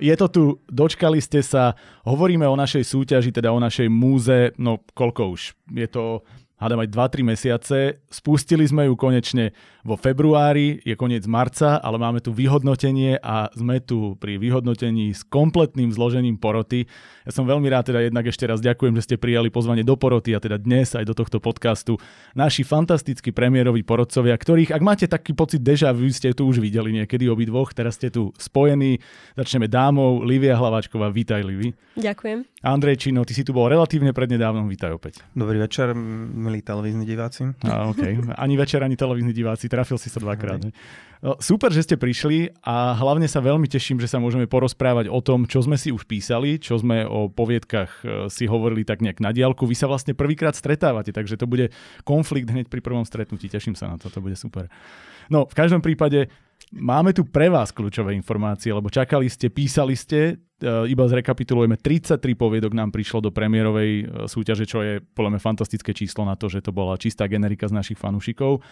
Je to tu, dočkali ste sa, hovoríme o našej súťaži, teda o našej múze, no koľko už? Je to hádam aj 2-3 mesiace. Spustili sme ju konečne vo februári, je koniec marca, ale máme tu vyhodnotenie a sme tu pri vyhodnotení s kompletným zložením poroty. Ja som veľmi rád, teda jednak ešte raz ďakujem, že ste prijali pozvanie do poroty a teda dnes aj do tohto podcastu naši fantastickí premiéroví porodcovia, ktorých, ak máte taký pocit deja vu, ste tu už videli niekedy obidvoch, teraz ste tu spojení. Začneme dámou, Livia Hlavačková, vítaj Livi. Ďakujem. Andrej Čino, ty si tu bol relatívne prednedávnom, vítaj opäť. Dobrý večer, milí televízni diváci. A, okay. Ani večer, ani televízni diváci trafil si sa dvakrát. No, super, že ste prišli a hlavne sa veľmi teším, že sa môžeme porozprávať o tom, čo sme si už písali, čo sme o poviedkach e, si hovorili tak nejak na diálku. Vy sa vlastne prvýkrát stretávate, takže to bude konflikt hneď pri prvom stretnutí. Teším sa na to, to bude super. No, v každom prípade máme tu pre vás kľúčové informácie, lebo čakali ste, písali ste, e, iba zrekapitulujeme, 33 poviedok nám prišlo do premiérovej e, súťaže, čo je podľa mňa fantastické číslo na to, že to bola čistá generika z našich fanúšikov.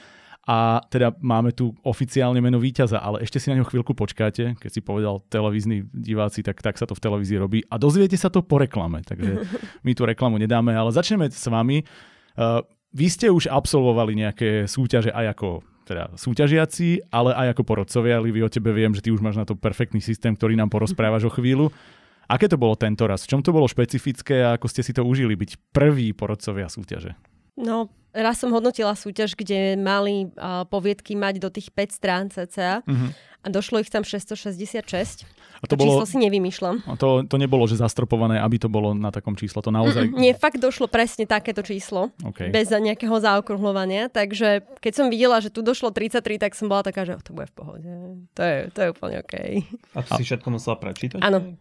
A teda máme tu oficiálne meno víťaza, ale ešte si na ňo chvíľku počkáte, keď si povedal televízni diváci, tak, tak sa to v televízii robí. A dozviete sa to po reklame, takže my tu reklamu nedáme, ale začneme s vami. Uh, vy ste už absolvovali nejaké súťaže aj ako teda súťažiaci, ale aj ako porodcovia. Livi, o tebe viem, že ty už máš na to perfektný systém, ktorý nám porozprávaš o chvíľu. Aké to bolo tento raz? V čom to bolo špecifické a ako ste si to užili byť prvý porodcovia súťaže? No, raz som hodnotila súťaž, kde mali uh, poviedky mať do tých 5 strán cca uh-huh. A došlo ich tam 666. A to, to bolo, číslo si nevymýšľam. A to, to nebolo, že zastropované, aby to bolo na takom číslo. To naozaj... Mm, nie, fakt došlo presne takéto číslo. Okay. Bez nejakého zaokrúhľovania. Takže keď som videla, že tu došlo 33, tak som bola taká, že oh, to bude v pohode. To je, to je úplne OK. A to si všetko musela prečítať? Áno.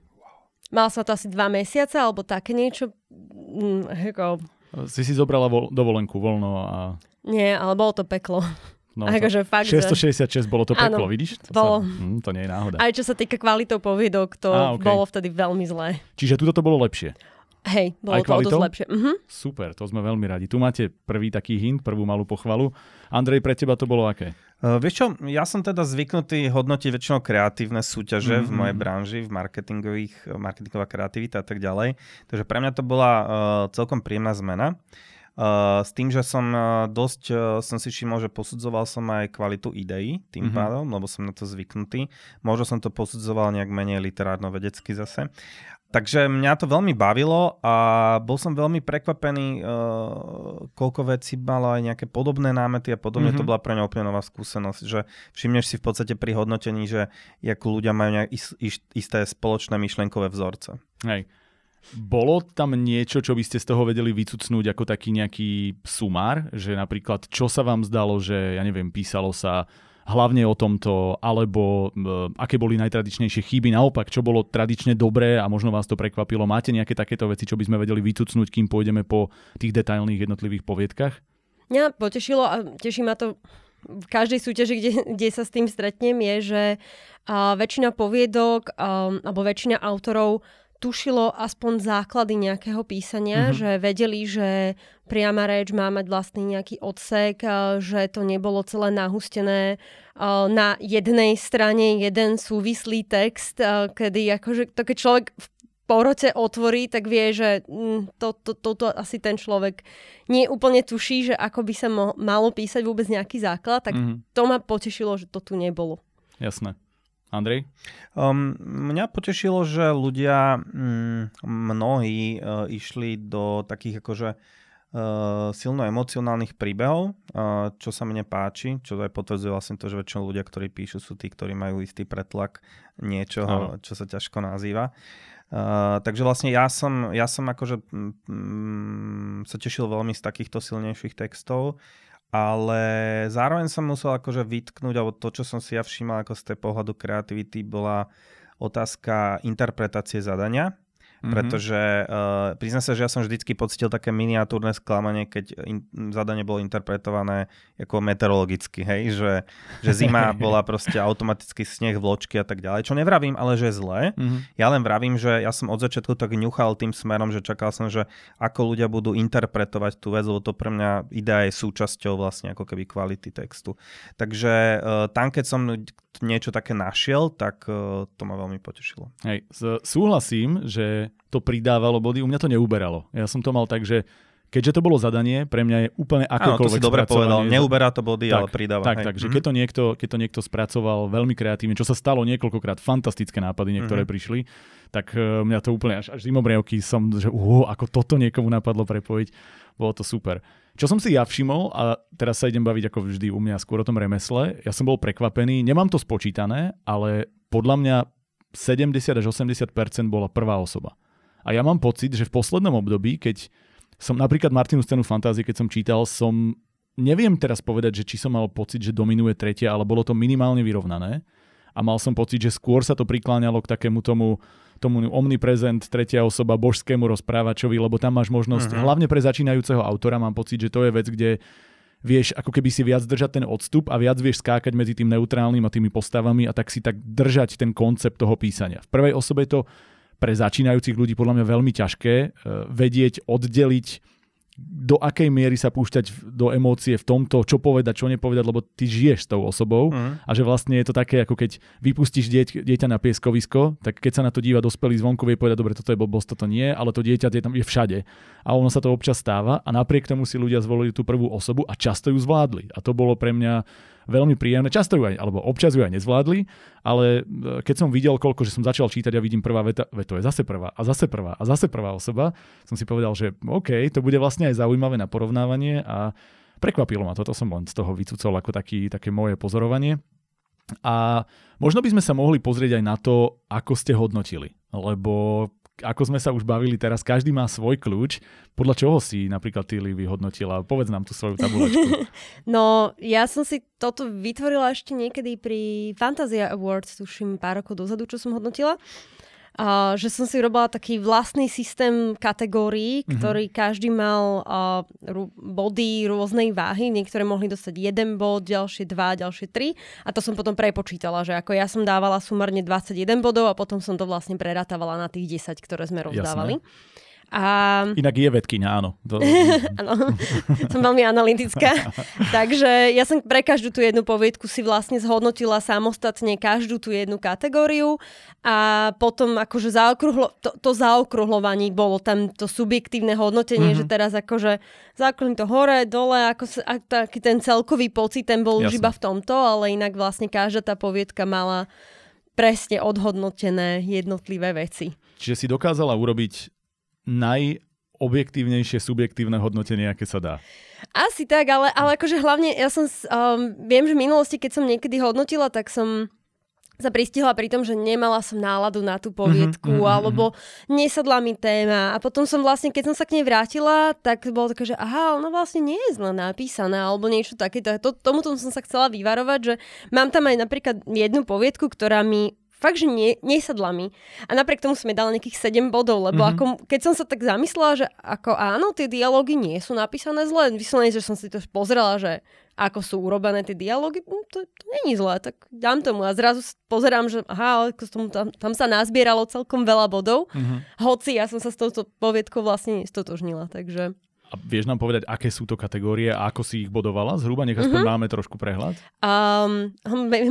Mala som to asi dva mesiace, alebo také niečo. Mm, ako si si zobrala vo, dovolenku voľno a... Nie, ale bolo to peklo. No, akože fakt, 666 že... bolo to peklo, ano, vidíš? To, bolo. Sa, hm, to nie je náhoda. Aj čo sa týka kvalitou poviedok, to a, okay. bolo vtedy veľmi zlé. Čiže tuto to bolo lepšie? Hej, bolo Aj to dosť lepšie. Uh-huh. Super, to sme veľmi radi. Tu máte prvý taký hint, prvú malú pochvalu. Andrej, pre teba to bolo aké? Uh, vieš čo, ja som teda zvyknutý hodnotiť väčšinou kreatívne súťaže mm-hmm. v mojej branži, v marketingových, marketingová kreativita a tak ďalej. Takže pre mňa to bola uh, celkom príjemná zmena. Uh, s tým, že som uh, dosť, uh, som si všimol, že posudzoval som aj kvalitu ideí tým mm-hmm. pádom, lebo som na to zvyknutý. Možno som to posudzoval nejak menej literárno-vedecky zase. Takže mňa to veľmi bavilo a bol som veľmi prekvapený, koľko vecí malo aj nejaké podobné námety a podobne. Mm-hmm. To bola pre mňa úplne nová skúsenosť, že všimneš si v podstate pri hodnotení, že ako ľudia majú nejak isté spoločné myšlenkové vzorce. Hej. Bolo tam niečo, čo by ste z toho vedeli vycucnúť ako taký nejaký sumár? Že napríklad, čo sa vám zdalo, že, ja neviem, písalo sa hlavne o tomto, alebo uh, aké boli najtradičnejšie chyby, naopak, čo bolo tradične dobré a možno vás to prekvapilo. Máte nejaké takéto veci, čo by sme vedeli vytucnúť, kým pôjdeme po tých detailných jednotlivých poviedkach? Mňa potešilo a teší ma to v každej súťaži, kde, kde sa s tým stretnem, je, že uh, väčšina poviedok um, alebo väčšina autorov tušilo aspoň základy nejakého písania, mm-hmm. že vedeli, že priama reč má mať vlastný nejaký odsek, že to nebolo celé nahustené na jednej strane jeden súvislý text, kedy akože to keď človek v porote otvorí, tak vie, že mm, to, to, to, to asi ten človek nie úplne tuší, že ako by sa mo- malo písať vôbec nejaký základ, tak mm-hmm. to ma potešilo, že to tu nebolo. Jasné. Andrej? Um, mňa potešilo, že ľudia, mm, mnohí uh, išli do takých akože uh, silno emocionálnych príbehov, uh, čo sa mne páči, čo aj potvrdzuje vlastne to, že väčšinou ľudia, ktorí píšu, sú tí, ktorí majú istý pretlak niečoho, no. čo sa ťažko nazýva. Uh, takže vlastne ja som, ja som akože mm, sa tešil veľmi z takýchto silnejších textov ale zároveň som musel akože vytknúť, alebo to, čo som si ja všímal ako z tej pohľadu kreativity, bola otázka interpretácie zadania. Mm-hmm. Pretože uh, priznám sa, že ja som vždycky pocitil také miniatúrne sklamanie, keď in, zadanie bolo interpretované ako meteorologicky, hej, že, že zima bola proste automaticky sneh, vločky a tak ďalej, čo nevravím, ale že zlé. Mm-hmm. Ja len vravím, že ja som od začiatku tak ňuchal tým smerom, že čakal som, že ako ľudia budú interpretovať tú vec, lebo to pre mňa idea je súčasťou vlastne ako keby kvality textu. Takže uh, tam, keď som niečo také našiel, tak uh, to ma veľmi potešilo. Hej, súhlasím, že to pridávalo body, u mňa to neuberalo. Ja som to mal tak, že keďže to bolo zadanie, pre mňa je úplne akokoľvek Áno, to si dobre povedal, neuberá to body, tak, ale pridáva. Tak, hej. tak, že mm-hmm. keď, to niekto, keď to niekto spracoval veľmi kreatívne, čo sa stalo niekoľkokrát, fantastické nápady niektoré mm-hmm. prišli, tak uh, mňa to úplne až, až zimobrievky som, že uh, ako toto niekomu napadlo prepojiť, bolo to super. Čo som si ja všimol, a teraz sa idem baviť ako vždy u mňa skôr o tom remesle, ja som bol prekvapený, nemám to spočítané, ale podľa mňa 70 až 80% bola prvá osoba. A ja mám pocit, že v poslednom období, keď som napríklad Martinu scénu fantázie, keď som čítal, som neviem teraz povedať, že či som mal pocit, že dominuje tretia, ale bolo to minimálne vyrovnané. A mal som pocit, že skôr sa to prikláňalo k takému tomu tomu omniprezent, tretia osoba, božskému rozprávačovi, lebo tam máš možnosť, uh-huh. hlavne pre začínajúceho autora, mám pocit, že to je vec, kde vieš ako keby si viac držať ten odstup a viac vieš skákať medzi tým neutrálnym a tými postavami a tak si tak držať ten koncept toho písania. V prvej osobe to pre začínajúcich ľudí podľa mňa veľmi ťažké uh, vedieť, oddeliť do akej miery sa púšťať do emócie v tomto, čo povedať, čo nepovedať, lebo ty žiješ s tou osobou mm. a že vlastne je to také, ako keď vypustíš dieť, dieťa na pieskovisko, tak keď sa na to díva dospelý zvonku, vie povedať, dobre, toto je blbosť, toto nie, ale to dieťa je tam je všade. A ono sa to občas stáva a napriek tomu si ľudia zvolili tú prvú osobu a často ju zvládli. A to bolo pre mňa veľmi príjemné. Často ju aj, alebo občas ju aj nezvládli, ale e, keď som videl, koľko, že som začal čítať a vidím prvá veta, ve to je zase prvá a zase prvá a zase prvá osoba, som si povedal, že OK, to bude vlastne aj zaujímavé na porovnávanie a prekvapilo ma toto, som len z toho vycúcol ako taký, také moje pozorovanie. A možno by sme sa mohli pozrieť aj na to, ako ste hodnotili. Lebo ako sme sa už bavili teraz, každý má svoj kľúč. Podľa čoho si napríklad ty, Livy, hodnotila? Povedz nám tú svoju tabulečku. No, ja som si toto vytvorila ešte niekedy pri Fantasia Awards, tuším pár rokov dozadu, čo som hodnotila. Uh, že som si robila taký vlastný systém kategórií, mm-hmm. ktorý každý mal uh, rú, body rôznej váhy. Niektoré mohli dostať jeden bod, ďalšie dva, ďalšie tri. A to som potom prepočítala, že ako ja som dávala sumárne 21 bodov a potom som to vlastne preratávala na tých 10, ktoré sme rozdávali. Jasné. A... Inak je vedkynia, áno. To... áno, som veľmi analytická. Takže ja som pre každú tú jednu poviedku si vlastne zhodnotila samostatne každú tú jednu kategóriu a potom akože zaokruhlo, to, to zaokruhlovanie bolo tam to subjektívne hodnotenie, mm-hmm. že teraz akože zaokrúhlim to hore, dole, ako sa, a taký ten celkový pocit, ten bol už iba v tomto, ale inak vlastne každá tá poviedka mala presne odhodnotené jednotlivé veci. Čiže si dokázala urobiť najobjektívnejšie subjektívne hodnotenie, aké sa dá. Asi tak, ale, ale akože hlavne ja som, um, viem, že v minulosti, keď som niekedy hodnotila, tak som sa pristihla pri tom, že nemala som náladu na tú poviedku, mm-hmm, alebo nesadla mi téma. A potom som vlastne, keď som sa k nej vrátila, tak bolo také, že aha, no vlastne nie je zle napísané, alebo niečo také. To, tomuto som sa chcela vyvarovať, že mám tam aj napríklad jednu poviedku, ktorá mi fakt, že nie, nesadla mi. A napriek tomu som jej dala nejakých 7 bodov, lebo mm-hmm. ako, keď som sa tak zamyslela, že ako áno, tie dialógy nie sú napísané zle, vyslovene, že som si to pozerala, že ako sú urobené tie dialógy, no, to, to není zlé, tak dám tomu. A zrazu pozerám, že aha, ako tomu, tam, tam sa nazbieralo celkom veľa bodov, mm-hmm. hoci ja som sa s touto poviedkou vlastne nestotožnila, takže... A vieš nám povedať, aké sú to kategórie a ako si ich bodovala? Zhruba, nech aspoň uh-huh. máme trošku prehľad. Um,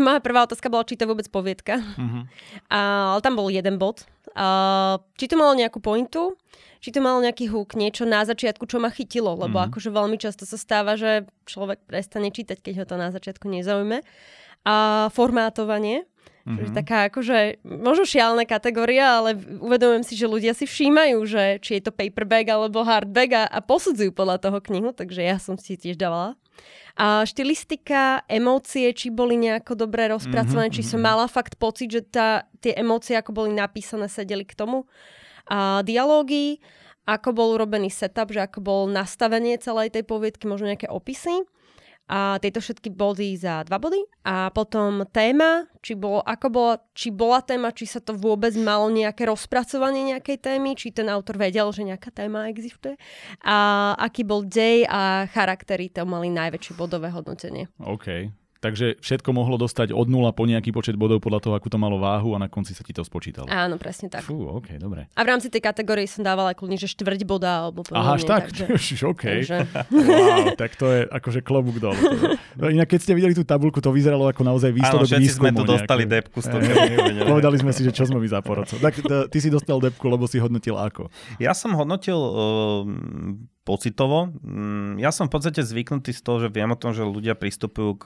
moja prvá otázka bola, či to vôbec poviedka. Uh, ale tam bol jeden bod. Uh, či to malo nejakú pointu, či to malo nejaký húk, niečo na začiatku, čo ma chytilo, lebo uh-huh. akože veľmi často sa stáva, že človek prestane čítať, keď ho to na začiatku nezaujme. A formátovanie, Mm-hmm. Taká akože, možno šialná kategória, ale uvedomujem si, že ľudia si všímajú, že či je to paperback alebo hardback a, a posudzujú podľa toho knihu, takže ja som si tiež dávala. A štilistika, emócie, či boli nejako dobre rozpracované, mm-hmm. či som mhm. mala fakt pocit, že tá, tie emócie, ako boli napísané, sedeli k tomu. A dialógy, ako bol urobený setup, že ako bol nastavenie celej tej poviedky, možno nejaké opisy a tieto všetky body za dva body. A potom téma, či, bolo, ako bola, či bola téma, či sa to vôbec malo nejaké rozpracovanie nejakej témy, či ten autor vedel, že nejaká téma existuje. A aký bol dej a charaktery, to mali najväčšie bodové hodnotenie. OK. Takže všetko mohlo dostať od nula po nejaký počet bodov podľa toho, akú to malo váhu a na konci sa ti to spočítalo. Áno, presne tak. Fú, OK, dobre. A v rámci tej kategórie som dávala kľudne, že štvrť boda alebo podobne. Aha, až tak? Takže, OK. takže... Wow, tak to je akože klobúk dole. No, inak keď ste videli tú tabulku, to vyzeralo ako naozaj výsledok Áno, všetci sme tu výskumu dostali nejaké. depku z toho. Povedali sme si, že čo sme my za porodcov. Tak t- ty si dostal depku, lebo si hodnotil ako? Ja som hodnotil uh, pocitovo. Mm, Ja som v podstate zvyknutý z toho, že viem o tom, že ľudia pristupujú k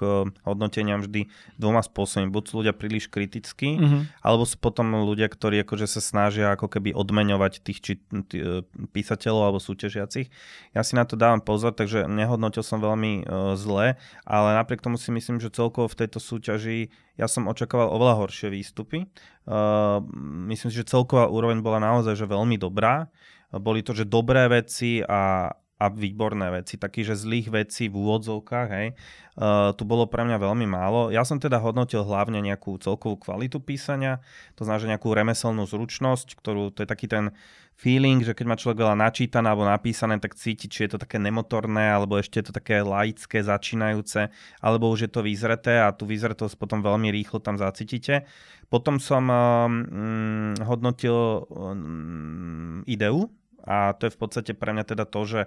hodnoteniam vždy dvoma spôsobmi. Buď sú ľudia príliš kritickí, Mhm. alebo sú potom ľudia, ktorí akože sa snažia ako keby odmeňovať tých či, tí, e, písateľov alebo súťažiacich. Ja si na to dávam pozor, takže nehodnotil som veľmi uh, zle, ale napriek tomu si myslím, že celkovo v tejto súťaži ja som očakával oveľa horšie výstupy. Uh, myslím si, že celková úroveň bola naozaj že veľmi dobrá. Boli to, že dobré veci a, a výborné veci. Taký, že zlých vecí v úvodzovkách, hej. Uh, tu bolo pre mňa veľmi málo. Ja som teda hodnotil hlavne nejakú celkovú kvalitu písania, to znamená, že nejakú remeselnú zručnosť, ktorú, to je taký ten feeling, že keď má človek veľa načítané alebo napísané, tak cíti, či je to také nemotorné, alebo ešte je to také laické, začínajúce, alebo už je to vyzreté a tú vyzretosť potom veľmi rýchlo tam zacítite. Potom som um, hodnotil um, ideu a to je v podstate pre mňa teda to, že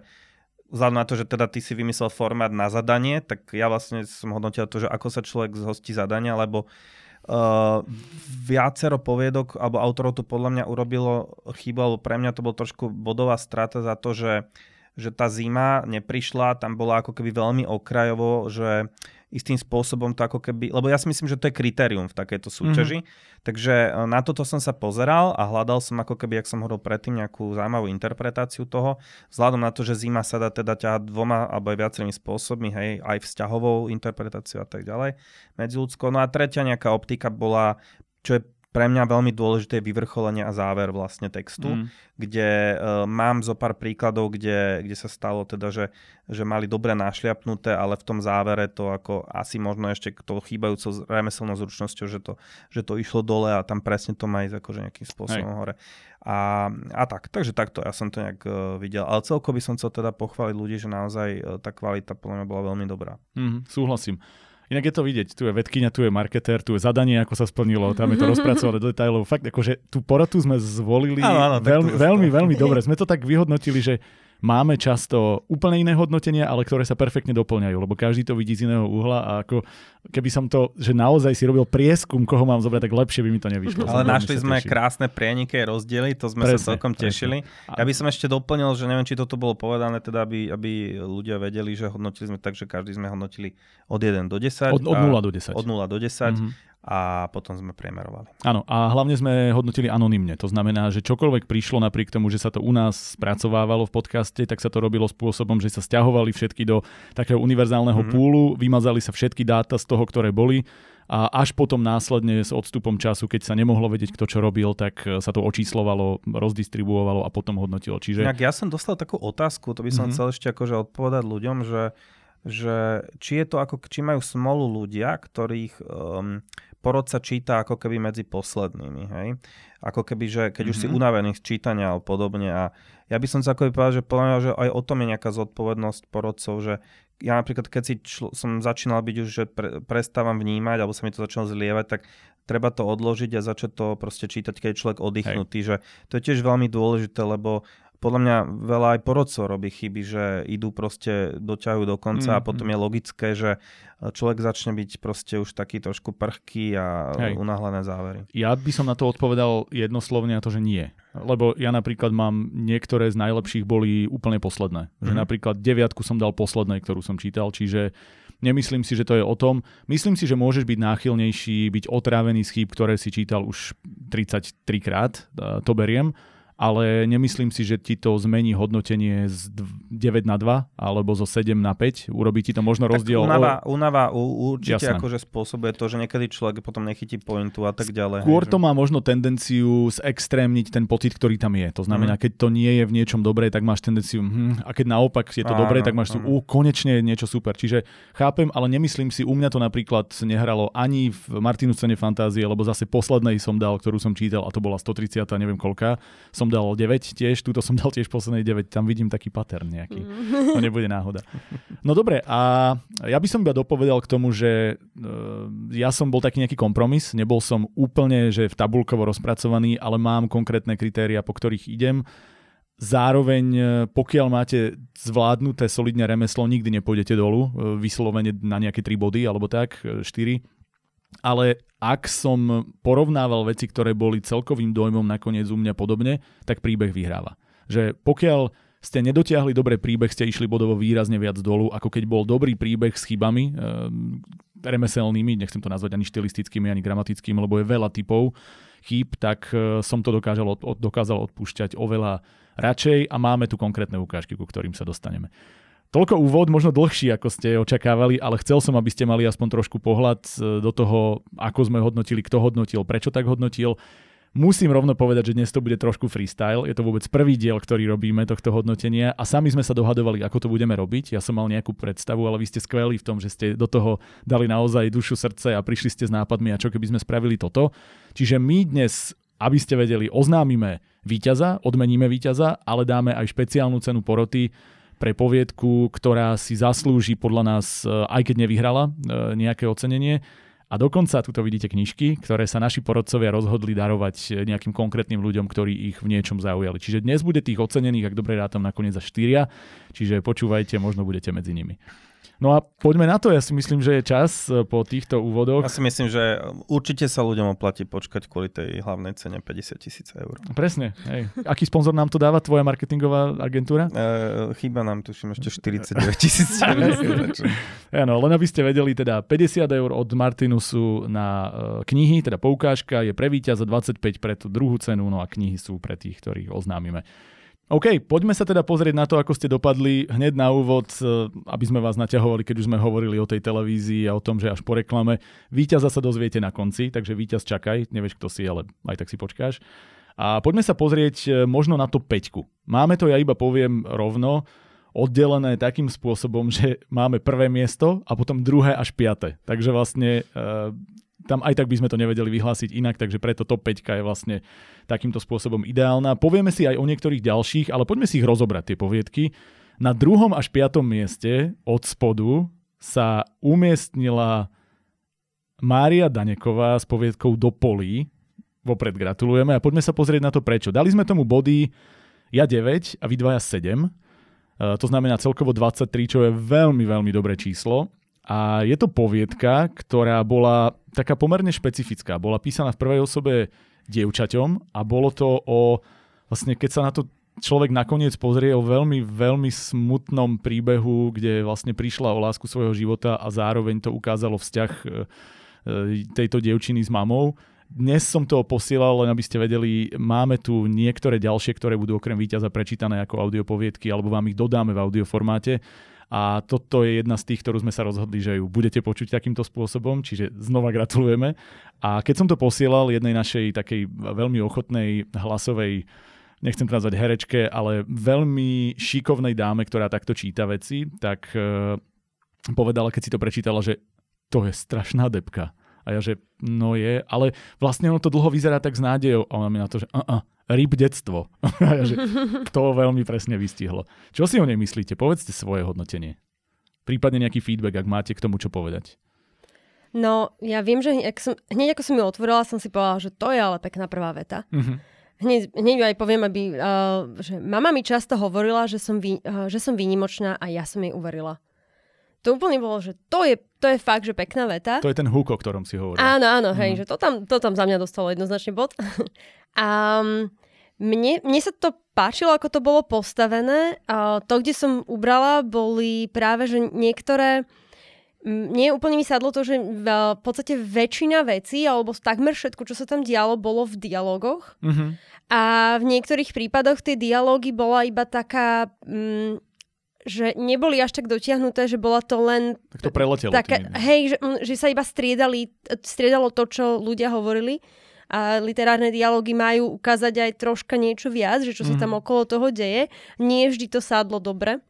vzhľadom na to, že teda ty si vymyslel formát na zadanie, tak ja vlastne som hodnotil to, že ako sa človek zhostí zadania, lebo uh, viacero poviedok alebo autorov to podľa mňa urobilo chybu, alebo pre mňa to bol trošku bodová strata za to, že že tá zima neprišla, tam bola ako keby veľmi okrajovo, že istým spôsobom to ako keby, lebo ja si myslím, že to je kritérium v takejto súťaži, mm-hmm. takže e, na toto som sa pozeral a hľadal som ako keby, jak som hovoril predtým, nejakú zaujímavú interpretáciu toho, vzhľadom na to, že zima sa dá teda ťahať dvoma alebo aj viacerými spôsobmi, hej, aj vzťahovou interpretáciou a tak ďalej, medziludskou. No a tretia nejaká optika bola, čo je pre mňa veľmi dôležité je vyvrcholenie a záver vlastne textu, mm. kde uh, mám zo pár príkladov, kde, kde sa stalo teda, že, že mali dobre našliapnuté, ale v tom závere to ako asi možno ešte tou chýbajúcou remeselnou zručnosťou, že to, že to išlo dole a tam presne to má ísť akože nejakým spôsobom Hej. hore. A, a tak, takže takto ja som to nejak uh, videl. Ale celko by som chcel teda pochváliť ľudí, že naozaj uh, tá kvalita podľa mňa bola veľmi dobrá. Mm, súhlasím. Inak je to vidieť, tu je vedkynia, tu je marketér, tu je zadanie, ako sa splnilo, tam je to rozpracované do detailov. Fakt, akože tú porotu sme zvolili áno, áno, veľmi, veľmi, veľmi dobre. Sme to tak vyhodnotili, že máme často úplne iné hodnotenia, ale ktoré sa perfektne doplňajú, lebo každý to vidí z iného uhla a ako keby som to, že naozaj si robil prieskum, koho mám zobrať, tak lepšie by mi to nevyšlo. Ale našli sme teším. krásne prieniky rozdiely, to sme presne, sa celkom tešili. Presne. Ja by som ešte doplnil, že neviem, či toto bolo povedané, teda aby, aby ľudia vedeli, že hodnotili sme tak, že každý sme hodnotili od 1 do 10. Od, od 0 do 10. Od 0 do 10. Mm-hmm a potom sme priemerovali. Áno, a hlavne sme hodnotili anonymne. To znamená, že čokoľvek prišlo napriek tomu, že sa to u nás spracovávalo v podcaste, tak sa to robilo spôsobom, že sa stiahovali všetky do takého univerzálneho mm-hmm. púlu, vymazali sa všetky dáta z toho, ktoré boli a až potom následne s odstupom času, keď sa nemohlo vedieť, kto čo robil, tak sa to očíslovalo, rozdistribuovalo a potom hodnotilo. Čiže... Ja som dostal takú otázku, to by som mm-hmm. chcel ešte akože odpovedať ľuďom, že že či je to ako, či majú smolu ľudia, ktorých um, porod sa číta ako keby medzi poslednými, hej. Ako keby, že keď mm-hmm. už si mhm. unavený z čítania a podobne a ja by som sa ako povedal, že podľa mňa, že aj o tom je nejaká zodpovednosť porodcov, že ja napríklad, keď si čl- som začínal byť už, že pre- prestávam vnímať, alebo sa mi to začalo zlievať, tak treba to odložiť a začať to proste čítať, keď je človek oddychnutý, Hej. že to je tiež veľmi dôležité, lebo podľa mňa veľa aj porodcov robí chyby, že idú proste, doťahujú do konca mm, a potom mm. je logické, že človek začne byť proste už taký trošku prchký a Hej. unáhlené závery. Ja by som na to odpovedal jednoslovne na to, že nie. Lebo ja napríklad mám niektoré z najlepších boli úplne posledné. Že mhm. napríklad deviatku som dal poslednej, ktorú som čítal, čiže Nemyslím si, že to je o tom. Myslím si, že môžeš byť náchylnejší, byť otrávený z chýb, ktoré si čítal už 33 krát, to beriem, ale nemyslím si, že ti to zmení hodnotenie z 9 na 2 alebo zo 7 na 5. Urobí ti to možno rozdiel. Tak unava, unava určite Jasné. akože spôsobuje to, že niekedy človek potom nechytí pointu a tak ďalej. Skôr to má možno tendenciu zextrémniť ten pocit, ktorý tam je. To znamená, mm. keď to nie je v niečom dobré, tak máš tendenciu, hm, a keď naopak je to áno, dobré, tak máš tu, uh, konečne niečo super. Čiže chápem, ale nemyslím si, u mňa to napríklad nehralo ani v Martinu scéne fantázie, lebo zase poslednej som dal, ktorú som čítal a to bola 130, neviem koľka som dal 9 tiež, túto som dal tiež poslednej 9, tam vidím taký pattern nejaký. Mm. To nebude náhoda. No dobre, a ja by som iba dopovedal k tomu, že uh, ja som bol taký nejaký kompromis, nebol som úplne, že v tabulkovo rozpracovaný, ale mám konkrétne kritéria, po ktorých idem. Zároveň, e, pokiaľ máte zvládnuté solidne remeslo, nikdy nepôjdete dolu, e, vyslovene na nejaké 3 body alebo tak, 4 ale ak som porovnával veci, ktoré boli celkovým dojmom nakoniec u mňa podobne, tak príbeh vyhráva. Že pokiaľ ste nedotiahli dobrý príbeh, ste išli bodovo výrazne viac dolu, ako keď bol dobrý príbeh s chybami, e, remeselnými, nechcem to nazvať ani štilistickými, ani gramatickými, lebo je veľa typov chýb, tak e, som to dokázal, od, dokázal odpúšťať oveľa radšej a máme tu konkrétne ukážky, ku ktorým sa dostaneme. Toľko úvod, možno dlhší, ako ste očakávali, ale chcel som, aby ste mali aspoň trošku pohľad e, do toho, ako sme hodnotili, kto hodnotil, prečo tak hodnotil. Musím rovno povedať, že dnes to bude trošku freestyle. Je to vôbec prvý diel, ktorý robíme tohto hodnotenia a sami sme sa dohadovali, ako to budeme robiť. Ja som mal nejakú predstavu, ale vy ste skvelí v tom, že ste do toho dali naozaj dušu, srdce a prišli ste s nápadmi a čo keby sme spravili toto. Čiže my dnes aby ste vedeli, oznámime víťaza, odmeníme víťaza, ale dáme aj špeciálnu cenu poroty, pre poviedku, ktorá si zaslúži podľa nás, e, aj keď nevyhrala e, nejaké ocenenie. A dokonca tu vidíte knižky, ktoré sa naši porodcovia rozhodli darovať e, nejakým konkrétnym ľuďom, ktorí ich v niečom zaujali. Čiže dnes bude tých ocenených, ak dobre rátam, nakoniec za štyria. Čiže počúvajte, možno budete medzi nimi. No a poďme na to, ja si myslím, že je čas e, po týchto úvodoch. Ja si myslím, že určite sa ľuďom oplatí počkať kvôli tej hlavnej cene 50 tisíc eur. Presne. Hej. Aký sponzor nám to dáva, tvoja marketingová agentúra? Uh, chýba nám tuším ešte 49 tisíc Áno, len aby ste vedeli, teda 50 eur od Martinusu na uh, knihy, teda poukážka je pre víťaza 25 pre tú druhú cenu, no a knihy sú pre tých, ktorých oznámime. OK, poďme sa teda pozrieť na to, ako ste dopadli hneď na úvod, e, aby sme vás naťahovali, keď už sme hovorili o tej televízii a o tom, že až po reklame. Výťaza sa dozviete na konci, takže víťaz čakaj, nevieš kto si, ale aj tak si počkáš. A poďme sa pozrieť e, možno na to peťku. Máme to, ja iba poviem rovno, oddelené takým spôsobom, že máme prvé miesto a potom druhé až piaté. Takže vlastne e, tam aj tak by sme to nevedeli vyhlásiť inak, takže preto top 5 je vlastne takýmto spôsobom ideálna. Povieme si aj o niektorých ďalších, ale poďme si ich rozobrať, tie poviedky. Na druhom až piatom mieste od spodu sa umiestnila Mária Daneková s poviedkou Do polí. Vopred gratulujeme a poďme sa pozrieť na to prečo. Dali sme tomu body ja 9 a vy dvaja 7. E, to znamená celkovo 23, čo je veľmi, veľmi dobré číslo. A je to poviedka, ktorá bola taká pomerne špecifická. Bola písaná v prvej osobe dievčaťom a bolo to o, vlastne keď sa na to človek nakoniec pozrie o veľmi, veľmi smutnom príbehu, kde vlastne prišla o lásku svojho života a zároveň to ukázalo vzťah e, e, tejto dievčiny s mamou. Dnes som to posielal, len aby ste vedeli, máme tu niektoré ďalšie, ktoré budú okrem víťaza prečítané ako audiopoviedky, alebo vám ich dodáme v audioformáte. A toto je jedna z tých, ktorú sme sa rozhodli, že ju budete počuť takýmto spôsobom, čiže znova gratulujeme. A keď som to posielal jednej našej takej veľmi ochotnej hlasovej nechcem to nazvať herečke, ale veľmi šikovnej dáme, ktorá takto číta veci, tak uh, povedala, keď si to prečítala, že to je strašná depka. A ja, že no je, ale vlastne ono to dlho vyzerá tak s nádejou. A ona mi na to, že uh-uh, ryb detstvo. že to veľmi presne vystihlo. Čo si o nej myslíte? Povedzte svoje hodnotenie. Prípadne nejaký feedback, ak máte k tomu čo povedať. No, ja viem, že hneď, som, hneď ako som ju otvorila, som si povedala, že to je ale pekná prvá veta. Uh-huh. Hneď, hneď aj poviem, aby, uh, že mama mi často hovorila, že som, vý, uh, že som výnimočná a ja som jej uverila. To úplne bolo, že to je, to je fakt, že pekná veta. To je ten húk, o ktorom si hovoril. Áno, áno, hej, uh-huh. že to tam, to tam za mňa dostalo jednoznačne bod. A mne, mne sa to páčilo, ako to bolo postavené. A to, kde som ubrala, boli práve že niektoré mne úplne mi sadlo to, že v podstate väčšina vecí, alebo takmer všetko, čo sa tam dialo, bolo v dialogoch. Mm-hmm. A v niektorých prípadoch tie dialógy bola iba taká... Mm, že neboli až tak dotiahnuté, že bola to len... Tak to preletelo. Taká, hej, že, mm, že sa iba striedali, striedalo to, čo ľudia hovorili a literárne dialógy majú ukázať aj troška niečo viac, že čo mm-hmm. sa tam mhm. okolo toho deje. Nie vždy to sádlo dobre.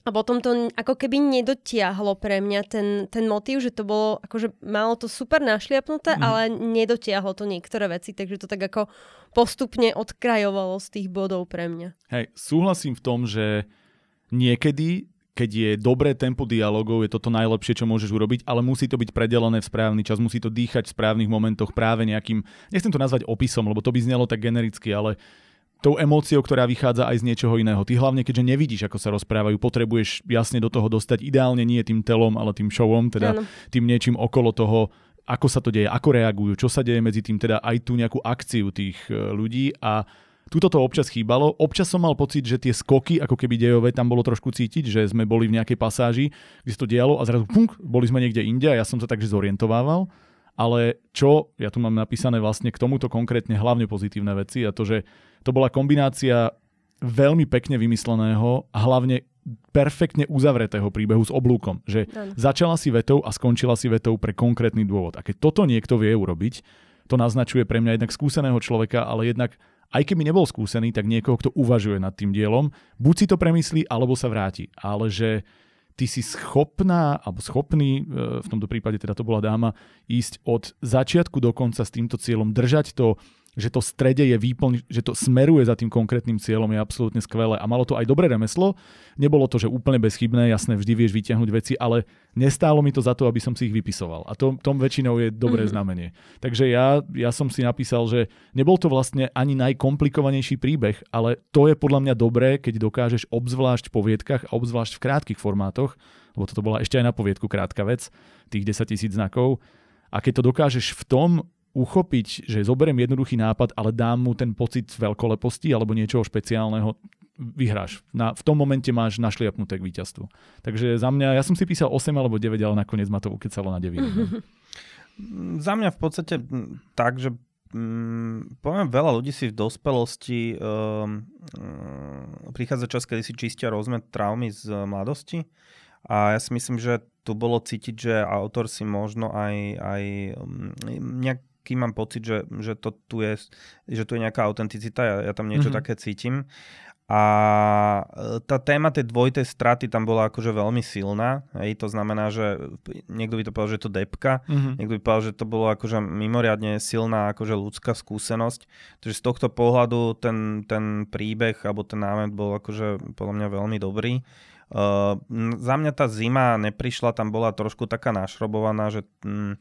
A potom to ako keby nedotiahlo pre mňa ten, ten motív, že to bolo, akože malo to super našliapnuté, mm. ale nedotiahlo to niektoré veci, takže to tak ako postupne odkrajovalo z tých bodov pre mňa. Hej, súhlasím v tom, že niekedy keď je dobré tempo dialogov, je toto najlepšie, čo môžeš urobiť, ale musí to byť predelené v správny čas, musí to dýchať v správnych momentoch práve nejakým, nechcem to nazvať opisom, lebo to by znelo tak genericky, ale tou emóciou, ktorá vychádza aj z niečoho iného. Ty hlavne, keďže nevidíš, ako sa rozprávajú, potrebuješ jasne do toho dostať ideálne nie tým telom, ale tým showom, teda ano. tým niečím okolo toho, ako sa to deje, ako reagujú, čo sa deje medzi tým, teda aj tú nejakú akciu tých e, ľudí a Tuto to občas chýbalo. Občas som mal pocit, že tie skoky, ako keby dejové, tam bolo trošku cítiť, že sme boli v nejakej pasáži, kde sa to dialo a zrazu punk, boli sme niekde inde a ja som sa takže zorientovával ale čo, ja tu mám napísané vlastne k tomuto konkrétne hlavne pozitívne veci a to, že to bola kombinácia veľmi pekne vymysleného a hlavne perfektne uzavretého príbehu s oblúkom. Že ano. začala si vetou a skončila si vetou pre konkrétny dôvod. A keď toto niekto vie urobiť, to naznačuje pre mňa jednak skúseného človeka, ale jednak aj keby nebol skúsený, tak niekoho, kto uvažuje nad tým dielom, buď si to premyslí, alebo sa vráti. Ale že ty si schopná, alebo schopný, e, v tomto prípade teda to bola dáma, ísť od začiatku do konca s týmto cieľom, držať to že to strede je výplň, že to smeruje za tým konkrétnym cieľom je absolútne skvelé a malo to aj dobré remeslo. Nebolo to, že úplne bezchybné, jasné, vždy vieš vyťahnuť veci, ale nestálo mi to za to, aby som si ich vypisoval. A to, tom väčšinou je dobré mm-hmm. znamenie. Takže ja, ja som si napísal, že nebol to vlastne ani najkomplikovanejší príbeh, ale to je podľa mňa dobré, keď dokážeš obzvlášť v poviedkach a obzvlášť v krátkých formátoch, lebo toto bola ešte aj na poviedku krátka vec, tých 10 tisíc znakov. A keď to dokážeš v tom uchopiť, že zoberiem jednoduchý nápad, ale dám mu ten pocit veľkoleposti alebo niečoho špeciálneho, vyhráš. Na, v tom momente máš našliapnuté k víťazstvu. Takže za mňa, ja som si písal 8 alebo 9, ale nakoniec ma to ukecalo na 9. za mňa v podstate tak, že mm, poviem, veľa ľudí si v dospelosti um, um, prichádza čas, kedy si čistia rôzne traumy z mladosti a ja si myslím, že tu bolo cítiť, že autor si možno aj, aj um, nejak taký mám pocit, že, že to tu je, že tu je nejaká autenticita, ja, ja tam niečo mm-hmm. také cítim. A e, tá téma tej dvojitej straty tam bola akože veľmi silná. Hej, to znamená, že niekto by to povedal, že je to depka, mm-hmm. niekto by povedal, že to bolo akože mimoriadne silná akože ľudská skúsenosť. Takže z tohto pohľadu ten, ten príbeh alebo ten námet bol akože podľa mňa veľmi dobrý. Uh, za mňa tá zima neprišla, tam bola trošku taká našrobovaná, že uh,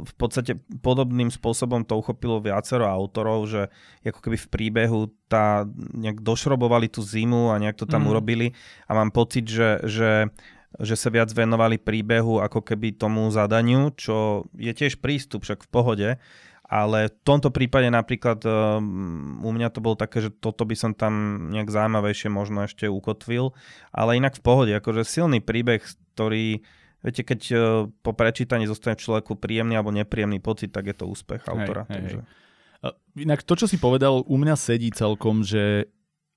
v podstate podobným spôsobom to uchopilo viacero autorov, že ako keby v príbehu tá, nejak došrobovali tú zimu a nejak to tam mm. urobili a mám pocit, že, že že sa viac venovali príbehu ako keby tomu zadaniu, čo je tiež prístup, však v pohode, ale v tomto prípade napríklad um, u mňa to bolo také, že toto by som tam nejak zaujímavejšie možno ešte ukotvil, ale inak v pohode, akože silný príbeh, ktorý Viete, keď uh, po prečítaní zostane človeku príjemný alebo nepríjemný pocit, tak je to úspech autora. Hej, takže... hej. Inak to, čo si povedal, u mňa sedí celkom, že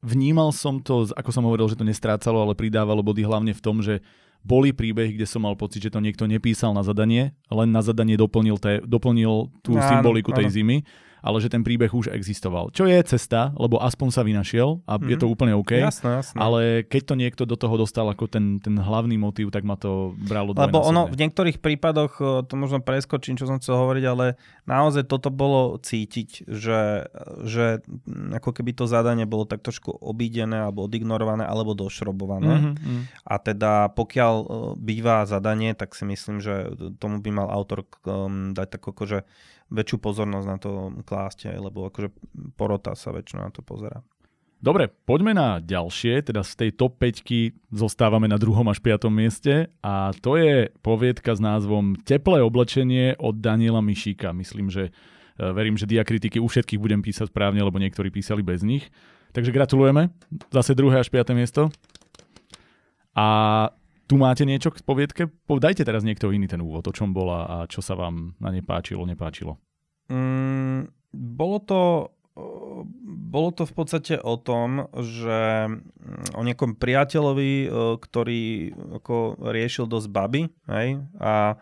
vnímal som to, ako som hovoril, že to nestrácalo, ale pridávalo body hlavne v tom, že boli príbehy, kde som mal pocit, že to niekto nepísal na zadanie, len na zadanie doplnil, te, doplnil tú áno, symboliku tej áno. zimy ale že ten príbeh už existoval. Čo je cesta, lebo aspoň sa vynašiel a mm-hmm. je to mhm. úplne OK. Jasné, jasné. Ale keď to niekto do toho dostal ako ten, ten hlavný motív, tak ma to bralo do Lebo ono v niektorých prípadoch, e, to možno preskočím, čo som chcel hovoriť, ale naozaj toto bolo cítiť, že, že ako keby to zadanie bolo tak trošku obídené alebo odignorované alebo došrobované. Mm-hmm. A teda pokiaľ e, býva zadanie, tak si myslím, že tomu by mal autor dať tak akože väčšiu pozornosť na to klásť, lebo akože porota sa väčšinou na to pozera. Dobre, poďme na ďalšie, teda z tej top 5 zostávame na druhom až piatom mieste a to je poviedka s názvom Teplé oblečenie od Daniela Mišíka. Myslím, že e, verím, že diakritiky u všetkých budem písať správne, lebo niektorí písali bez nich. Takže gratulujeme, zase druhé až piaté miesto. A Tu máte niečo k poviedke? Dajte teraz niekto iný ten úvod, o čom bola a čo sa vám na ne páčilo, nepáčilo. Mm, bolo to bolo to v podstate o tom, že mm, o niekom priateľovi, ktorý ako riešil dosť baby, hej, a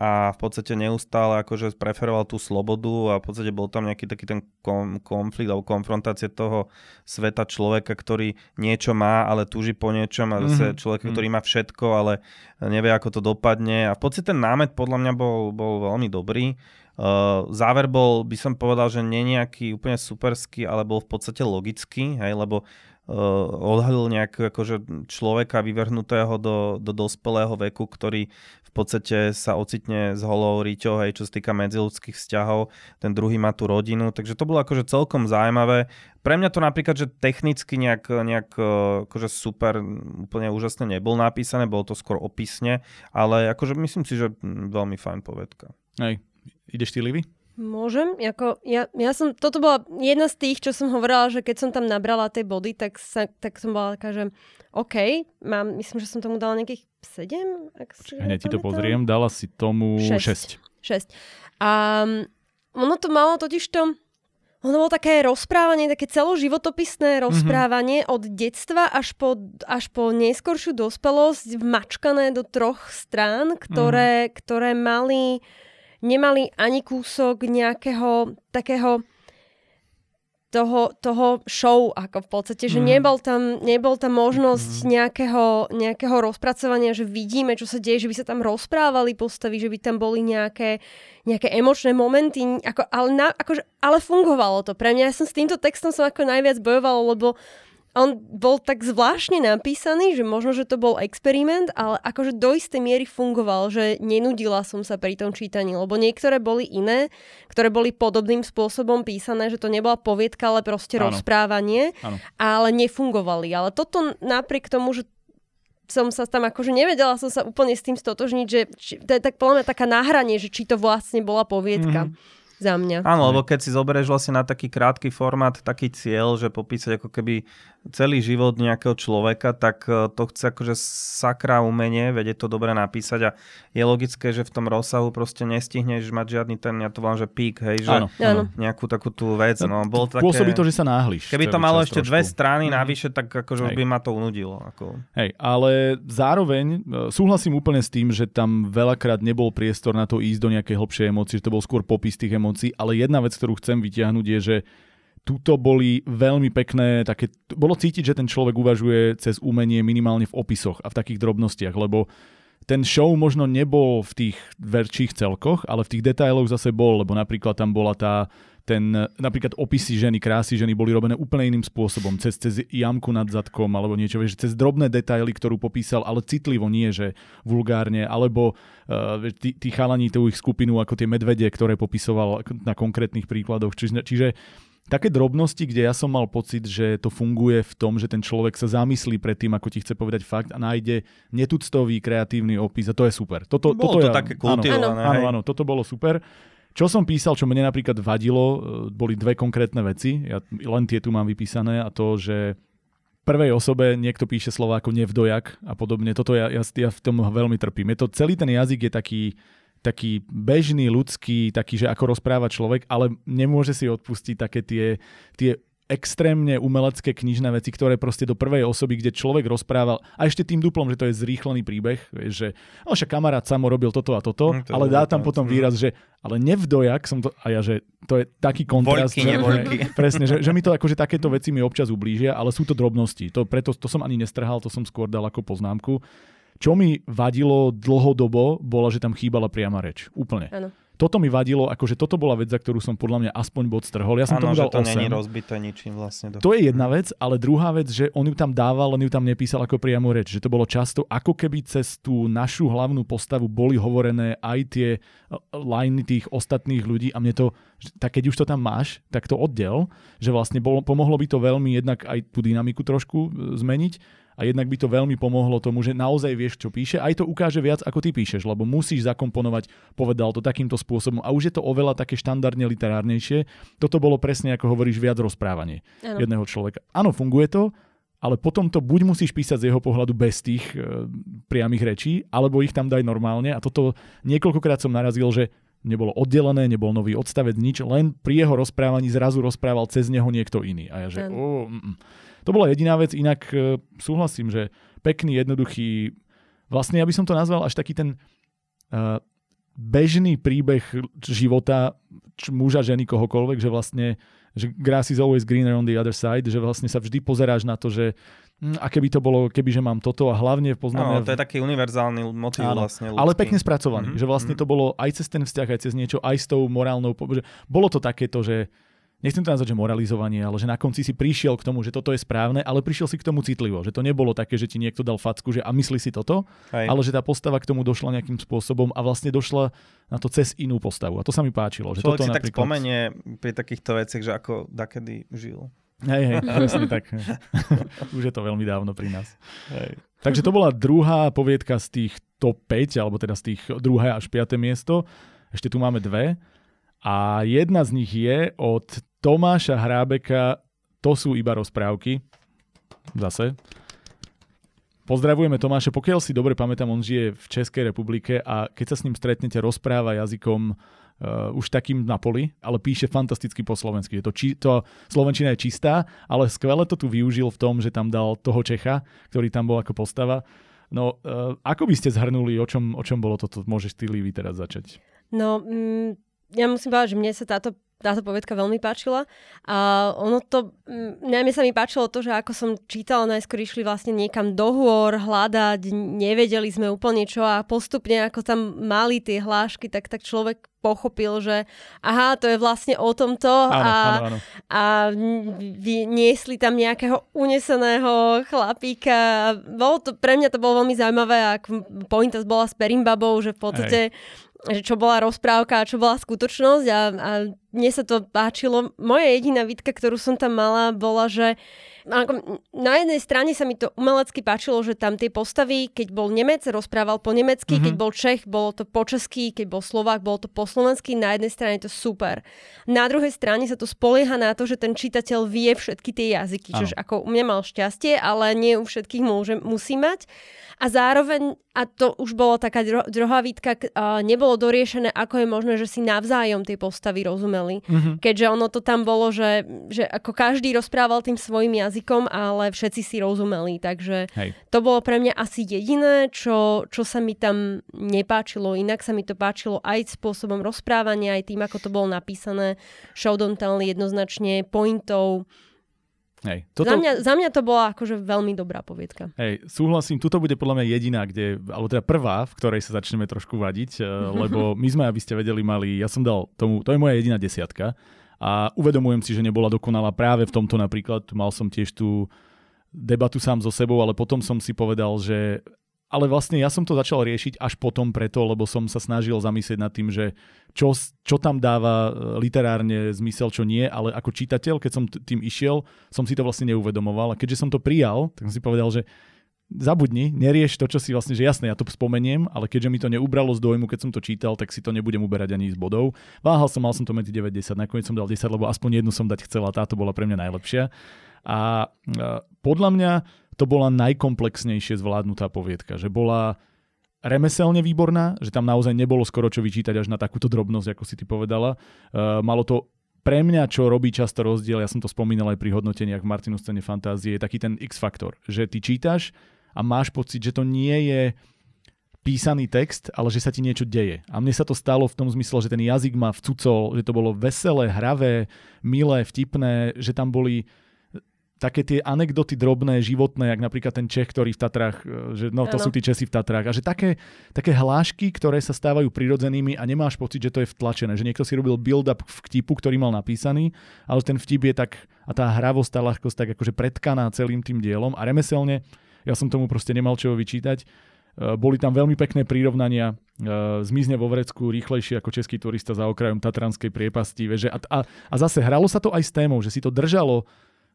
a v podstate neustále akože preferoval tú slobodu a v podstate bol tam nejaký taký ten kom, konflikt alebo konfrontácie toho sveta človeka, ktorý niečo má, ale túži po niečom a zase mm-hmm. človeka, ktorý má všetko, ale nevie, ako to dopadne a v podstate ten námet podľa mňa bol, bol veľmi dobrý. Uh, záver bol, by som povedal, že nie nejaký úplne superský, ale bol v podstate logický, hej, lebo uh, odhalil nejak akože človeka vyvrhnutého do, do dospelého veku, ktorý v podstate sa ocitne s holou ríťou, hej, čo sa týka medziludských vzťahov, ten druhý má tú rodinu, takže to bolo akože celkom zaujímavé. Pre mňa to napríklad, že technicky nejak, nejak e, akože super, úplne úžasne nebol napísané, bolo to skôr opisne, ale akože myslím si, že veľmi fajn povedka. Hej, ideš ty, Livy? Môžem? Jako, ja, ja som, toto bola jedna z tých, čo som hovorila, že keď som tam nabrala tie body, tak, sa, tak som bola taká, že OK, mám, myslím, že som tomu dala nejakých 7. Ak si Hneď ti to pozriem, dala si tomu 6. 6. 6. A ono to malo totiž to, ono bolo také rozprávanie, také celoživotopisné mhm. rozprávanie mm-hmm. od detstva až po, až po neskoršiu dospelosť vmačkané do troch strán, ktoré, mm. ktoré mali nemali ani kúsok nejakého takého toho, toho show, ako v podstate, že mm. nebol, tam, nebol tam možnosť mm. nejakého, nejakého rozpracovania, že vidíme, čo sa deje, že by sa tam rozprávali postavy, že by tam boli nejaké, nejaké emočné momenty, ako, ale, na, akože, ale fungovalo to. Pre mňa ja som s týmto textom som ako najviac bojovala, lebo on bol tak zvláštne napísaný, že možno, že to bol experiment, ale akože do istej miery fungoval, že nenudila som sa pri tom čítaní, lebo niektoré boli iné, ktoré boli podobným spôsobom písané, že to nebola poviedka, ale proste ano. rozprávanie, ano. ale nefungovali. Ale toto napriek tomu, že som sa tam akože nevedela som sa úplne s tým stotožniť, že či, to je tak podľa mňa taká náhranie, že či to vlastne bola poviedka. Mm-hmm za mňa. Áno, lebo keď si zoberieš vlastne na taký krátky formát, taký cieľ, že popísať ako keby celý život nejakého človeka, tak e, to chce akože sakra umenie, vedie to dobre napísať a je logické, že v tom rozsahu proste nestihneš mať žiadny ten, ja to volám, že pík, hej, že áno. nejakú takú tú vec. No, bol také... Pôsobí to, že sa náhliš. Keby to malo ešte trošku. dve strany mm. navyše, tak akože by ma to unudilo. Ako... Hej, ale zároveň e, súhlasím úplne s tým, že tam veľakrát nebol priestor na to ísť do nejakej hlbšej emócie, že to bol skôr popis tých emócií, ale jedna vec, ktorú chcem vytiahnuť je, že tuto boli veľmi pekné, také, bolo cítiť, že ten človek uvažuje cez umenie minimálne v opisoch a v takých drobnostiach, lebo ten show možno nebol v tých verčích celkoch, ale v tých detailoch zase bol, lebo napríklad tam bola tá, ten, napríklad opisy ženy, krásy ženy boli robené úplne iným spôsobom, cez, cez jamku nad zadkom alebo niečo, vieš, cez drobné detaily, ktorú popísal, ale citlivo, nie že vulgárne, alebo uh, tí, tí chalani tú ich skupinu ako tie medvede, ktoré popisoval na konkrétnych príkladoch. Čiže, čiže také drobnosti, kde ja som mal pocit, že to funguje v tom, že ten človek sa zamyslí pred tým, ako ti chce povedať fakt a nájde netuctový kreatívny opis a to je super. Toto, bolo toto to ja, také kultivované. Áno, áno, áno, toto bolo super. Čo som písal, čo mne napríklad vadilo, e, boli dve konkrétne veci. Ja len tie tu mám vypísané a to, že prvej osobe niekto píše slova ako nevdojak a podobne. Toto ja, ja, ja v tom veľmi trpím. Je to, celý ten jazyk je taký taký bežný, ľudský, taký, že ako rozpráva človek, ale nemôže si odpustiť také tie, tie extrémne umelecké knižné veci, ktoré proste do prvej osoby, kde človek rozprával, a ešte tým duplom, že to je zrýchlený príbeh, že no však kamarát samo robil toto a toto, mm, to ale dá tam potom výraz, že ale nevdojak som to, a ja, že to je taký kontrast. Vojky, že, presne, že, že mi to akože takéto veci mi občas ublížia, ale sú to drobnosti. To, preto to som ani nestrhal, to som skôr dal ako poznámku. Čo mi vadilo dlhodobo, bola, že tam chýbala priama reč. Úplne. Ano. Toto mi vadilo, akože toto bola vec, za ktorú som podľa mňa aspoň bod strhol. Ja som ano, tomu dal že to 8. není rozbité ničím vlastne. Do... To je jedna vec, ale druhá vec, že on ju tam dával, len ju tam nepísal ako priamu reč. Že to bolo často, ako keby cez tú našu hlavnú postavu boli hovorené aj tie e, liney tých ostatných ľudí a mne to, tak keď už to tam máš, tak to oddel, že vlastne bolo, pomohlo by to veľmi jednak aj tú dynamiku trošku e, zmeniť a jednak by to veľmi pomohlo tomu, že naozaj vieš, čo píše. Aj to ukáže viac, ako ty píšeš, lebo musíš zakomponovať, povedal to takýmto spôsobom a už je to oveľa také štandardne literárnejšie. Toto bolo presne, ako hovoríš, viac rozprávanie ano. jedného človeka. Áno, funguje to, ale potom to buď musíš písať z jeho pohľadu bez tých e, priamých rečí, alebo ich tam daj normálne. A toto niekoľkokrát som narazil, že nebolo oddelené, nebol nový odstavec, nič, len pri jeho rozprávaní zrazu rozprával cez neho niekto iný. A ja že, oh, mm, mm. To bola jediná vec, inak e, súhlasím, že pekný, jednoduchý, vlastne ja by som to nazval až taký ten uh, bežný príbeh života č, muža, ženy, kohokoľvek, že vlastne že grass is always greener on the other side, že vlastne sa vždy pozeráš na to, že hm, a keby to bolo, keby že mám toto a hlavne poznáme... No, to je taký univerzálny motiv áno, vlastne ľudský. Ale pekne spracovaný, mm-hmm. že vlastne to bolo aj cez ten vzťah, aj cez niečo, aj s tou morálnou... Že bolo to takéto, že nechcem to nazvať, že moralizovanie, ale že na konci si prišiel k tomu, že toto je správne, ale prišiel si k tomu citlivo, že to nebolo také, že ti niekto dal facku, že a myslí si toto, Hej. ale že tá postava k tomu došla nejakým spôsobom a vlastne došla na to cez inú postavu. A to sa mi páčilo. Že Človek toto si napríklad... tak spomenie pri takýchto veciach, že ako dakedy žil. Hej, hej, presne tak. Už je to veľmi dávno pri nás. Hej. Takže to bola druhá poviedka z tých top 5, alebo teda z tých druhé až piaté miesto. Ešte tu máme dve. A jedna z nich je od Tomáša Hrábeka, to sú iba rozprávky. Zase. Pozdravujeme Tomáša, pokiaľ si dobre pamätám, on žije v Českej republike a keď sa s ním stretnete, rozpráva jazykom uh, už takým na poli, ale píše fantasticky po slovensky. Je to, či, to Slovenčina je čistá, ale skvele to tu využil v tom, že tam dal toho Čecha, ktorý tam bol ako postava. No, uh, ako by ste zhrnuli, o čom, o čom bolo toto? Môžeš ty, Lívy, teraz začať. No, mm, ja musím povedať, že mne sa táto táto povedka veľmi páčila. A ono to, najmä sa mi páčilo to, že ako som čítala, najskôr išli vlastne niekam do hôr hľadať, nevedeli sme úplne čo a postupne ako tam mali tie hlášky, tak, tak človek pochopil, že aha, to je vlastne o tomto áno, a, áno, áno. a niesli tam nejakého uneseného chlapíka. Bolo to, pre mňa to bolo veľmi zaujímavé, ak pointa bola s Perimbabou, že v podstate Hej že čo bola rozprávka a čo bola skutočnosť a, a mne sa to páčilo. Moja jediná výtka, ktorú som tam mala, bola, že ako, na jednej strane sa mi to umelecky páčilo, že tam tie postavy, keď bol Nemec, rozprával po nemecky, mm-hmm. keď bol Čech, bolo to po česky, keď bol Slovák, bolo to po slovensky, na jednej strane je to super. Na druhej strane sa to spolieha na to, že ten čitateľ vie všetky tie jazyky, čiže ako u mňa mal šťastie, ale nie u všetkých môže, musí mať. A zároveň, a to už bolo taká dro- druhá výtka, uh, nebolo doriešené, ako je možné, že si navzájom tie postavy rozumeli. Mm-hmm. Keďže ono to tam bolo, že, že ako každý rozprával tým svojim jazykom, ale všetci si rozumeli. Takže Hej. to bolo pre mňa asi jediné, čo, čo sa mi tam nepáčilo. Inak sa mi to páčilo aj spôsobom rozprávania, aj tým, ako to bolo napísané. Show don't tell jednoznačne pointov Hej, toto... za, mňa, za mňa to bola akože veľmi dobrá poviedka. Hej, súhlasím, tuto bude podľa mňa jediná, kde, alebo teda prvá, v ktorej sa začneme trošku vadiť, eh, lebo my sme, aby ste vedeli, mali, ja som dal tomu, to je moja jediná desiatka a uvedomujem si, že nebola dokonalá práve v tomto napríklad, mal som tiež tú debatu sám so sebou, ale potom som si povedal, že ale vlastne ja som to začal riešiť až potom preto, lebo som sa snažil zamyslieť nad tým, že čo, čo tam dáva e, literárne zmysel, čo nie, ale ako čitateľ, keď som tým išiel, som si to vlastne neuvedomoval. A keďže som to prijal, tak som si povedal, že zabudni, nerieš to, čo si vlastne, že jasné, ja to spomeniem, ale keďže mi to neubralo z dojmu, keď som to čítal, tak si to nebudem uberať ani z bodov. Váhal som, mal som to medzi 90, nakoniec som dal 10, lebo aspoň jednu som dať chcela, táto bola pre mňa najlepšia. A, a podľa mňa to bola najkomplexnejšie zvládnutá poviedka, že bola remeselne výborná, že tam naozaj nebolo skoro čo vyčítať až na takúto drobnosť, ako si ty povedala. Uh, malo to pre mňa, čo robí často rozdiel, ja som to spomínal aj pri hodnoteniach v Martinu scéne fantázie, je taký ten X-faktor, že ty čítaš a máš pocit, že to nie je písaný text, ale že sa ti niečo deje. A mne sa to stalo v tom zmysle, že ten jazyk ma vcucol, že to bolo veselé, hravé, milé, vtipné, že tam boli také tie anekdoty drobné, životné, jak napríklad ten Čech, ktorý v Tatrách, e, že no to ano. sú tí Česi v Tatrách. A že také, také hlášky, ktoré sa stávajú prirodzenými a nemáš pocit, že to je vtlačené. Že niekto si robil build-up vtipu, ktorý mal napísaný, ale ten vtip je tak, a tá hravosť, tá ľahkosť tak akože predkaná celým tým dielom a remeselne, ja som tomu proste nemal čo vyčítať. E, boli tam veľmi pekné prírovnania. E, zmizne vo vrecku rýchlejšie ako český turista za okrajom Tatranskej priepasti. a, a, a zase hralo sa to aj s témou, že si to držalo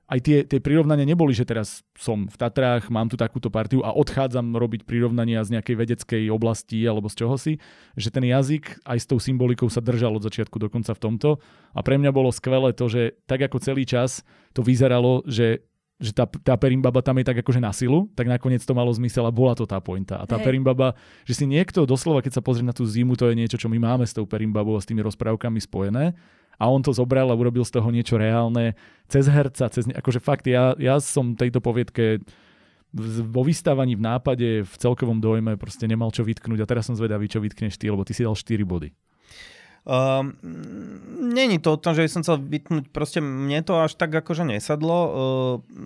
aj tie, tie prirovnania neboli, že teraz som v Tatrách, mám tu takúto partiu a odchádzam robiť prirovnania z nejakej vedeckej oblasti alebo z čoho si, že ten jazyk aj s tou symbolikou sa držal od začiatku dokonca v tomto. A pre mňa bolo skvelé to, že tak ako celý čas to vyzeralo, že že tá, tá perimbaba tam je tak akože na silu, tak nakoniec to malo zmysel a bola to tá pointa. A tá Hej. perimbaba, že si niekto doslova, keď sa pozrie na tú zimu, to je niečo, čo my máme s tou perimbabou a s tými rozprávkami spojené. A on to zobral a urobil z toho niečo reálne cez herca, cez, akože fakt, ja, ja som tejto poviedke vo vystávaní v nápade, v celkovom dojme proste nemal čo vytknúť a teraz som zvedavý, čo vytkneš ty, lebo ty si dal 4 body. Um, Není to o tom, že by som chcel vytnúť, proste mne to až tak akože nesadlo, uh,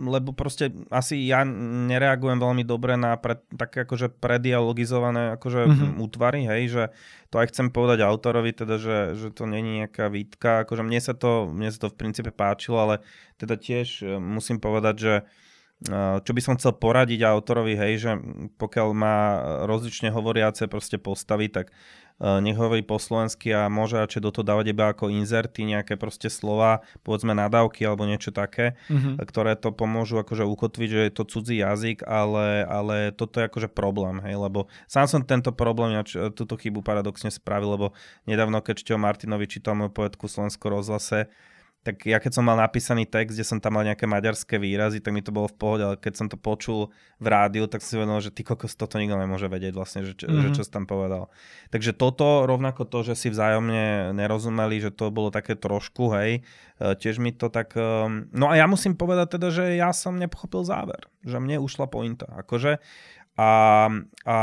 lebo proste asi ja nereagujem veľmi dobre na pre, také akože predialogizované akože mm-hmm. útvary, hej, že to aj chcem povedať autorovi, teda, že, že to není nejaká výtka, akože mne sa to, mne sa to v princípe páčilo, ale teda tiež uh, musím povedať, že uh, čo by som chcel poradiť autorovi, hej, že pokiaľ má rozlične hovoriace proste postavy, tak Eh, nech hovorí po slovensky a môže radšej do toho dávať iba ako inzerty, nejaké proste slova, povedzme nadávky alebo niečo také, mm-hmm. ktoré to pomôžu akože ukotviť, že je to cudzí jazyk, ale, ale toto je akože problém, hej, lebo sám som tento problém, ja túto chybu paradoxne spravil, lebo nedávno, keď Šteo Martinovi čítal moju poetku Slovensko rozhlase, tak ja keď som mal napísaný text, kde som tam mal nejaké maďarské výrazy, tak mi to bolo v pohode, ale keď som to počul v rádiu, tak si uvedomil, že ty kokos, toto nikto nemôže vedieť vlastne, že, mm-hmm. že mhm. čo si tam povedal. Takže toto, rovnako to, že si vzájomne nerozumeli, že to bolo také trošku, hej, e, tiež mi to tak... E, no a ja musím povedať teda, že ja som nepochopil záver, že mne ušla pointa. Akože a, a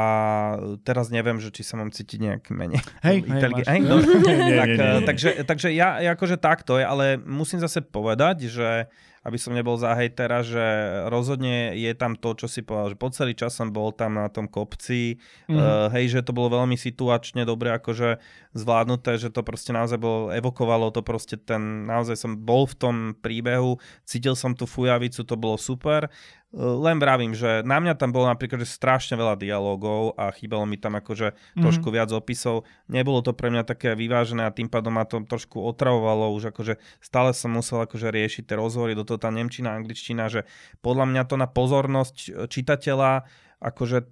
teraz neviem, že či sa mám cítiť nejak menej. Hej, Intelig- hej, no. tak, takže, takže ja akože takto je, ale musím zase povedať, že aby som nebol za hejtera, že rozhodne je tam to, čo si povedal, že po celý čas som bol tam na tom kopci, mm. uh, hej, že to bolo veľmi situačne dobre akože zvládnuté, že to proste naozaj bolo, evokovalo to proste ten, naozaj som bol v tom príbehu, cítil som tú fujavicu, to bolo super. Len vravím, že na mňa tam bolo napríklad že strašne veľa dialogov a chýbalo mi tam akože mm-hmm. trošku viac opisov. Nebolo to pre mňa také vyvážené a tým pádom ma to trošku otravovalo už akože stále som musel akože riešiť tie rozhovory, do toho tá nemčina, angličtina, že podľa mňa to na pozornosť čitateľa akože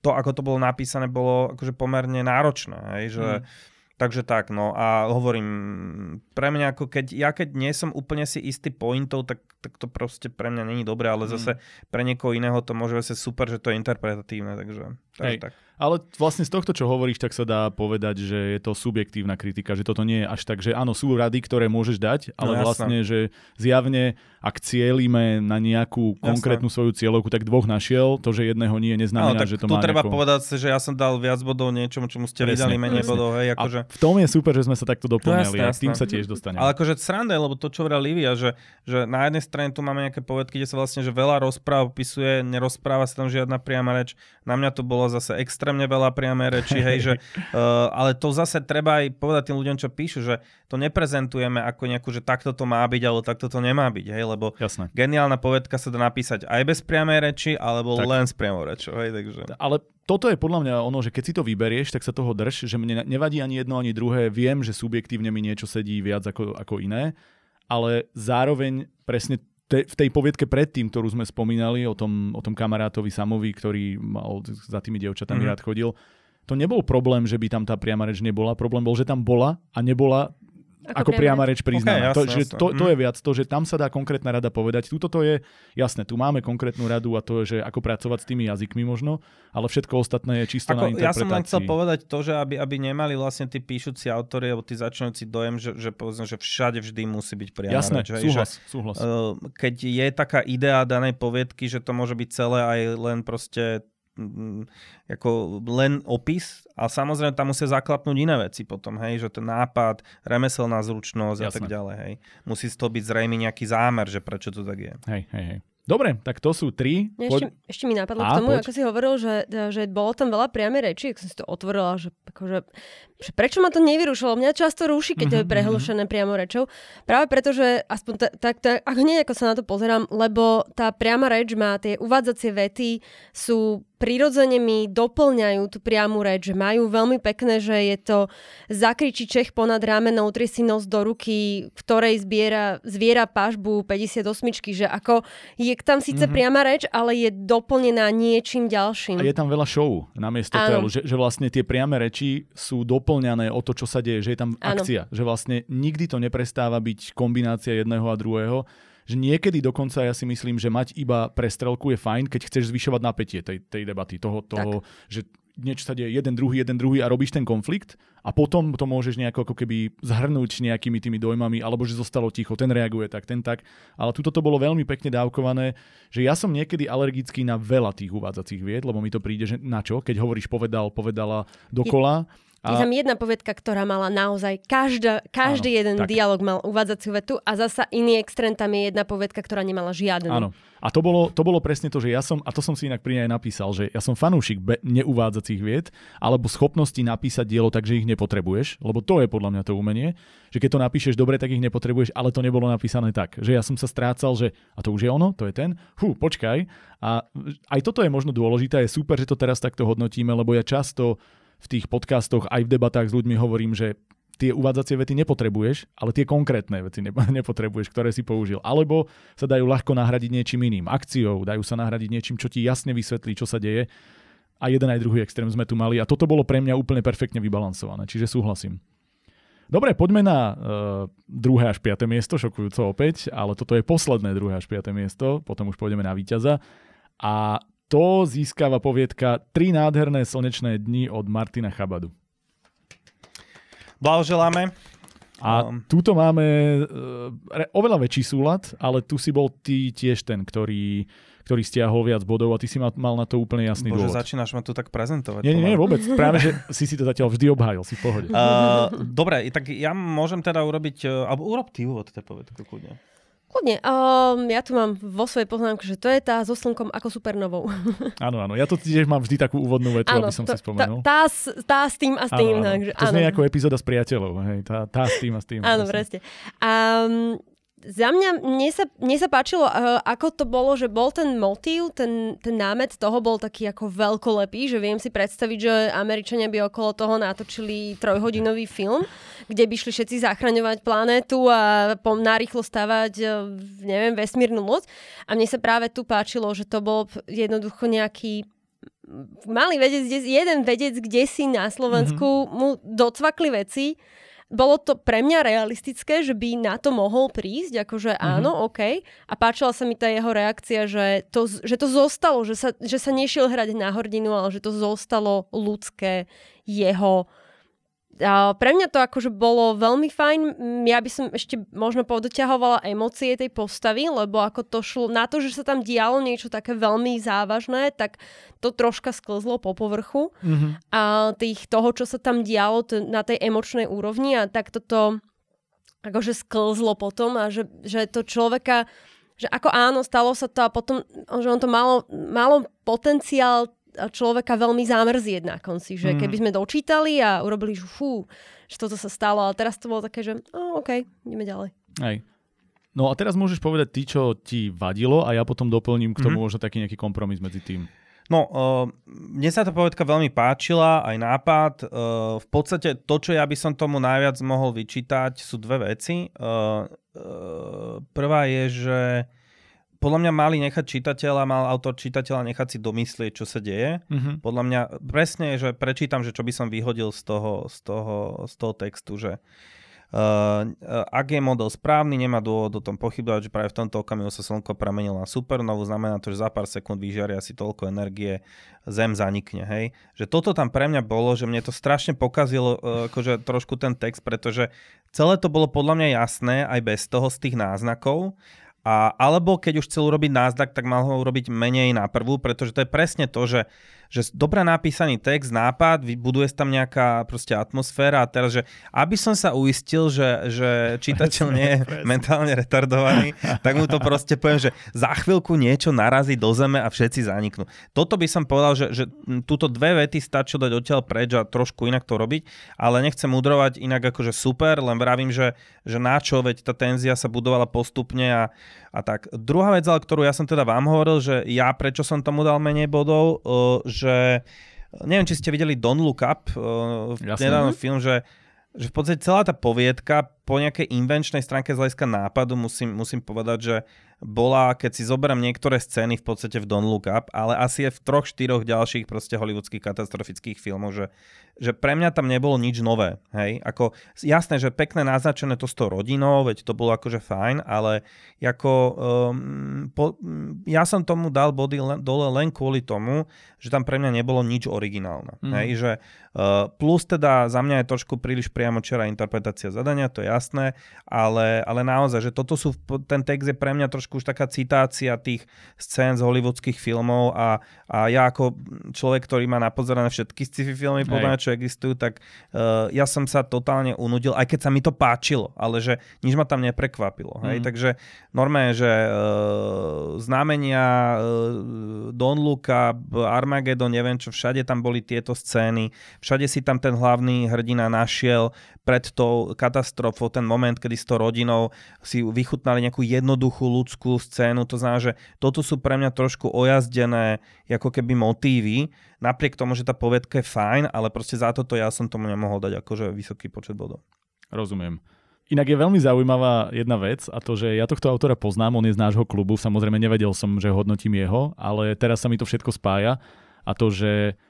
to, ako to bolo napísané, bolo akože pomerne náročné. Hej, že mm Takže tak, no a hovorím, pre mňa ako keď, ja keď nie som úplne si istý pointov, tak, tak to proste pre mňa není dobré, ale zase mm. pre niekoho iného to môže byť super, že to je interpretatívne, takže, takže tak. Ale vlastne z tohto, čo hovoríš, tak sa dá povedať, že je to subjektívna kritika, že toto nie je až tak, že áno, sú rady, ktoré môžeš dať, ale no, vlastne, že zjavne, ak cielíme na nejakú konkrétnu svoju cieľovku, tak dvoch našiel, to, že jedného nie, neznamená, no, že to tu má treba nejako... povedať, že ja som dal viac bodov niečomu, čomu ste vydali menej presne. bodov. Hej, akože... A v tom je super, že sme sa takto doplňali no, a tým sa tiež dostaneme. Ale akože sranda, lebo to, čo hovorila Livia, že, že na jednej strane tu máme nejaké povedky, kde sa vlastne že veľa rozpráv opisuje, nerozpráva sa tam žiadna priama reč. Na mňa to bolo zase extrémne veľa priama samé reči, hej, že, uh, ale to zase treba aj povedať tým ľuďom, čo píšu, že to neprezentujeme ako nejakú, že takto to má byť, ale takto to nemá byť, hej, lebo Jasné. geniálna povedka sa dá napísať aj bez priamej reči, alebo tak. len s priamou rečou, hej, takže. Ale toto je podľa mňa ono, že keď si to vyberieš, tak sa toho drž, že mne nevadí ani jedno, ani druhé. Viem, že subjektívne mi niečo sedí viac ako, ako iné, ale zároveň presne te, v tej poviedke predtým, ktorú sme spomínali o tom, o tom kamarátovi Samovi, ktorý mal za tými dievčatami mm-hmm. rád chodil, to nebol problém, že by tam tá priama reč nebola. Problém bol, že tam bola a nebola ako, ako priama reč priznaná. Okay, jasne, to, jasne. To, to je mhm. viac to, že tam sa dá konkrétna rada povedať. Tuto to je, jasné, tu máme konkrétnu radu a to je, že ako pracovať s tými jazykmi možno, ale všetko ostatné je čisto ako, na interpretácii. Ja som len chcel povedať to, že aby, aby nemali vlastne tí píšuci autory alebo tí začínajúci dojem, že, že, povedzme, že všade vždy musí byť priama jasné, reč. súhlas, že, súhlas. Uh, keď je taká idea danej poviedky, že to môže byť celé aj len proste ako len opis a samozrejme tam musia zaklapnúť iné veci potom, hej, že ten nápad, remeselná zručnosť Jasne. a tak ďalej, hej. Musí z toho byť zrejmy nejaký zámer, že prečo to tak je. Hej, hej, hej. Dobre, tak to sú tri. Ešte, poď... ešte mi napadlo a, k tomu, poď. ako si hovoril, že, že bolo tam veľa priamej reči, ak som si to otvorila, že, akože, že prečo ma to nevyrušilo? Mňa často ruší, keď to je mhm, mhm, mhm. prehlušené priamo rečou. Práve preto, že aspoň tak, tak, ta, ako nie, ako sa na to pozerám, lebo tá priama reč má tie uvádzacie vety, sú prirodzene mi doplňajú tú priamu reč, že majú veľmi pekné, že je to zakričí Čech ponad rámenou, utrie si nos do ruky, v ktorej zbiera, zviera pažbu 58, že ako je tam síce mm-hmm. priama reč, ale je doplnená niečím ďalším. A je tam veľa show namiesto toho, že, že vlastne tie priame reči sú doplňané o to, čo sa deje, že je tam Áno. akcia, že vlastne nikdy to neprestáva byť kombinácia jedného a druhého že niekedy dokonca ja si myslím, že mať iba prestrelku je fajn, keď chceš zvyšovať napätie tej, tej debaty, toho, toho že niečo sa deje jeden druhý, jeden druhý a robíš ten konflikt a potom to môžeš nejako ako keby zhrnúť nejakými tými dojmami, alebo že zostalo ticho, ten reaguje tak, ten tak. Ale tuto to bolo veľmi pekne dávkované, že ja som niekedy alergický na veľa tých uvádzacích vied, lebo mi to príde, že na čo, keď hovoríš povedal, povedala dokola. Je tam jedna povedka, ktorá mala naozaj, každá, každý áno, jeden tak. dialog mal uvádzaciu vetu a zasa iný extrém tam je jedna povedka, ktorá nemala žiadnu. Áno. A to bolo, to bolo presne to, že ja som, a to som si inak pri nej napísal, že ja som fanúšik be- neuvádzacích vied, alebo schopnosti napísať dielo tak, že ich nepotrebuješ, lebo to je podľa mňa to umenie, že keď to napíšeš dobre, tak ich nepotrebuješ, ale to nebolo napísané tak. Že ja som sa strácal, že a to už je ono, to je ten, hú, počkaj. A aj toto je možno dôležité, je super, že to teraz takto hodnotíme, lebo ja často v tých podcastoch aj v debatách s ľuďmi hovorím, že tie uvádzacie vety nepotrebuješ, ale tie konkrétne veci nepotrebuješ, ktoré si použil. Alebo sa dajú ľahko nahradiť niečím iným. Akciou, dajú sa nahradiť niečím, čo ti jasne vysvetlí, čo sa deje. A jeden aj druhý extrém sme tu mali. A toto bolo pre mňa úplne perfektne vybalansované. Čiže súhlasím. Dobre, poďme na uh, druhé až piaté miesto, šokujúco opäť, ale toto je posledné druhé až piaté miesto, potom už pôjdeme na víťaza. A to získava poviedka Tri nádherné slnečné dni od Martina Chabadu. Blahoželáme. A um, túto máme uh, oveľa väčší súlad, ale tu si bol ty tiež ten, ktorý, ktorý stiahol viac bodov a ty si mal, mal na to úplne jasný Bože, dôvod. začínaš ma tu tak prezentovať. Nie, nie, nie, vôbec. Práve, že si si to zatiaľ vždy obhájil, si v pohode. Uh, dobre, tak ja môžem teda urobiť, uh, alebo urob ty úvod, te povedku, kľudne. Kľudne. Um, ja tu mám vo svojej poznámke, že to je tá so slnkom ako supernovou. áno, áno. Ja to tiež mám vždy takú úvodnú vetu, áno, aby som to, si spomenul. Tá, tá, tá s tým a s tým. Áno, áno. Takže, to znie ako epizóda s priateľov. Hej. Tá, tá s tým a s tým. Áno, presne. Um, za mňa, mne sa, mne sa páčilo, uh, ako to bolo, že bol ten motív, ten, ten námet toho bol taký ako veľkolepý, že viem si predstaviť, že Američania by okolo toho natočili trojhodinový film, kde by šli všetci zachraňovať planétu a po, narýchlo stavať, uh, neviem, vesmírnu loď. A mne sa práve tu páčilo, že to bol jednoducho nejaký malý vedec, jeden vedec, kde si na Slovensku mm-hmm. mu docvakli veci, bolo to pre mňa realistické, že by na to mohol prísť, akože mm-hmm. áno, OK. A páčila sa mi tá jeho reakcia, že to, že to zostalo, že sa, že sa nešiel hrať na hrdinu, ale že to zostalo ľudské jeho pre mňa to akože bolo veľmi fajn. Ja by som ešte možno podoťahovala emócie tej postavy, lebo ako to šlo, na to, že sa tam dialo niečo také veľmi závažné, tak to troška sklzlo po povrchu. Mm-hmm. A tých, toho, čo sa tam dialo t- na tej emočnej úrovni a tak toto akože sklzlo potom a že, že to človeka že ako áno, stalo sa to a potom, že on to malo, malo potenciál človeka veľmi zamrzieť na konci, že mm. keby sme dočítali a urobili, že fú, že toto sa stalo, ale teraz to bolo také, že oh, OK, ideme ďalej. Hej. No a teraz môžeš povedať ty, čo ti vadilo a ja potom doplním k tomu mm-hmm. možno taký nejaký kompromis medzi tým. No, uh, mne sa tá povedka veľmi páčila, aj nápad. Uh, v podstate to, čo ja by som tomu najviac mohol vyčítať, sú dve veci. Uh, uh, prvá je, že podľa mňa mali nechať čitateľa, mal autor čitateľa nechať si domyslieť, čo sa deje. Mm-hmm. Podľa mňa presne, že prečítam, že čo by som vyhodil z toho, z toho, z toho textu, že Uh, ak je model správny, nemá dôvod o tom pochybovať, že práve v tomto okamihu sa slnko premenilo na supernovu, znamená to, že za pár sekúnd vyžiaria si toľko energie, Zem zanikne, hej. Že toto tam pre mňa bolo, že mne to strašne pokazilo uh, akože trošku ten text, pretože celé to bolo podľa mňa jasné aj bez toho z tých náznakov a, alebo keď už chcel urobiť náznak, tak mal ho urobiť menej na prvú, pretože to je presne to, že že dobre napísaný text, nápad, vybuduje tam nejaká proste atmosféra a teraz, že aby som sa uistil, že, že čitateľ nie je mentálne retardovaný, tak mu to proste poviem, že za chvíľku niečo narazí do zeme a všetci zaniknú. Toto by som povedal, že, že túto dve vety stačí dať odtiaľ preč a trošku inak to robiť, ale nechcem mudrovať inak akože super, len vravím, že, že na čo, veď tá tenzia sa budovala postupne a, a tak. Druhá vec, ale ktorú ja som teda vám hovoril, že ja prečo som tomu dal menej bodov, že že neviem, či ste videli Don't Look Up, uh, nedávno film, že, že v podstate celá tá poviedka po nejakej invenčnej stránke z hľadiska nápadu musím, musím povedať, že bola, keď si zoberiem niektoré scény v podstate v Don't Look Up, ale asi je v troch, štyroch ďalších proste hollywoodských katastrofických filmov, že, že pre mňa tam nebolo nič nové. Hej? Ako, jasné, že pekné naznačené to s tou rodinou, veď to bolo akože fajn, ale ako, um, po, ja som tomu dal body dole len kvôli tomu, že tam pre mňa nebolo nič originálne. Mm. Hej? Že, uh, plus teda za mňa je trošku príliš priamo čera interpretácia zadania, to je jasné, ale, ale naozaj, že toto sú, ten text je pre mňa trošku trošku už taká citácia tých scén z hollywoodských filmov a, a ja ako človek, ktorý má napozerané všetky sci-fi filmy, podľa čo existujú, tak uh, ja som sa totálne unudil, aj keď sa mi to páčilo, ale že nič ma tam neprekvapilo. Mm. Hej? Mhm. Takže normálne, že uh, znamenia uh, Don Luca, Armageddon, neviem čo, všade tam boli tieto scény, všade si tam ten hlavný hrdina našiel pred tou katastrofou, ten moment, kedy s tou rodinou si vychutnali nejakú jednoduchú ľudskú scénu. To znamená, že toto sú pre mňa trošku ojazdené ako keby motívy, napriek tomu, že tá povedka je fajn, ale proste za toto ja som tomu nemohol dať akože vysoký počet bodov. Rozumiem. Inak je veľmi zaujímavá jedna vec a to, že ja tohto autora poznám, on je z nášho klubu, samozrejme nevedel som, že hodnotím jeho, ale teraz sa mi to všetko spája a to, že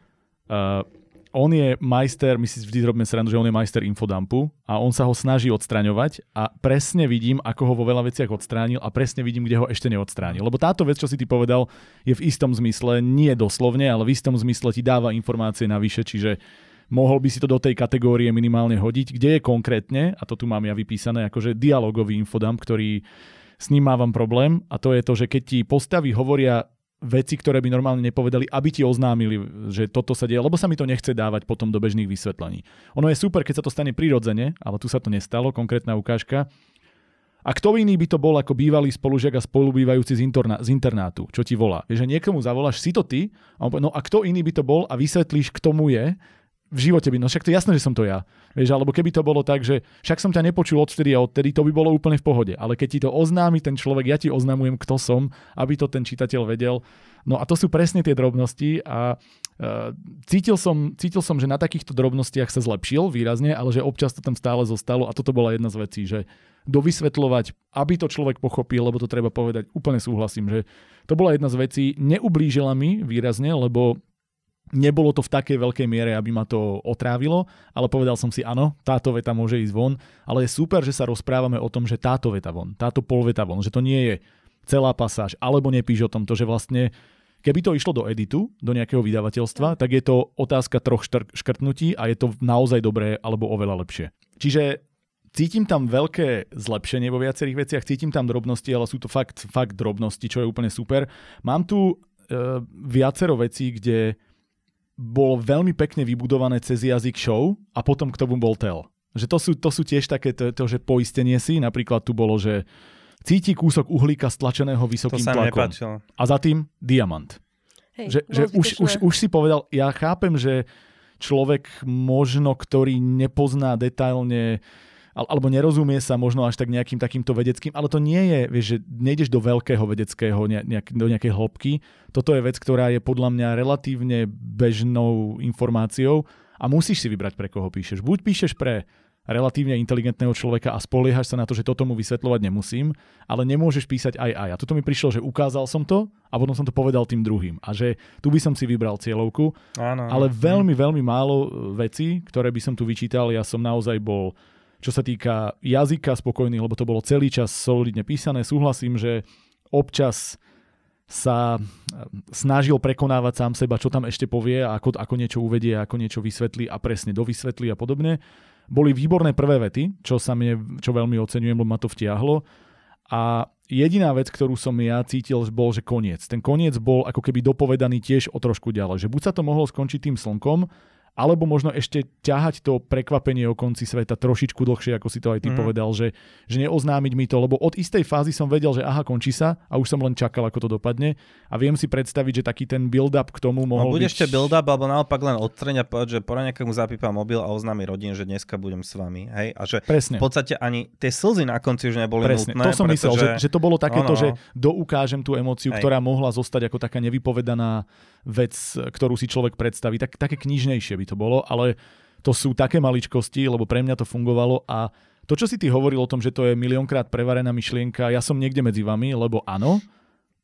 uh, on je majster, my si vždy robíme srandu, že on je majster infodumpu a on sa ho snaží odstraňovať a presne vidím, ako ho vo veľa veciach odstránil a presne vidím, kde ho ešte neodstránil. Lebo táto vec, čo si ty povedal, je v istom zmysle, nie doslovne, ale v istom zmysle ti dáva informácie navyše, čiže mohol by si to do tej kategórie minimálne hodiť, kde je konkrétne, a to tu mám ja vypísané, akože dialogový infodump, ktorý s ním mávam problém a to je to, že keď ti postavy hovoria veci, ktoré by normálne nepovedali, aby ti oznámili, že toto sa deje, lebo sa mi to nechce dávať potom do bežných vysvetlení. Ono je super, keď sa to stane prirodzene, ale tu sa to nestalo, konkrétna ukážka. A kto iný by to bol ako bývalý spolužiak a spolubývajúci z, interna- z internátu, čo ti volá? Vieš, že niekomu zavoláš, si to ty, a on povie, no a kto iný by to bol a vysvetlíš, k tomu je, v živote by, no však to je jasné, že som to ja. Vieš, alebo keby to bolo tak, že však som ťa nepočul odvtedy a odtedy, to by bolo úplne v pohode. Ale keď ti to oznámi ten človek, ja ti oznamujem, kto som, aby to ten čitateľ vedel. No a to sú presne tie drobnosti a uh, cítil, som, cítil som, že na takýchto drobnostiach sa zlepšil výrazne, ale že občas to tam stále zostalo a toto bola jedna z vecí, že dovysvetľovať, aby to človek pochopil, lebo to treba povedať, úplne súhlasím, že to bola jedna z vecí, neublížila mi výrazne, lebo Nebolo to v takej veľkej miere, aby ma to otrávilo, ale povedal som si, áno, táto veta môže ísť von, ale je super, že sa rozprávame o tom, že táto veta von, táto polveta von, že to nie je celá pasáž, alebo nepíš o tomto, že vlastne keby to išlo do editu, do nejakého vydavateľstva, tak je to otázka troch škrtnutí a je to naozaj dobré alebo oveľa lepšie. Čiže cítim tam veľké zlepšenie vo viacerých veciach, cítim tam drobnosti, ale sú to fakt, fakt drobnosti, čo je úplne super. Mám tu e, viacero vecí, kde bolo veľmi pekne vybudované cez jazyk show a potom k tomu bol tel. Že to sú, to sú tiež také, to, to, že poistenie si, napríklad tu bolo, že cíti kúsok uhlíka stlačeného vysokým to sa tlakom. Nepáčilo. A za tým diamant. Hej, že že už, už, už si povedal, ja chápem, že človek možno, ktorý nepozná detailne alebo nerozumie sa možno až tak nejakým takýmto vedeckým, ale to nie je, vieš, že nejdeš do veľkého vedeckého, nejak, do nejakej hĺbky. Toto je vec, ktorá je podľa mňa relatívne bežnou informáciou a musíš si vybrať, pre koho píšeš. Buď píšeš pre relatívne inteligentného človeka a spoliehaš sa na to, že toto mu vysvetľovať nemusím, ale nemôžeš písať aj aj. A toto mi prišlo, že ukázal som to a potom som to povedal tým druhým. A že tu by som si vybral cieľovku, áno, ale veľmi, veľmi málo vecí, ktoré by som tu vyčítal, ja som naozaj bol čo sa týka jazyka spokojný, lebo to bolo celý čas solidne písané. Súhlasím, že občas sa eh, snažil prekonávať sám seba, čo tam ešte povie, ako, ako niečo uvedie, ako niečo vysvetlí a presne dovysvetlí a podobne. Boli výborné prvé vety, čo sa mne, čo veľmi oceňujem, lebo ma to vtiahlo. A jediná vec, ktorú som ja cítil, bol, že koniec. Ten koniec bol ako keby dopovedaný tiež o trošku ďalej. Že buď sa to mohlo skončiť tým slnkom, alebo možno ešte ťahať to prekvapenie o konci sveta trošičku dlhšie, ako si to aj ty mm. povedal, že, že neoznámiť mi to, lebo od istej fázy som vedel, že aha, končí sa a už som len čakal, ako to dopadne a viem si predstaviť, že taký ten build-up k tomu mohol no, bude byť... ešte build-up, alebo naopak len odstreň a povedať, že po nejakému zapípa mobil a oznámi rodin, že dneska budem s vami. Hej? A že Presne. v podstate ani tie slzy na konci už neboli Presne. nutné. To som pretože... myslel, že, že to bolo takéto, no, no. že doukážem tú emóciu, Hej. ktorá mohla zostať ako taká nevypovedaná vec, ktorú si človek predstaví. Tak, také knižnejšie by to bolo, ale to sú také maličkosti, lebo pre mňa to fungovalo a to, čo si ty hovoril o tom, že to je miliónkrát prevarená myšlienka, ja som niekde medzi vami, lebo áno,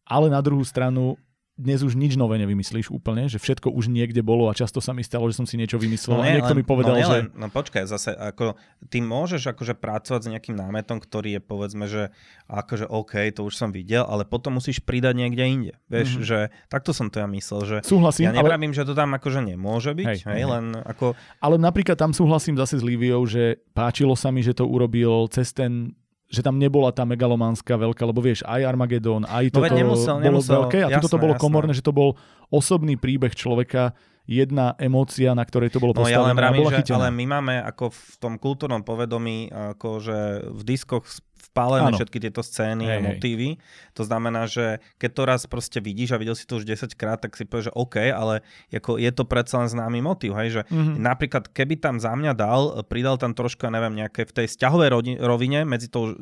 ale na druhú stranu dnes už nič nové nevymyslíš úplne, že všetko už niekde bolo a často sa mi stalo, že som si niečo vymyslel no, a niekto len, mi povedal, no, že... Len, no počkaj, zase ako, ty môžeš akože pracovať s nejakým námetom, ktorý je povedzme, že akože OK, to už som videl, ale potom musíš pridať niekde inde. Vieš, mm-hmm. že takto som to ja myslel, že súhlasím, ja nepravím, ale... že to tam akože nemôže byť, hej, hej, hej, len ako... Ale napríklad tam súhlasím zase s Líviou, že páčilo sa mi, že to urobil cez ten že tam nebola tá megalománska veľká, lebo vieš, aj Armagedon, aj no toto no, nemusel, bolo nemusel, veľké a toto to bolo jasné. komorné, že to bol osobný príbeh človeka, jedna emócia, na ktorej to bolo postavené. No ja len vravím, že, ale my máme ako v tom kultúrnom povedomí, ako že v diskoch vpálené ano. všetky tieto scény hej, a motívy. Hej. To znamená, že keď to raz proste vidíš a videl si to už 10 krát, tak si povieš, že OK, ale ako je to predsa len známy motív. Hej, že mm-hmm. napríklad keby tam za mňa dal, pridal tam trošku, neviem, nejaké v tej vzťahovej rovine medzi tou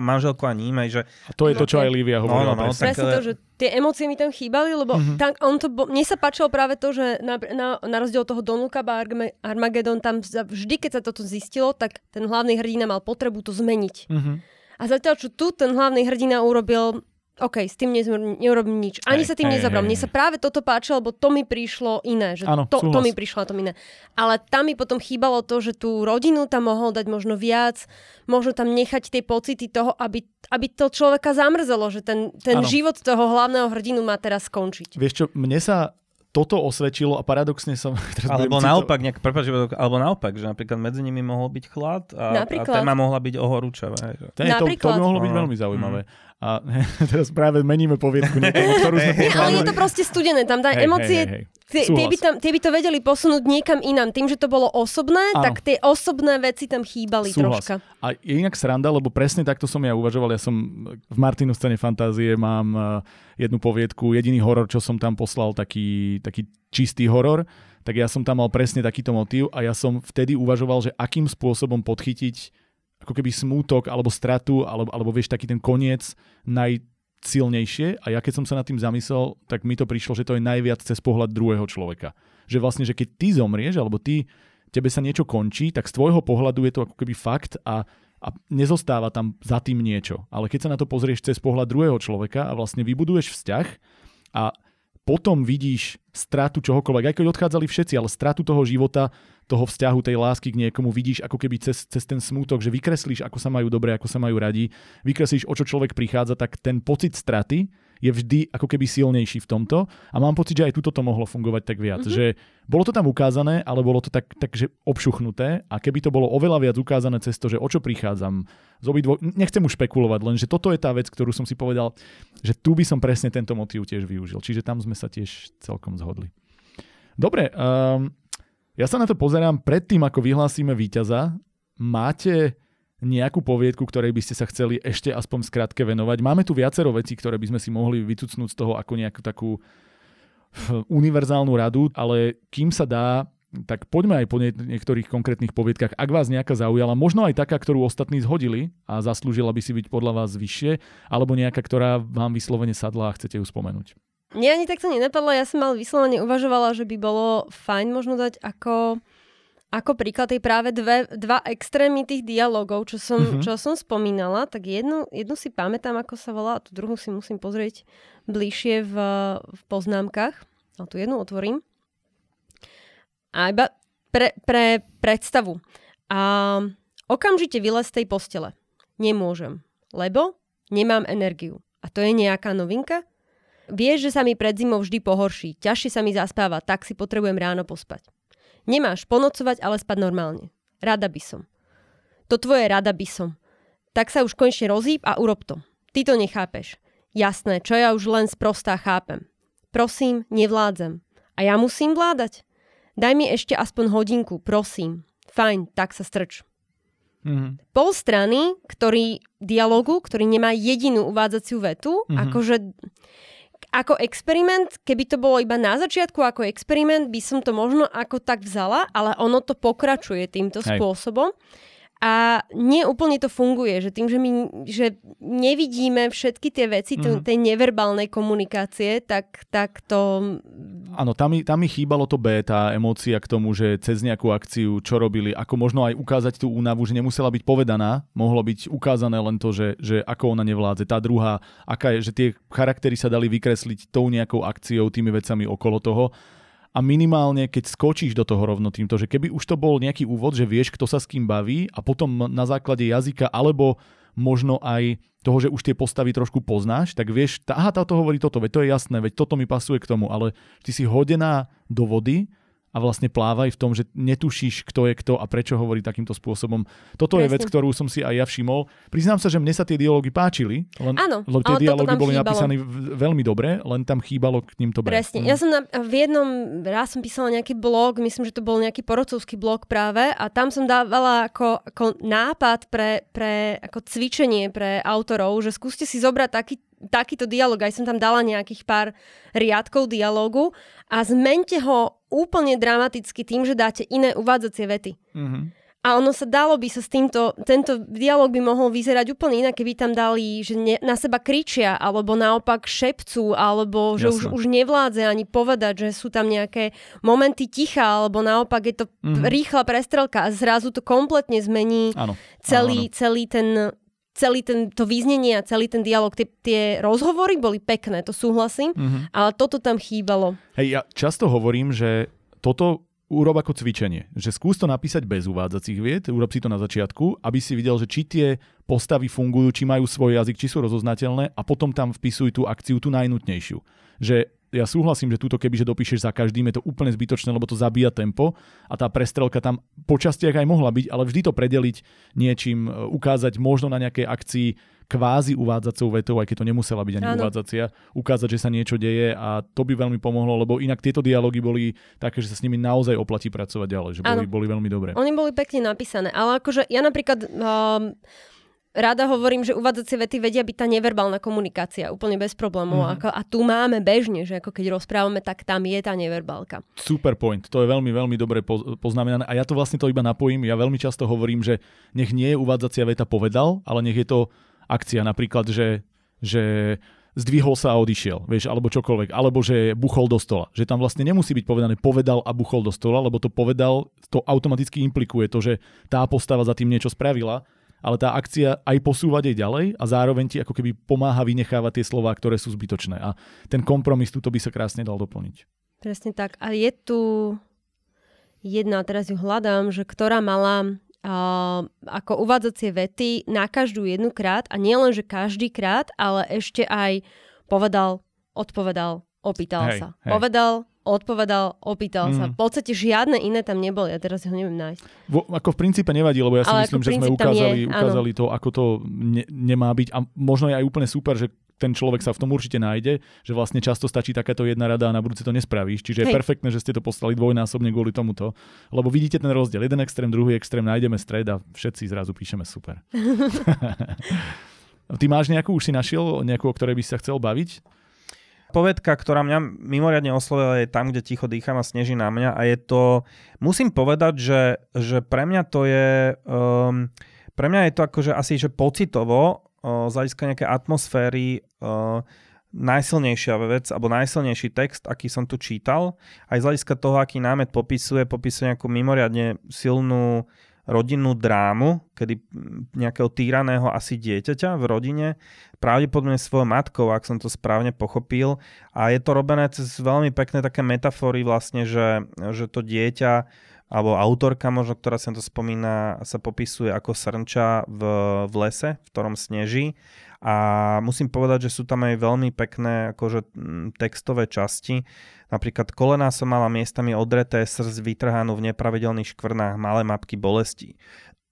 manželkou a ním, hej, že... A to je to, čo aj Lívia hovorila. No, no, no, tak, to, že tie emócie mi tam chýbali, lebo mm-hmm. tam, on to, bo, mne sa páčilo práve to, že na, na, na rozdiel toho Donuka Armagedon, tam vždy, keď sa toto zistilo, tak ten hlavný hrdina mal potrebu to zmeniť. Mm-hmm. A zatiaľ, čo tu ten hlavný hrdina urobil, OK, s tým neurobím nič. Ani hej, sa tým hej, nezabral. Mne sa práve toto páčilo, lebo to mi prišlo iné. Že ano, to, to mi prišlo a to iné. Ale tam mi potom chýbalo to, že tú rodinu tam mohol dať možno viac, možno tam nechať tie pocity toho, aby, aby to človeka zamrzelo, že ten, ten život toho hlavného hrdinu má teraz skončiť. Vieš čo, mne sa toto osvedčilo a paradoxne som... Alebo naopak, nejak, prepáč, alebo naopak, že napríklad medzi nimi mohol byť chlad a, a téma mohla byť ohorúčavá. To, to, to mohlo byť veľmi zaujímavé. Mm. A teraz práve meníme poviedku niekomu, ktorú sme hey, Ale je to proste studené, tam tá hey, emócie, hey, hey, hey. Tie, by tam, tie by to vedeli posunúť niekam inám. Tým, že to bolo osobné, ano. tak tie osobné veci tam chýbali Súhlas. troška. A je inak sranda, lebo presne takto som ja uvažoval. Ja som v Martinu scéne fantázie mám eh, jednu poviedku, jediný horor, čo som tam poslal, taký, taký čistý horor, tak ja som tam mal presne takýto motív a ja som vtedy uvažoval, že akým spôsobom podchytiť ako keby smútok alebo stratu, alebo, alebo vieš, taký ten koniec najsilnejšie a ja keď som sa nad tým zamyslel, tak mi to prišlo, že to je najviac cez pohľad druhého človeka. Že vlastne, že keď ty zomrieš, alebo ty, tebe sa niečo končí, tak z tvojho pohľadu je to ako keby fakt a, a nezostáva tam za tým niečo. Ale keď sa na to pozrieš cez pohľad druhého človeka a vlastne vybuduješ vzťah a potom vidíš stratu čohokoľvek, aj keď odchádzali všetci, ale stratu toho života toho vzťahu, tej lásky k niekomu vidíš ako keby cez, cez ten smútok, že vykreslíš, ako sa majú dobre, ako sa majú radi, vykreslíš, o čo človek prichádza, tak ten pocit straty je vždy ako keby silnejší v tomto a mám pocit, že aj tuto to mohlo fungovať tak viac. Mm-hmm. Že bolo to tam ukázané, ale bolo to tak, tak že obšuchnuté a keby to bolo oveľa viac ukázané cez to, že o čo prichádzam z obidvo... Nechcem už špekulovať, len že toto je tá vec, ktorú som si povedal, že tu by som presne tento motív tiež využil. Čiže tam sme sa tiež celkom zhodli. Dobre, um, ja sa na to pozerám predtým, ako vyhlásime víťaza. Máte nejakú poviedku, ktorej by ste sa chceli ešte aspoň skrátke venovať? Máme tu viacero vecí, ktoré by sme si mohli vycucnúť z toho ako nejakú takú univerzálnu radu, ale kým sa dá, tak poďme aj po niektorých konkrétnych poviedkach. Ak vás nejaká zaujala, možno aj taká, ktorú ostatní zhodili a zaslúžila by si byť podľa vás vyššie, alebo nejaká, ktorá vám vyslovene sadla a chcete ju spomenúť. Mne ani takto nenapadlo, ja som mal vyslovene uvažovala, že by bolo fajn možno dať ako, ako príklad tej práve dve, dva extrémy tých dialogov, čo som, mm-hmm. čo som spomínala, tak jednu, jednu si pamätám, ako sa volá, a tú druhú si musím pozrieť bližšie v, v poznámkach. A tu jednu otvorím. A iba pre, pre predstavu. A okamžite vylez z tej postele. Nemôžem, lebo nemám energiu. A to je nejaká novinka? Vieš, že sa mi pred zimou vždy pohorší, ťažšie sa mi zaspáva, tak si potrebujem ráno pospať. Nemáš ponocovať, ale spať normálne. Rada by som. To tvoje rada by som. Tak sa už konečne rozíp a urob to. Ty to nechápeš. Jasné, čo ja už len sprostá chápem. Prosím, nevládzem. A ja musím vládať. Daj mi ešte aspoň hodinku, prosím. Fajn, tak sa strč. Mm-hmm. Pol strany, ktorý dialogu, ktorý nemá jedinú uvádzaciu vetu, mm-hmm. akože ako experiment, keby to bolo iba na začiatku ako experiment, by som to možno ako tak vzala, ale ono to pokračuje týmto Hej. spôsobom. A nie úplne to funguje, že tým, že my že nevidíme všetky tie veci mm-hmm. tej neverbálnej komunikácie, tak, tak to Áno, tam mi, tam mi chýbalo to B, tá emócia k tomu, že cez nejakú akciu, čo robili, ako možno aj ukázať tú únavu, že nemusela byť povedaná, mohlo byť ukázané len to, že, že ako ona nevládze. Tá druhá, aká je, že tie charaktery sa dali vykresliť tou nejakou akciou, tými vecami okolo toho a minimálne, keď skočíš do toho rovno týmto, že keby už to bol nejaký úvod, že vieš, kto sa s kým baví a potom na základe jazyka alebo možno aj toho, že už tie postavy trošku poznáš, tak vieš, tá, aha, táto hovorí toto, veď to je jasné, veď toto mi pasuje k tomu, ale ty si hodená do vody a vlastne plávaj v tom, že netušíš, kto je kto a prečo hovorí takýmto spôsobom. Toto Presne. je vec, ktorú som si aj ja všimol. Priznám sa, že mne sa tie dialógy páčili, len, Áno, lebo tie dialógy boli chýbalo. napísané veľmi dobre, len tam chýbalo k ním to. Presne. Mm. Ja som na, v jednom, raz som písala nejaký blog, myslím, že to bol nejaký porodcovský blog práve a tam som dávala ako, ako nápad pre, pre ako cvičenie pre autorov, že skúste si zobrať taký, takýto dialog, aj som tam dala nejakých pár riadkov dialogu a zmente ho úplne dramaticky tým, že dáte iné uvádzacie vety. Mm-hmm. A ono sa dalo by sa s týmto, tento dialog by mohol vyzerať úplne inak, keby tam dali, že ne, na seba kričia, alebo naopak šepcú, alebo že už, už nevládze ani povedať, že sú tam nejaké momenty ticha, alebo naopak je to mm-hmm. rýchla prestrelka a zrazu to kompletne zmení áno, celý, áno, áno. celý ten celý ten, to význenie a celý ten dialog, tie, tie rozhovory boli pekné, to súhlasím, mm-hmm. ale toto tam chýbalo. Hej, ja často hovorím, že toto urob ako cvičenie. Že skús to napísať bez uvádzacích vied, urob si to na začiatku, aby si videl, že či tie postavy fungujú, či majú svoj jazyk, či sú rozoznateľné a potom tam vpisuj tú akciu, tú najnutnejšiu. Že ja súhlasím, že túto keby, že dopíšeš za každým, je to úplne zbytočné, lebo to zabíja tempo a tá prestrelka tam po častiach aj mohla byť, ale vždy to predeliť niečím, e, ukázať možno na nejakej akcii kvázi uvádzacou vetou, aj keď to nemusela byť ani Áno. uvádzacia, ukázať, že sa niečo deje a to by veľmi pomohlo, lebo inak tieto dialógy boli také, že sa s nimi naozaj oplatí pracovať ďalej, že boli, boli veľmi dobré. Oni boli pekne napísané, ale akože ja napríklad um, rada hovorím, že uvádzacie vety vedia byť tá neverbálna komunikácia úplne bez problémov. Mm. Ako, a tu máme bežne, že ako keď rozprávame, tak tam je tá neverbálka. Super point, to je veľmi, veľmi dobre poznamenané. A ja to vlastne to iba napojím. Ja veľmi často hovorím, že nech nie je uvádzacia veta povedal, ale nech je to akcia napríklad, že, že zdvihol sa a odišiel, vieš, alebo čokoľvek, alebo že buchol do stola. Že tam vlastne nemusí byť povedané povedal a buchol do stola, lebo to povedal, to automaticky implikuje to, že tá postava za tým niečo spravila ale tá akcia aj posúva jej ďalej a zároveň ti ako keby pomáha vynechávať tie slová, ktoré sú zbytočné. A ten kompromis tuto by sa krásne dal doplniť. Presne tak. A je tu jedna, teraz ju hľadám, že ktorá mala uh, ako uvádzacie vety na každú jednu krát a nielen, že každý krát, ale ešte aj povedal, odpovedal, opýtal hej, sa. Hej. Povedal, odpovedal, opýtal mm. sa. V podstate žiadne iné tam neboli, ja teraz ho neviem nájsť. Vo, ako v princípe nevadí, lebo ja si Ale myslím, že sme ukázali, je, ukázali to, ako to ne, nemá byť a možno je aj úplne super, že ten človek sa v tom určite nájde, že vlastne často stačí takáto jedna rada a na budúce to nespravíš. Čiže Hej. je perfektné, že ste to poslali dvojnásobne kvôli tomuto. Lebo vidíte ten rozdiel. Jeden extrém, druhý extrém, nájdeme stred a všetci zrazu píšeme super. Ty máš nejakú, už si našiel nejakú, o ktorej by sa chcel baviť? Povedka, ktorá mňa mimoriadne oslovila, je tam, kde ticho dýcham a sneží na mňa. A je to, musím povedať, že, že pre mňa to je, um, pre mňa je to akože asi, že pocitovo, uh, z hľadiska nejakej atmosféry, uh, najsilnejšia vec, alebo najsilnejší text, aký som tu čítal. Aj z hľadiska toho, aký námet popisuje, popisuje nejakú mimoriadne silnú rodinnú drámu, kedy nejakého týraného asi dieťaťa v rodine, pravdepodobne svojou matkou, ak som to správne pochopil. A je to robené cez veľmi pekné také metafory vlastne, že, že to dieťa alebo autorka možno, ktorá sa to spomína, sa popisuje ako srnča v, v lese, v ktorom sneží a musím povedať, že sú tam aj veľmi pekné akože, textové časti. Napríklad kolená som mala miestami odreté, srdc vytrhanú v nepravidelných škvrnách, malé mapky bolesti.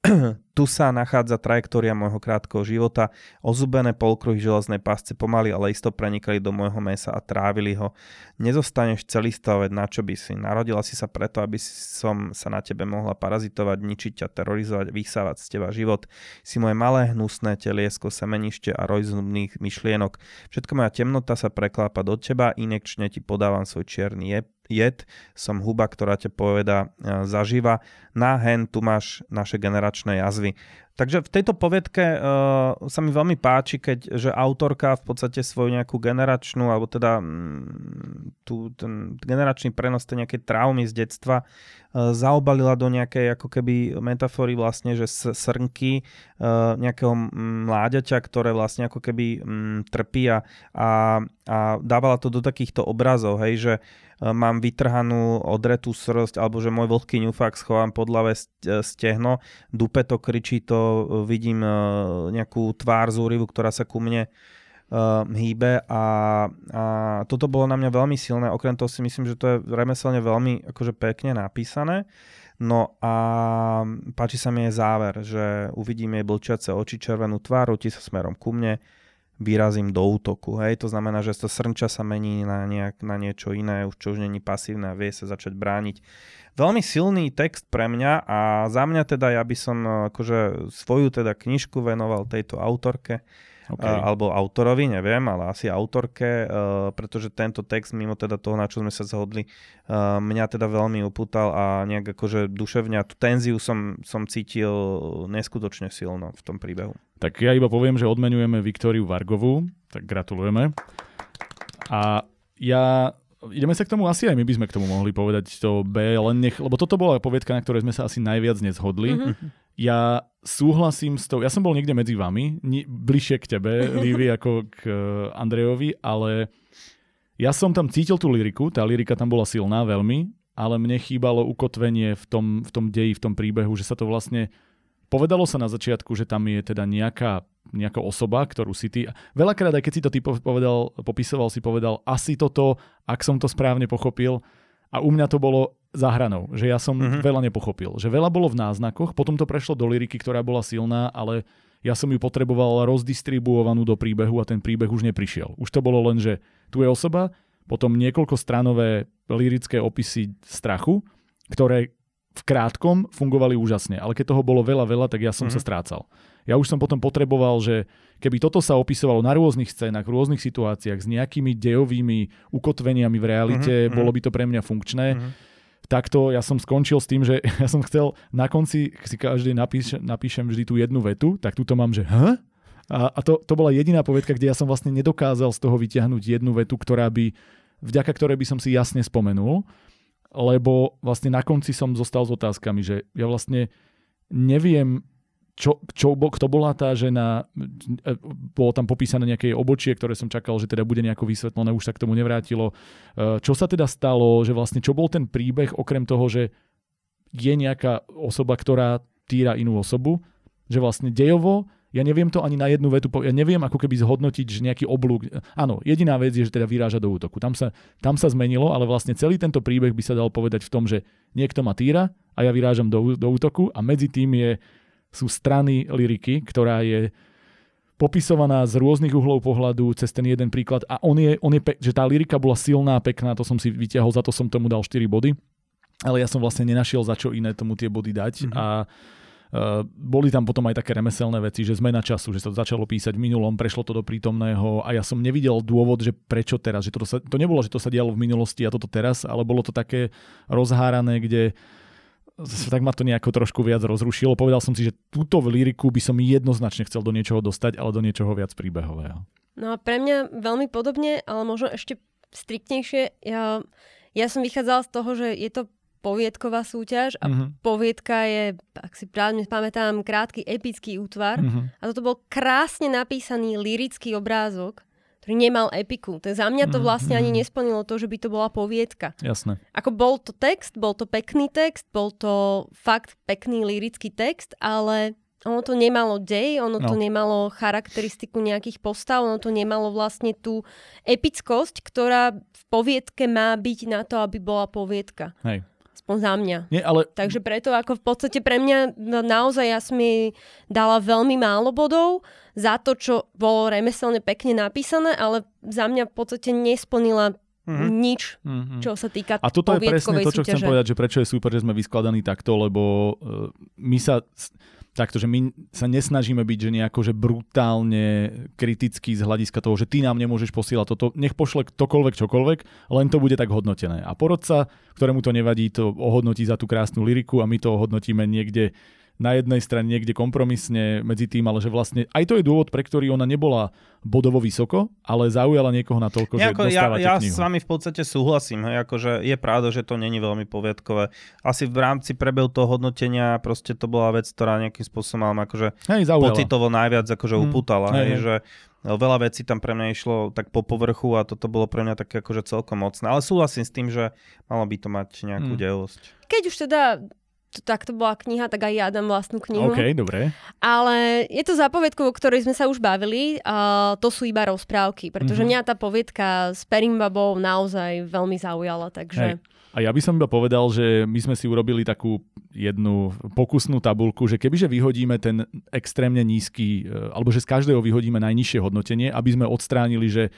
tu sa nachádza trajektória môjho krátkeho života. Ozubené polkruhy železnej pasce pomaly, ale isto prenikali do môjho mesa a trávili ho. Nezostaneš celý stavec, na čo by si. Narodila si sa preto, aby som sa na tebe mohla parazitovať, ničiť ťa, terorizovať, vysávať z teba život. Si moje malé hnusné teliesko, semenište a roj myšlienok. Všetko moja temnota sa preklápa do teba, inekčne ti podávam svoj čierny jeb jed, som huba, ktorá ťa poveda e, zaživa. Na hen tu máš naše generačné jazvy. Takže v tejto poviedke uh, sa mi veľmi páči, keď že autorka v podstate svoju nejakú generačnú, alebo teda mm, tú, ten generačný prenos tej nejakej traumy z detstva uh, zaobalila do nejakej ako keby metafory vlastne, že srnky uh, nejakého mláďaťa, ktoré vlastne ako keby um, trpí a, a, a dávala to do takýchto obrazov, hej, že mám vytrhanú odretú srst, alebo že môj vlhký ňufák schovám pod ľavé stehno, dupe to, kričí to, vidím e, nejakú tvár zúrivu, ktorá sa ku mne hýbe a, a toto bolo na mňa veľmi silné, okrem toho si myslím, že to je remeselne veľmi akože pekne napísané. No a páči sa mi aj záver, že uvidím jej blčiace oči, červenú tvár, ti sa smerom ku mne, vyrazím do útoku. Hej? To znamená, že to srnča sa mení na, nejak, na niečo iné, už čo už není pasívne a vie sa začať brániť. Veľmi silný text pre mňa a za mňa teda ja by som akože svoju teda knižku venoval tejto autorke okay. alebo autorovi, neviem, ale asi autorke, pretože tento text, mimo teda toho, na čo sme sa zhodli, mňa teda veľmi upútal a nejak akože duševne tú tenziu som, som cítil neskutočne silno v tom príbehu. Tak ja iba poviem, že odmenujeme Viktóriu Vargovú, tak gratulujeme. A ja ideme sa k tomu, asi aj my by sme k tomu mohli povedať to B, len nech, lebo toto bola poviedka, na ktorej sme sa asi najviac nezhodli. Mm-hmm. Ja súhlasím s tou, ja som bol niekde medzi vami, ni, bližšie k tebe, Lívy, ako k uh, Andrejovi, ale ja som tam cítil tú liriku, tá lirika tam bola silná veľmi, ale mne chýbalo ukotvenie v tom, v tom deji, v tom príbehu, že sa to vlastne Povedalo sa na začiatku, že tam je teda nejaká, nejaká osoba, ktorú si ty... Veľakrát, aj keď si to ty povedal, popisoval, si povedal asi toto, ak som to správne pochopil. A u mňa to bolo za hranou, že ja som mm-hmm. veľa nepochopil. Že veľa bolo v náznakoch, potom to prešlo do liriky, ktorá bola silná, ale ja som ju potreboval rozdistribuovanú do príbehu a ten príbeh už neprišiel. Už to bolo len, že tu je osoba, potom niekoľko stranové lirické opisy strachu, ktoré v krátkom fungovali úžasne, ale keď toho bolo veľa, veľa, tak ja som mm-hmm. sa mhm. strácal. Ja už som potom potreboval, že keby toto sa opisovalo na rôznych scénach, v rôznych situáciách s nejakými dejovými ukotveniami v realite, mm-hmm. bolo by to pre mňa funkčné. Mm-hmm. Takto ja som skončil s tým, že ja som chcel na konci si každý napíš, napíšem vždy tú jednu vetu, tak túto mám, že huh? A, a to, to bola jediná povedka, kde ja som vlastne nedokázal z toho vyťahnuť jednu vetu, ktorá by, vďaka ktorej by som si jasne spomenul lebo vlastne na konci som zostal s otázkami, že ja vlastne neviem, čo, čo, kto bola tá žena, e, bolo tam popísané nejaké obočie, ktoré som čakal, že teda bude nejako vysvetlené, už sa k tomu nevrátilo. E, čo sa teda stalo, že vlastne čo bol ten príbeh, okrem toho, že je nejaká osoba, ktorá týra inú osobu, že vlastne dejovo ja neviem to ani na jednu vetu, ja neviem ako keby zhodnotiť, že nejaký oblúk. Áno, jediná vec je, že teda vyráža do útoku. Tam sa, tam sa zmenilo, ale vlastne celý tento príbeh by sa dal povedať v tom, že niekto ma týra a ja vyrážam do, do útoku a medzi tým je, sú strany liriky, ktorá je popisovaná z rôznych uhlov pohľadu cez ten jeden príklad a on je, on je že tá lyrika bola silná, pekná, to som si vyťahol, za to som tomu dal 4 body, ale ja som vlastne nenašiel za čo iné tomu tie body dať mm-hmm. a Uh, boli tam potom aj také remeselné veci, že zmena času, že sa to začalo písať v minulom, prešlo to do prítomného a ja som nevidel dôvod, že prečo teraz. Že to, sa, to nebolo, že to sa dialo v minulosti a toto teraz, ale bolo to také rozhárané, kde tak ma to nejako trošku viac rozrušilo. Povedal som si, že túto líriku by som jednoznačne chcel do niečoho dostať, ale do niečoho viac príbehového. No a pre mňa veľmi podobne, ale možno ešte striktnejšie. Ja, ja som vychádzala z toho, že je to poviedková súťaž a mm-hmm. poviedka je, ak si právne pamätám, krátky epický útvar mm-hmm. a toto bol krásne napísaný lirický obrázok, ktorý nemal epiku. To za mňa to mhm, vlastne ani nesplnilo to, že by to bola poviedka. Jasné. Ako bol to text, bol to pekný text, bol to fakt pekný lirický text, ale ono to nemalo dej, ono no. to nemalo charakteristiku nejakých postav, ono to nemalo vlastne tú epickosť, ktorá v poviedke má byť na to, aby bola poviedka. Hej aspoň za mňa. Nie, ale... Takže preto ako v podstate pre mňa naozaj ja som jej dala veľmi málo bodov za to, čo bolo remeselne pekne napísané, ale za mňa v podstate nesplnila mm-hmm. nič, mm-hmm. čo sa týka A toto je presne to, čo súťaže. chcem povedať, že prečo je super, že sme vyskladaní takto, lebo uh, my sa takto, že my sa nesnažíme byť že nejako že brutálne kritický z hľadiska toho, že ty nám nemôžeš posielať toto, nech pošle ktokoľvek čokoľvek, len to bude tak hodnotené. A porodca, ktorému to nevadí, to ohodnotí za tú krásnu liriku a my to ohodnotíme niekde na jednej strane niekde kompromisne medzi tým, ale že vlastne aj to je dôvod, pre ktorý ona nebola bodovo vysoko, ale zaujala niekoho na toľko, Nejako, že dostávate ja, ja knihu. s vami v podstate súhlasím, hej, akože je pravda, že to není veľmi poviedkové. Asi v rámci prebehu toho hodnotenia proste to bola vec, ktorá nejakým spôsobom akože hej, pocitovo najviac akože hmm. upútala, hej, hej, že veľa vecí tam pre mňa išlo tak po povrchu a toto bolo pre mňa také akože celkom mocné. Ale súhlasím s tým, že malo by to mať nejakú hmm. dejovosť. Keď už teda tak to bola kniha, tak aj ja dám vlastnú knihu. OK, dobre. Ale je to zápoviedku, o ktorej sme sa už bavili. A to sú iba rozprávky, pretože mm-hmm. mňa tá poviedka s Perimbabou naozaj veľmi zaujala, takže... Hej. A ja by som iba povedal, že my sme si urobili takú jednu pokusnú tabulku, že kebyže vyhodíme ten extrémne nízky, e, alebo že z každého vyhodíme najnižšie hodnotenie, aby sme odstránili, že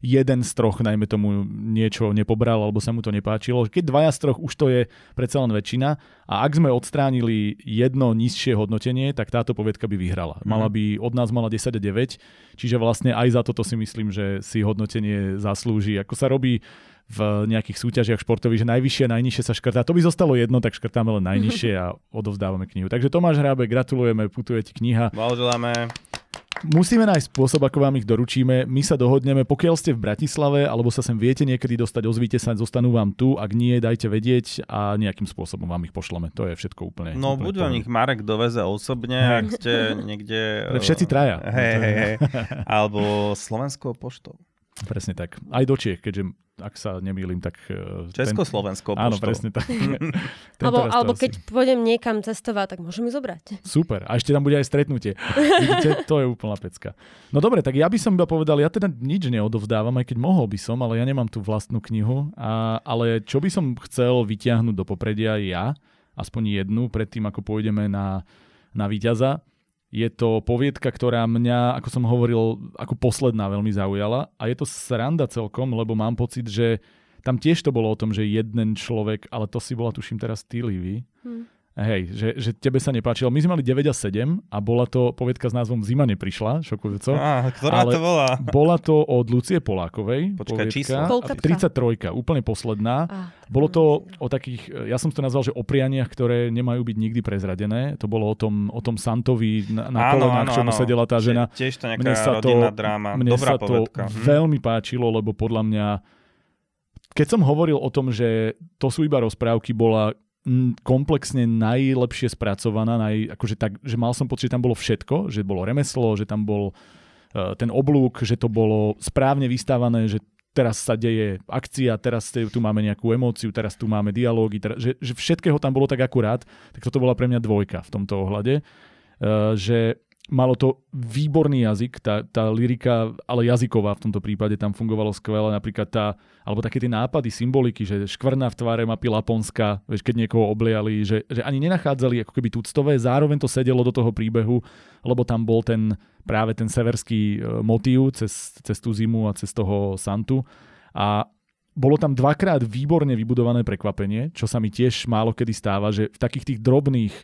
jeden z troch, najmä tomu, niečo nepobral alebo sa mu to nepáčilo. Keď dvaja z troch, už to je predsa len väčšina. A ak sme odstránili jedno nižšie hodnotenie, tak táto poviedka by vyhrala. Mhm. Mala by, od nás mala 10 9, čiže vlastne aj za toto si myslím, že si hodnotenie zaslúži. Ako sa robí v nejakých súťažiach športových, že najvyššie a najnižšie sa škrtá. To by zostalo jedno, tak škrtáme len najnižšie a odovzdávame knihu. Takže Tomáš Hrábe, gratulujeme, putuje ti kniha. Blahoželáme. Musíme nájsť spôsob, ako vám ich doručíme. My sa dohodneme, pokiaľ ste v Bratislave, alebo sa sem viete niekedy dostať, ozvíte sa, zostanú vám tu. Ak nie, dajte vedieť a nejakým spôsobom vám ich pošleme. To je všetko úplne. No, úplne buď vám ich Marek doveze osobne, ak ste niekde... Všetci traja. Hej, hej, hej. Alebo Slovenskou poštou. Presne tak. Aj do Čiech, keďže ak sa nemýlim, tak... E, Československo ten... Áno, presne tak. alebo alebo keď pôjdem niekam cestovať, tak môžem mi zobrať. Super. A ešte tam bude aj stretnutie. Vidíte, to je úplná pecka. No dobre, tak ja by som iba povedal, ja teda nič neodovzdávam, aj keď mohol by som, ale ja nemám tú vlastnú knihu. A, ale čo by som chcel vyťahnuť do popredia ja, aspoň jednu, predtým ako pôjdeme na, na víťaza, je to poviedka, ktorá mňa, ako som hovoril, ako posledná veľmi zaujala. A je to sranda celkom, lebo mám pocit, že tam tiež to bolo o tom, že jeden človek, ale to si bola tuším teraz ty, Livy, hmm Hej, že, že tebe sa nepáčilo. My sme mali 9 a 7 a bola to povedka s názvom Zima neprišla, šokujúco. Á, ktorá ale to bola? Bola to od Lucie Polákovej. Počkaj, číslo? 33, úplne posledná. Á, bolo to o takých, ja som to nazval, že o prianiach, ktoré nemajú byť nikdy prezradené. To bolo o tom, o tom Santovi na, na kolenách, čo mu sedela tá žena. Tiež to nejaká mne sa rodinná to, dráma. Mne Dobrá sa povedka. to hm. veľmi páčilo, lebo podľa mňa keď som hovoril o tom, že to sú iba rozprávky, bola komplexne najlepšie spracovaná, naj, akože tak, že mal som pocit, že tam bolo všetko, že bolo remeslo, že tam bol uh, ten oblúk, že to bolo správne vystávané, že teraz sa deje akcia, teraz tu máme nejakú emóciu, teraz tu máme dialógy, že, že všetkého tam bolo tak akurát, tak toto bola pre mňa dvojka v tomto ohľade, uh, že malo to výborný jazyk, tá, tá lyrika, ale jazyková v tomto prípade tam fungovalo skvele, napríklad tá, alebo také tie nápady, symboliky, že škvrna v tvare mapy Laponska, vieš, keď niekoho obliali, že, že ani nenachádzali ako keby tuctové, zároveň to sedelo do toho príbehu, lebo tam bol ten práve ten severský e, motív cez, cez tú zimu a cez toho Santu. A bolo tam dvakrát výborne vybudované prekvapenie, čo sa mi tiež málo kedy stáva, že v takých tých drobných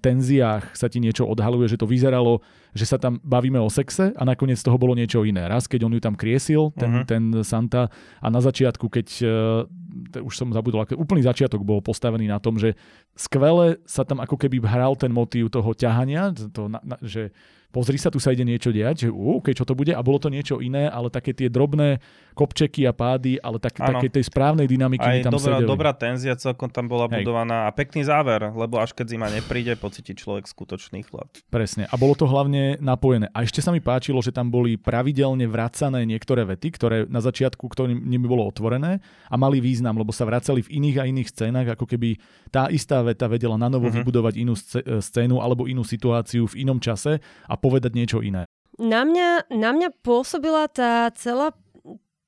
tenziách sa ti niečo odhaluje, že to vyzeralo, že sa tam bavíme o sexe a nakoniec toho bolo niečo iné. Raz, keď on ju tam kriesil, ten, uh-huh. ten Santa, a na začiatku, keď, uh, už som zabudol, úplný začiatok bol postavený na tom, že skvele sa tam ako keby hral ten motív toho ťahania, to, na, na, že pozri sa, tu sa ide niečo diať, že uh, okay, čo to bude a bolo to niečo iné, ale také tie drobné kopčeky a pády, ale tak, také tej správnej dynamiky Aj tam dobrá, sedeli. dobrá tenzia celkom tam bola Hej. budovaná a pekný záver, lebo až keď zima nepríde, pocíti človek skutočný chlad. Presne. A bolo to hlavne napojené. A ešte sa mi páčilo, že tam boli pravidelne vracané niektoré vety, ktoré na začiatku, ktorým nimi bolo otvorené a mali význam, lebo sa vracali v iných a iných scénach, ako keby tá istá veta vedela na novo uh-huh. vybudovať inú scénu alebo inú situáciu v inom čase a povedať niečo iné. Na mňa, na mňa pôsobila tá celá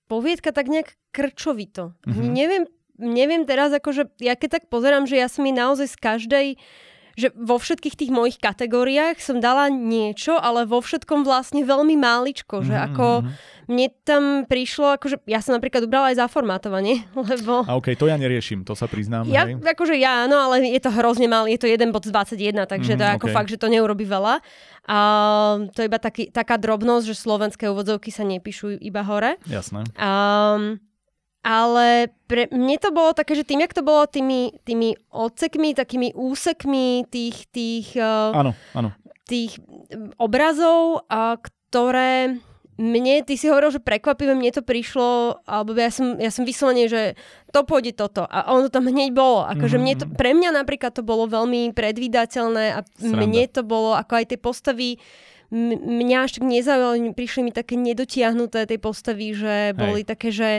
poviedka tak nejak krčovito. Mm-hmm. Neviem, neviem teraz, akože ja keď tak pozerám, že ja som mi naozaj z každej že vo všetkých tých mojich kategóriách som dala niečo, ale vo všetkom vlastne veľmi máličko, že mm-hmm. ako mne tam prišlo, akože ja som napríklad ubrala aj za formátovanie, lebo... A okej, okay, to ja neriešim, to sa priznám. Ja, hej. akože ja, áno, ale je to hrozne malý, je to jeden bod z 21, takže mm, to je ako okay. fakt, že to neurobi veľa. A to je iba taký, taká drobnosť, že slovenské úvodzovky sa nepíšu iba hore. Jasné. A, ale pre mne to bolo také, že tým, jak to bolo tými, tými odsekmi, takými úsekmi tých, tých, uh, áno, áno. tých obrazov, uh, ktoré mne, ty si hovoril, že prekvapivé, mne to prišlo, alebo ja som, ja som vyslovene, že to pôjde toto. A ono tam hneď bolo. Akože mm-hmm. mne to, pre mňa napríklad to bolo veľmi predvídateľné a Sranda. mne to bolo, ako aj tie postavy, mňa až tak nezaujalo, prišli mi také nedotiahnuté tej postavy, že boli Hej. také, že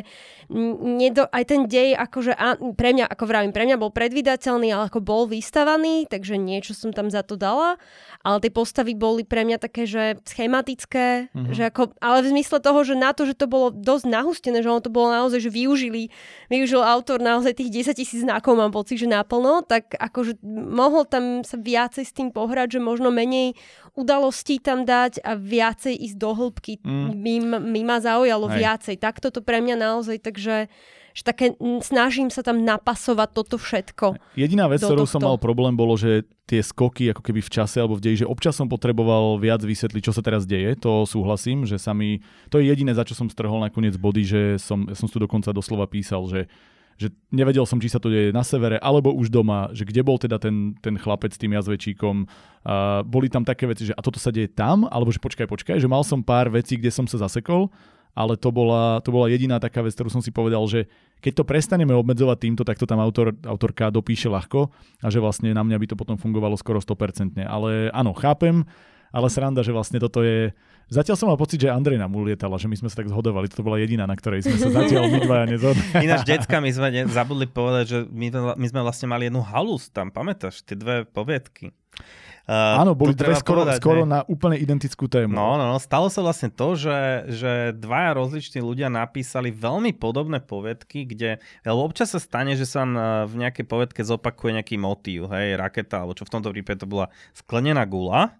nedo, aj ten dej, akože a, pre mňa, ako vravím, pre mňa bol predvydateľný, ale ako bol vystavaný, takže niečo som tam za to dala, ale tie postavy boli pre mňa také, že schematické, mm-hmm. že ako, ale v zmysle toho, že na to, že to bolo dosť nahustené, že ono to bolo naozaj, že využili, využil autor naozaj tých 10 tisíc znakov, mám pocit, že naplno, tak akože mohol tam sa viacej s tým pohrať, že možno menej udalostí tam dať a viacej ísť do hĺbky. Mm. Mi, mi ma zaujalo Hej. viacej. Takto to pre mňa naozaj, takže že také snažím sa tam napasovať toto všetko. Jediná vec, ktorou som mal problém, bolo, že tie skoky ako keby v čase alebo v deji, že občas som potreboval viac vysvetliť, čo sa teraz deje. To súhlasím, že sa mi... To je jediné, za čo som strhol nakoniec body, že som, ja som tu dokonca doslova písal, že že nevedel som, či sa to deje na severe, alebo už doma, že kde bol teda ten, ten chlapec s tým jazvečíkom. Uh, boli tam také veci, že a toto sa deje tam, alebo že počkaj, počkaj, že mal som pár vecí, kde som sa zasekol, ale to bola, to bola jediná taká vec, ktorú som si povedal, že keď to prestaneme obmedzovať týmto, tak to tam autor, autorka dopíše ľahko a že vlastne na mňa by to potom fungovalo skoro 100%. Ale áno, chápem, ale sranda, že vlastne toto je Zatiaľ som mal pocit, že Andrej nám ulietala, že my sme sa tak zhodovali. Toto bola jediná, na ktorej sme sa zatiaľ my dvaja nezhodli. Ináč, decka, my sme ne, zabudli povedať, že my, my sme vlastne mali jednu halus tam, pamätáš? Tie dve poviedky. Uh, Áno, boli dve skoro, povedať, skoro na úplne identickú tému. No, no, no, stalo sa vlastne to, že, že dvaja rozliční ľudia napísali veľmi podobné povedky, kde, lebo občas sa stane, že sa v nejakej povedke zopakuje nejaký motív, hej, raketa, alebo čo v tomto prípade to bola sklenená gula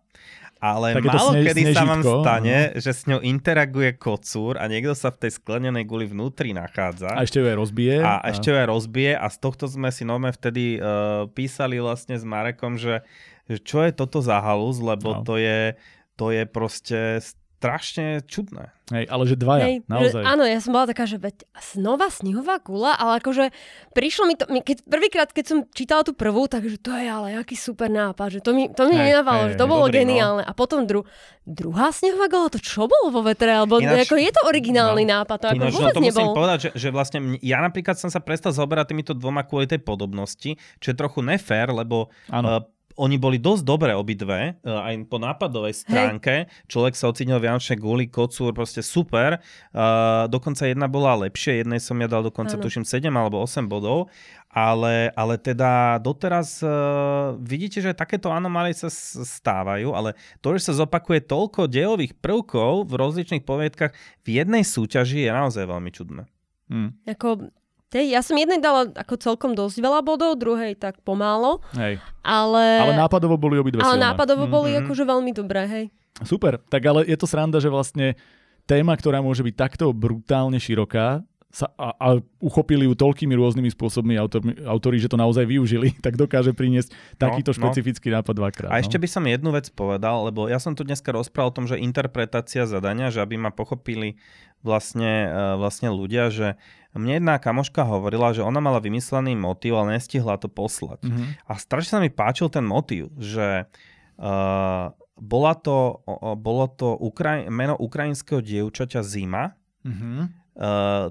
ale Také málo sne- kedy snežitko. sa vám stane, no. že s ňou interaguje kocúr a niekto sa v tej sklenenej guli vnútri nachádza. A ešte ju aj rozbije. A, a ešte ju aj rozbije a z tohto sme si nome vtedy uh, písali vlastne s Marekom, že, že čo je toto za halus, lebo no. to je to je proste strašne čudné. Hej, ale že dvaja, Hej, naozaj. Že, áno, ja som bola taká, že veď znova snehová gula, ale akože prišlo mi to, keď, prvýkrát, keď som čítala tú prvú, takže to je ale aký super nápad, že to mi, to mi nenávalo, že to bolo dobrý, no. geniálne. No. A potom dru, druhá snehová gula, to čo bolo vo vetre? Alebo Ináč, ako je to originálny no, nápad, to ako Ináč, vôbec no, to nebol. musím povedať, že, že vlastne ja napríklad som sa prestal zoberať týmito dvoma kvôli tej podobnosti, čo je trochu nefér, lebo uh, oni boli dosť dobré obidve, e, aj po nápadovej stránke. Hej. Človek sa ocínil Vianočné guli, kocúr, proste super. Uh, dokonca jedna bola lepšie, jednej som ja dal dokonca, ano. tuším, 7 alebo 8 bodov. Ale, ale teda doteraz uh, vidíte, že takéto anomálie sa stávajú, ale to, že sa zopakuje toľko dejových prvkov v rozličných poviedkach v jednej súťaži je naozaj veľmi čudné. Hmm. Ako Tej, ja som jednej dala ako celkom dosť veľa bodov, druhej tak pomálo. Hej. Ale, ale nápadovo boli obidve Ale silné. nápadovo mm-hmm. boli mhm. akože veľmi dobré, hej. Super, tak ale je to sranda, že vlastne téma, ktorá môže byť takto brutálne široká, sa, a, a uchopili ju toľkými rôznymi spôsobmi autori, autori, že to naozaj využili, tak dokáže priniesť takýto no, špecifický no. nápad dvakrát. A no. ešte by som jednu vec povedal, lebo ja som tu dneska rozprával o tom, že interpretácia zadania, že aby ma pochopili vlastne, e, vlastne ľudia, že mne jedna kamoška hovorila, že ona mala vymyslený motív, ale nestihla to poslať. Mm-hmm. A strašne sa mi páčil ten motív, že uh, bola to, uh, bolo to Ukraj- meno ukrajinského dievčaťa Zima, mm-hmm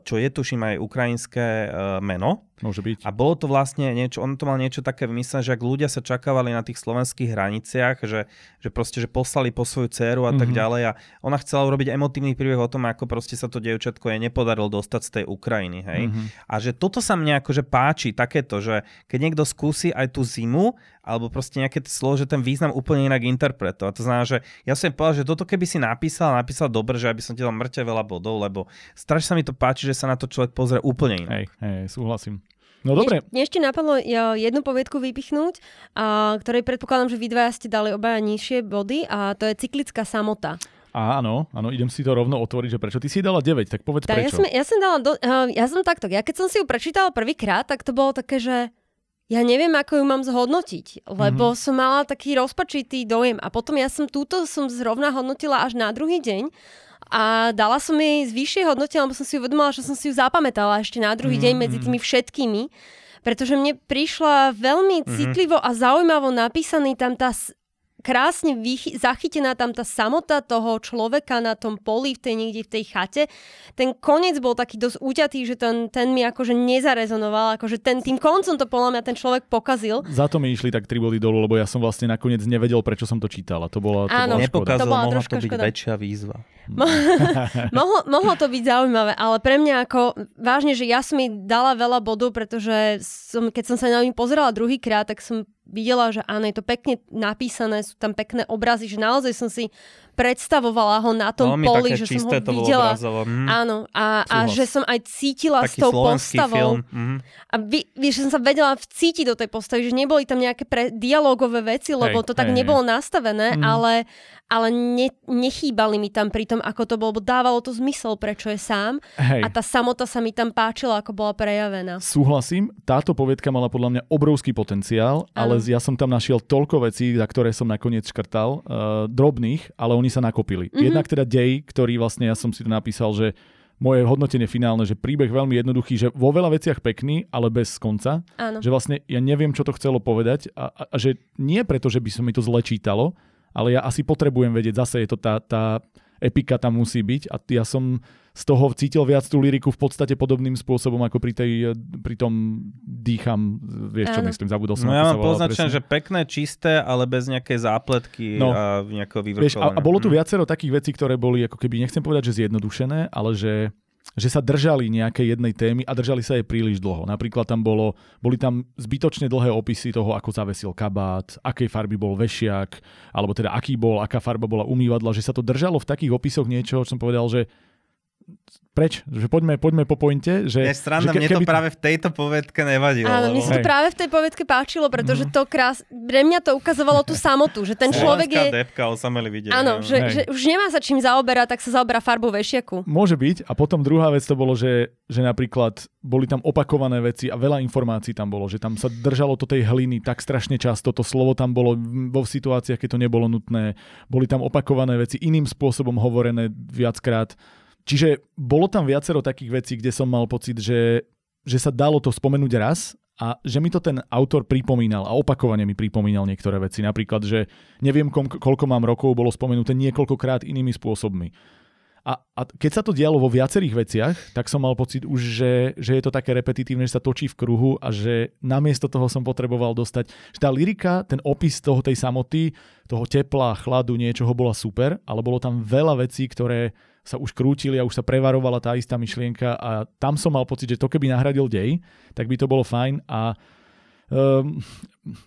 čo je tuším aj ukrajinské eh, meno. Môže byť. A bolo to vlastne niečo, on to mal niečo také vymyslené, že ak ľudia sa čakávali na tých slovenských hraniciach, že, že proste, že poslali po svoju dceru a mm-hmm. tak mhm. ďalej a ona chcela urobiť emotívny príbeh o tom, ako proste sa to dievčatko jej nepodarilo dostať z tej Ukrajiny, hej. Mm-hmm. A že toto sa mne akože páči, takéto, že keď niekto skúsi aj tú zimu, alebo proste nejaké slovo, že ten význam úplne inak interpretovať. To znamená, že ja som povedal, že toto keby si napísal, napísal dobre, že aby som ti dal mŕte veľa bodov, lebo strašne sa mi to páči, že sa na to človek pozrie úplne inak. Hej, hej, súhlasím. No dobre. Mne ešte napadlo jednu poviedku vypichnúť, a, ktorej predpokladám, že vy dvaja ste dali obaja nižšie body a to je cyklická samota. A áno, áno, idem si to rovno otvoriť, že prečo. Ty si dala 9, tak povedz tá, prečo. Ja som, ja som dala, do, ja som takto, ja keď som si ju prečítala prvýkrát, tak to bolo také, že ja neviem, ako ju mám zhodnotiť, lebo mm-hmm. som mala taký rozpačitý dojem a potom ja som túto som zrovna hodnotila až na druhý deň a dala som jej z vyššie hodnote, lebo som si uvedomila, že som si ju zapamätala ešte na druhý mm-hmm. deň medzi tými všetkými pretože mne prišla veľmi mm-hmm. citlivo a zaujímavo napísaný tam tá krásne vych- zachytená tam tá samota toho človeka na tom poli, v tej niekde v tej chate. Ten koniec bol taký dosť úťatý, že ten, ten mi akože nezarezonoval, akože ten, tým koncom to podľa mňa ten človek pokazil. Za to mi išli tak tri body dolu, lebo ja som vlastne nakoniec nevedel, prečo som to čítala. To bola, to Áno, bola Nepokázal, to bola mohla to byť škoda. väčšia výzva. mohlo, mohlo to byť zaujímavé, ale pre mňa ako vážne, že ja som jej dala veľa bodov, pretože som, keď som sa na ním pozerala druhýkrát, tak som videla, že áno, je to pekne napísané, sú tam pekné obrazy, že naozaj som si predstavovala ho na tom Veľmi poli, že som ho videla. Mm. Áno, a, a Súhlas. že som aj cítila s Taký tou slovenský postavou. film. Mm. A vy, vieš, že som sa vedela vcítiť do tej postavy, že neboli tam nejaké pre dialogové veci, lebo Hej, to tak hej, nebolo nastavené, Mm. ale, ale ne, nechýbali mi tam pri tom, ako to bolo, dávalo to zmysel, prečo je sám. Hej. A tá samota sa mi tam páčila, ako bola prejavená. Súhlasím, táto poviedka mala podľa mňa obrovský potenciál, ale Áno. ja som tam našiel toľko vecí, za ktoré som nakoniec škrtal, uh, drobných, ale oni sa nakopili. Mhm. Jednak teda dej, ktorý vlastne ja som si to napísal, že moje hodnotenie finálne, že príbeh veľmi jednoduchý, že vo veľa veciach pekný, ale bez konca. Áno. Že vlastne ja neviem, čo to chcelo povedať a, a, a že nie preto, že by som mi to zle čítalo, ale ja asi potrebujem vedieť, zase je to tá, tá epika tam musí byť a ja som z toho cítil viac tú lyriku v podstate podobným spôsobom ako pri, tej, pri tom dýcham, vieš čo Áno. myslím, zabudol som. No ja mám poznačené, že pekné, čisté, ale bez nejakej zápletky No. a nejakého Vieš, a, a bolo tu Mm. viacero takých vecí, ktoré boli, ako keby, nechcem povedať, že zjednodušené, ale že, že sa držali nejakej jednej témy a držali sa jej príliš dlho. Napríklad tam bolo, boli tam zbytočne dlhé opisy toho, ako zavesil kabát, akej farby bol vešiak, alebo teda aký bol, aká farba bola umývadla, že sa to držalo v takých opisoch niečo, čo som povedal, že preč, že poďme, poďme po pointe, že, Je že sranda, ke- mne to keby- práve v tejto povedke nevadilo. Áno, mne lebo- sa to práve v tej povedke páčilo, pretože to krás... Pre mňa to ukazovalo tú samotu, že ten človek je... depka osameli vidieť. Áno, že, Hej. že už nemá sa čím zaoberať, tak sa zaoberá farbou vešiaku. Môže byť. A potom druhá vec to bolo, že, že napríklad boli tam opakované veci a veľa informácií tam bolo, že tam sa držalo to tej hliny tak strašne často, to slovo tam bolo vo situáciách, keď to nebolo nutné, boli tam opakované veci iným spôsobom hovorené viackrát. Čiže bolo tam viacero takých vecí, kde som mal pocit, že, že sa dalo to spomenúť raz a že mi to ten autor pripomínal a opakovane mi pripomínal niektoré veci. Napríklad, že neviem, koľko mám rokov, bolo spomenuté niekoľkokrát inými spôsobmi. A, a keď sa to dialo vo viacerých veciach, tak som mal pocit už, že, že je to také repetitívne, že sa točí v kruhu a že namiesto toho som potreboval dostať, že tá lyrika, ten opis toho tej samoty, toho tepla, chladu, niečoho bola super, ale bolo tam veľa vecí, ktoré sa už krútili a už sa prevarovala tá istá myšlienka a tam som mal pocit, že to keby nahradil dej, tak by to bolo fajn a Um,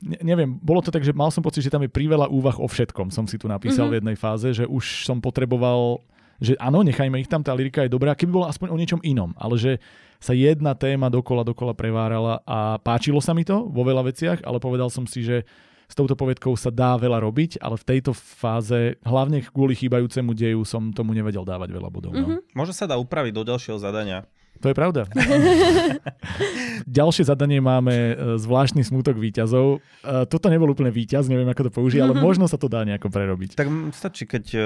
ne, neviem, bolo to tak, že mal som pocit, že tam je priveľa úvah o všetkom, som si tu napísal mm-hmm. v jednej fáze, že už som potreboval, že áno, nechajme ich tam, tá lyrika je dobrá, keby bola aspoň o niečom inom, ale že sa jedna téma dokola, dokola prevárala a páčilo sa mi to vo veľa veciach, ale povedal som si, že s touto povedkou sa dá veľa robiť, ale v tejto fáze, hlavne kvôli chýbajúcemu deju, som tomu nevedel dávať veľa bodov. No. Mhm. Možno sa dá upraviť do ďalšieho zadania. To je pravda. Ďalšie zadanie máme e, zvláštny smutok výťazov. E, Toto nebol úplne výťaz, neviem ako to použiť, ale možno sa to dá nejako prerobiť. Tak stačí, keď uh,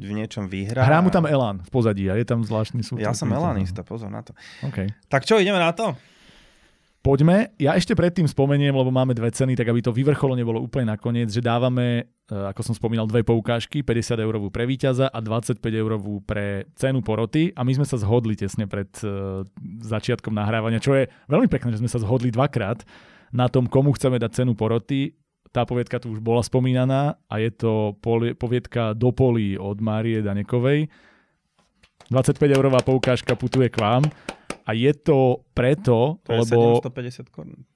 v, niečom vyhrá. Hrá mu tam Elán v pozadí a je tam zvláštny smutok. Ja som výťazov. Elanista, pozor na to. Okay. Tak čo, ideme na to? Poďme. Ja ešte predtým spomeniem, lebo máme dve ceny, tak aby to vyvrcholo nebolo úplne nakoniec, že dávame, e, ako som spomínal, dve poukážky, 50 eurovú pre víťaza a 25 eurovú pre cenu poroty a my sme sa zhodli tesne pred uh, začiatkom nahrávania, čo je veľmi pekné, že sme sa zhodli dvakrát na tom, komu chceme dať cenu poroty. Tá poviedka tu už bola spomínaná a je to poviedka Do polí od Márie Danekovej. 25 eurová poukážka putuje k vám a je to preto, To je lebo... 750 korún.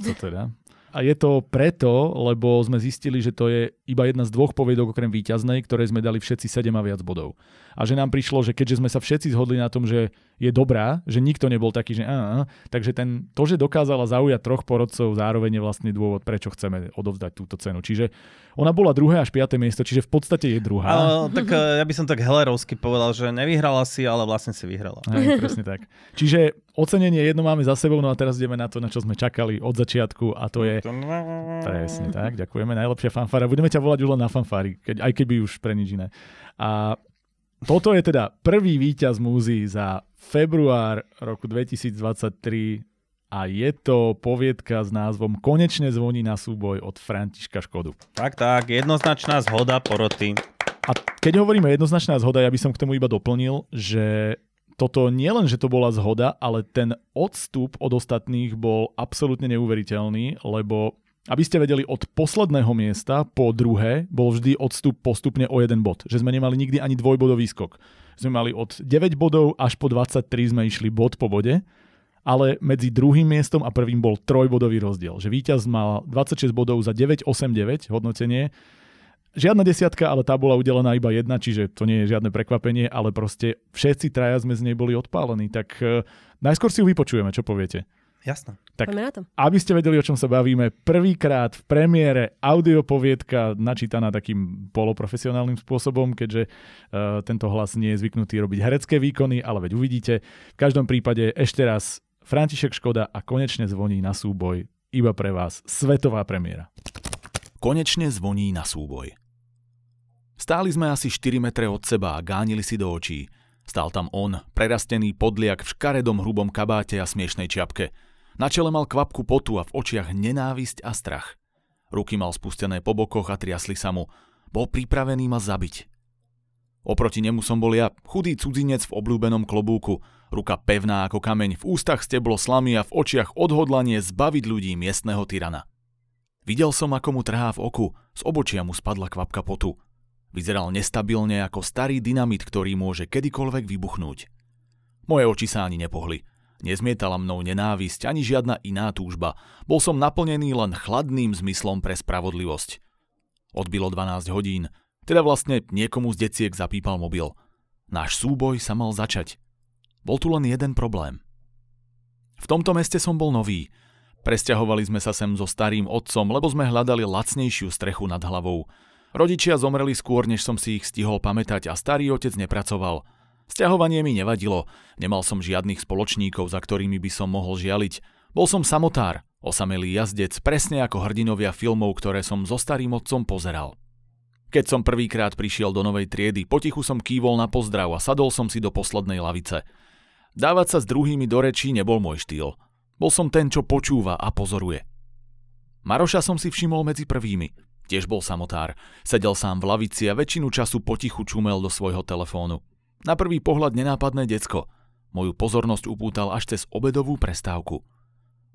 Co teda? A je to preto, lebo sme zistili, že to je iba jedna z dvoch poviedok okrem víťaznej, ktoré sme dali všetci 7 a viac bodov. A že nám prišlo, že keďže sme sa všetci zhodli na tom, že je dobrá, že nikto nebol taký, že á, takže ten, to, že dokázala zaujať troch porodcov, zároveň je vlastne dôvod, prečo chceme odovzdať túto cenu. Čiže ona bola druhé až piaté miesto, čiže v podstate je druhá. Ale tak eh, ja by som tak hellerovsky povedal, že nevyhrala si, ale vlastne si vyhrala. Hej, presne tak. Čiže ocenenie jedno máme za sebou, no a teraz ideme na to, na čo sme čakali od začiatku a to je Presne tak, ďakujeme. Najlepšia fanfára. Budeme ťa volať už len na fanfári, keď, aj keby už pre nič iné. A Toto je teda prvý víťaz múzy za február roku 2023 a je to poviedka s názvom Konečne zvoní na súboj od Františka Škodu. Tak, tak, jednoznačná zhoda poroty. A keď hovoríme jednoznačná zhoda, ja by som k tomu iba doplnil, že toto nie len, že to bola zhoda, ale ten odstup od ostatných bol absolútne neuveriteľný, lebo aby ste vedeli, od posledného miesta po druhé bol vždy odstup postupne o jeden bod. Že sme nemali nikdy ani dvojbodový skok. Sme mali od 9 bodov až po 23 sme išli bod po bode, ale medzi druhým miestom a prvým bol trojbodový rozdiel. Že víťaz mal 26 bodov za 9,89 hodnotenie. Žiadna desiatka, ale tá bola udelená iba jedna, čiže to nie je žiadne prekvapenie, ale proste všetci traja sme z nej boli odpálení. Tak uh, najskôr si ju vypočujeme, čo poviete. Jasné. Tak, Poďme na to. aby ste vedeli, o čom sa bavíme, prvýkrát v premiére audiopoviedka načítaná takým poloprofesionálnym spôsobom, keďže uh, tento hlas nie je zvyknutý robiť herecké výkony, ale veď uvidíte. V každom prípade ešte raz František Škoda a konečne zvoní na súboj iba pre vás svetová premiéra. Konečne zvoní na súboj. Stáli sme asi 4 metre od seba a gánili si do očí. Stál tam on, prerastený podliak v škaredom hrubom kabáte a smiešnej čiapke. Na čele mal kvapku potu a v očiach nenávisť a strach. Ruky mal spustené po bokoch a triasli sa mu. Bol pripravený ma zabiť. Oproti nemu som bol ja, chudý cudzinec v obľúbenom klobúku, ruka pevná ako kameň, v ústach steblo slamy a v očiach odhodlanie zbaviť ľudí miestneho tyrana. Videl som, ako mu trhá v oku, z obočia mu spadla kvapka potu. Vyzeral nestabilne ako starý dynamit, ktorý môže kedykoľvek vybuchnúť. Moje oči sa ani nepohli. Nezmietala mnou nenávisť ani žiadna iná túžba. Bol som naplnený len chladným zmyslom pre spravodlivosť. Odbilo 12 hodín, teda vlastne niekomu z deciek zapípal mobil. Náš súboj sa mal začať. Bol tu len jeden problém. V tomto meste som bol nový. Presťahovali sme sa sem so starým otcom, lebo sme hľadali lacnejšiu strechu nad hlavou. Rodičia zomreli skôr, než som si ich stihol pamätať a starý otec nepracoval. Sťahovanie mi nevadilo, nemal som žiadnych spoločníkov, za ktorými by som mohol žialiť. Bol som samotár, osamelý jazdec, presne ako hrdinovia filmov, ktoré som so starým otcom pozeral. Keď som prvýkrát prišiel do novej triedy, potichu som kývol na pozdrav a sadol som si do poslednej lavice. Dávať sa s druhými do rečí nebol môj štýl. Bol som ten, čo počúva a pozoruje. Maroša som si všimol medzi prvými. Tiež bol samotár. Sedel sám v lavici a väčšinu času potichu čumel do svojho telefónu. Na prvý pohľad nenápadné decko. Moju pozornosť upútal až cez obedovú prestávku.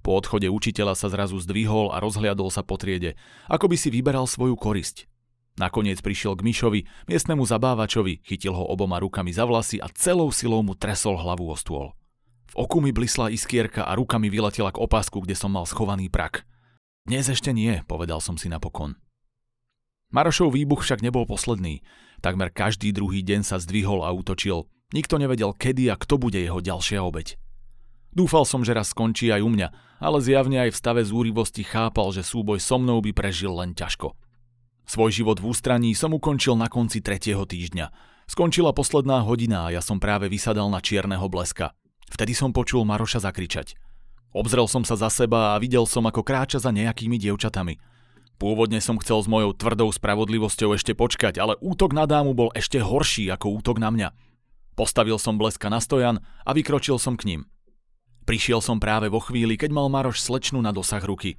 Po odchode učiteľa sa zrazu zdvihol a rozhliadol sa po triede, ako by si vyberal svoju korisť. Nakoniec prišiel k Myšovi, miestnemu zabávačovi, chytil ho oboma rukami za vlasy a celou silou mu tresol hlavu o stôl. V oku mi blisla iskierka a ruka mi vyletela k opásku, kde som mal schovaný prak. Dnes ešte nie, povedal som si napokon. Marošov výbuch však nebol posledný. Takmer každý druhý deň sa zdvihol a útočil. Nikto nevedel, kedy a kto bude jeho ďalšia obeď. Dúfal som, že raz skončí aj u mňa, ale zjavne aj v stave zúrivosti chápal, že súboj so mnou by prežil len ťažko. Svoj život v ústraní som ukončil na konci tretieho týždňa. Skončila posledná hodina a ja som práve vysadal na čierneho bleska. Vtedy som počul Maroša zakričať. Obzrel som sa za seba a videl som, ako kráča za nejakými dievčatami. Pôvodne som chcel s mojou tvrdou spravodlivosťou ešte počkať, ale útok na dámu bol ešte horší ako útok na mňa. Postavil som bleska na stojan a vykročil som k ním. Prišiel som práve vo chvíli, keď mal Maroš slečnu na dosah ruky.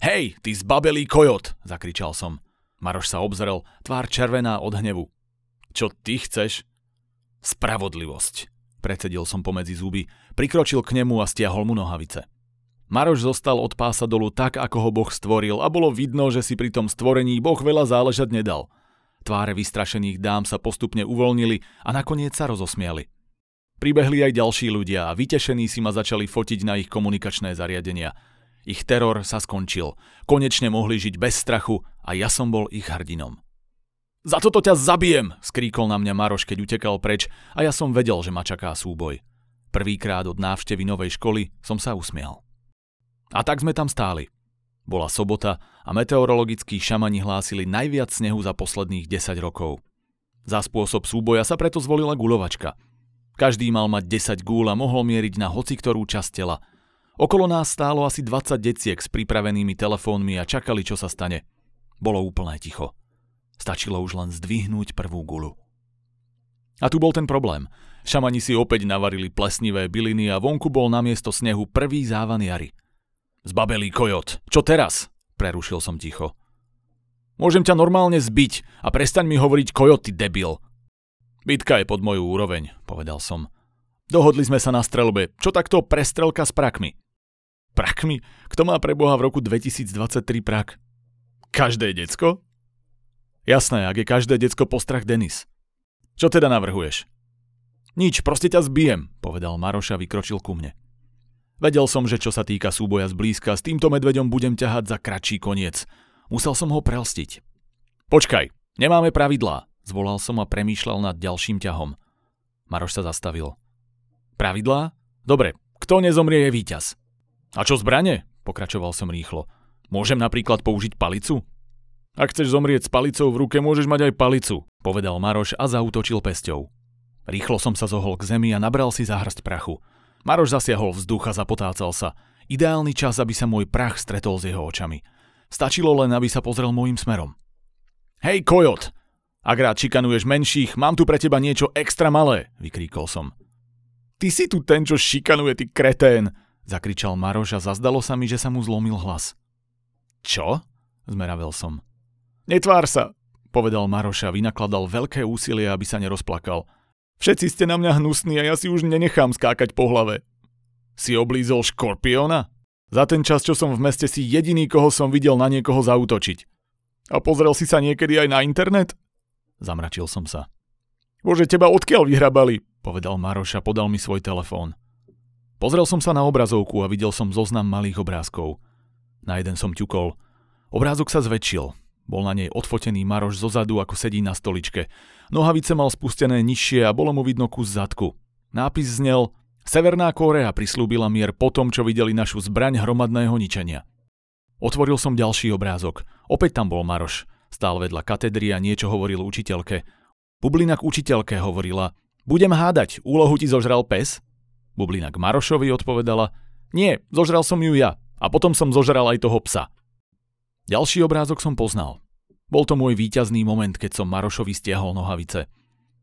Hej, ty zbabelý kojot, zakričal som. Maroš sa obzrel, tvár červená od hnevu. Čo ty chceš? Spravodlivosť, predsedil som pomedzi zuby, prikročil k nemu a stiahol mu nohavice. Maroš zostal od pása dolu tak, ako ho Boh stvoril a bolo vidno, že si pri tom stvorení Boh veľa záležať nedal. Tváre vystrašených dám sa postupne uvoľnili a nakoniec sa rozosmiali. Pribehli aj ďalší ľudia a vytešení si ma začali fotiť na ich komunikačné zariadenia – ich teror sa skončil. Konečne mohli žiť bez strachu a ja som bol ich hrdinom. Za toto ťa zabijem, skríkol na mňa Maroš, keď utekal preč a ja som vedel, že ma čaká súboj. Prvýkrát od návštevy novej školy som sa usmial. A tak sme tam stáli. Bola sobota a meteorologickí šamani hlásili najviac snehu za posledných 10 rokov. Za spôsob súboja sa preto zvolila guľovačka. Každý mal mať 10 gúľ a mohol mieriť na hoci ktorú časť tela – Okolo nás stálo asi 20 deciek s pripravenými telefónmi a čakali, čo sa stane. Bolo úplne ticho. Stačilo už len zdvihnúť prvú gulu. A tu bol ten problém. Šamani si opäť navarili plesnivé byliny a vonku bol namiesto snehu prvý závan jary. Zbabelý kojot, čo teraz? Prerušil som ticho. Môžem ťa normálne zbiť a prestaň mi hovoriť kojot, ty debil. Bitka je pod moju úroveň, povedal som. Dohodli sme sa na strelbe. Čo takto prestrelka s prakmi? Prakmi? Kto má pre Boha v roku 2023 prak? Každé decko? Jasné, ak je každé decko postrach Denis. Čo teda navrhuješ? Nič, proste ťa zbijem, povedal Maroš a vykročil ku mne. Vedel som, že čo sa týka súboja zblízka, s týmto medveďom budem ťahať za kratší koniec. Musel som ho prelstiť. Počkaj, nemáme pravidlá, zvolal som a premýšľal nad ďalším ťahom. Maroš sa zastavil. Pravidlá? Dobre, kto nezomrie je víťaz. A čo zbrane? Pokračoval som rýchlo. Môžem napríklad použiť palicu? Ak chceš zomrieť s palicou v ruke, môžeš mať aj palicu, povedal Maroš a zautočil pesťou. Rýchlo som sa zohol k zemi a nabral si zahrst prachu. Maroš zasiahol vzduch a zapotácal sa. Ideálny čas, aby sa môj prach stretol s jeho očami. Stačilo len, aby sa pozrel môjim smerom. Hej, kojot! Ak rád šikanuješ menších, mám tu pre teba niečo extra malé, vykríkol som. Ty si tu ten, čo šikanuje, ty kretén, zakričal Maroš a zazdalo sa mi, že sa mu zlomil hlas. Čo? Zmeravel som. Netvár sa, povedal Maroš a vynakladal veľké úsilie, aby sa nerozplakal. Všetci ste na mňa hnusní a ja si už nenechám skákať po hlave. Si oblízol škorpiona? Za ten čas, čo som v meste, si jediný, koho som videl na niekoho zautočiť. A pozrel si sa niekedy aj na internet? Zamračil som sa. Bože, teba odkiaľ vyhrabali? Povedal Maroš a podal mi svoj telefón. Pozrel som sa na obrazovku a videl som zoznam malých obrázkov. Na jeden som ťukol. Obrázok sa zväčšil. Bol na nej odfotený Maroš zozadu, ako sedí na stoličke. Nohavice mal spustené nižšie a bolo mu vidno kus zadku. Nápis znel Severná Kórea prislúbila mier po tom, čo videli našu zbraň hromadného ničenia. Otvoril som ďalší obrázok. Opäť tam bol Maroš. Stál vedľa katedry a niečo hovoril učiteľke. Bublina k učiteľke hovorila Budem hádať, úlohu ti zožral pes? Bublina k Marošovi odpovedala Nie, zožral som ju ja. A potom som zožral aj toho psa. Ďalší obrázok som poznal. Bol to môj víťazný moment, keď som Marošovi stiahol nohavice.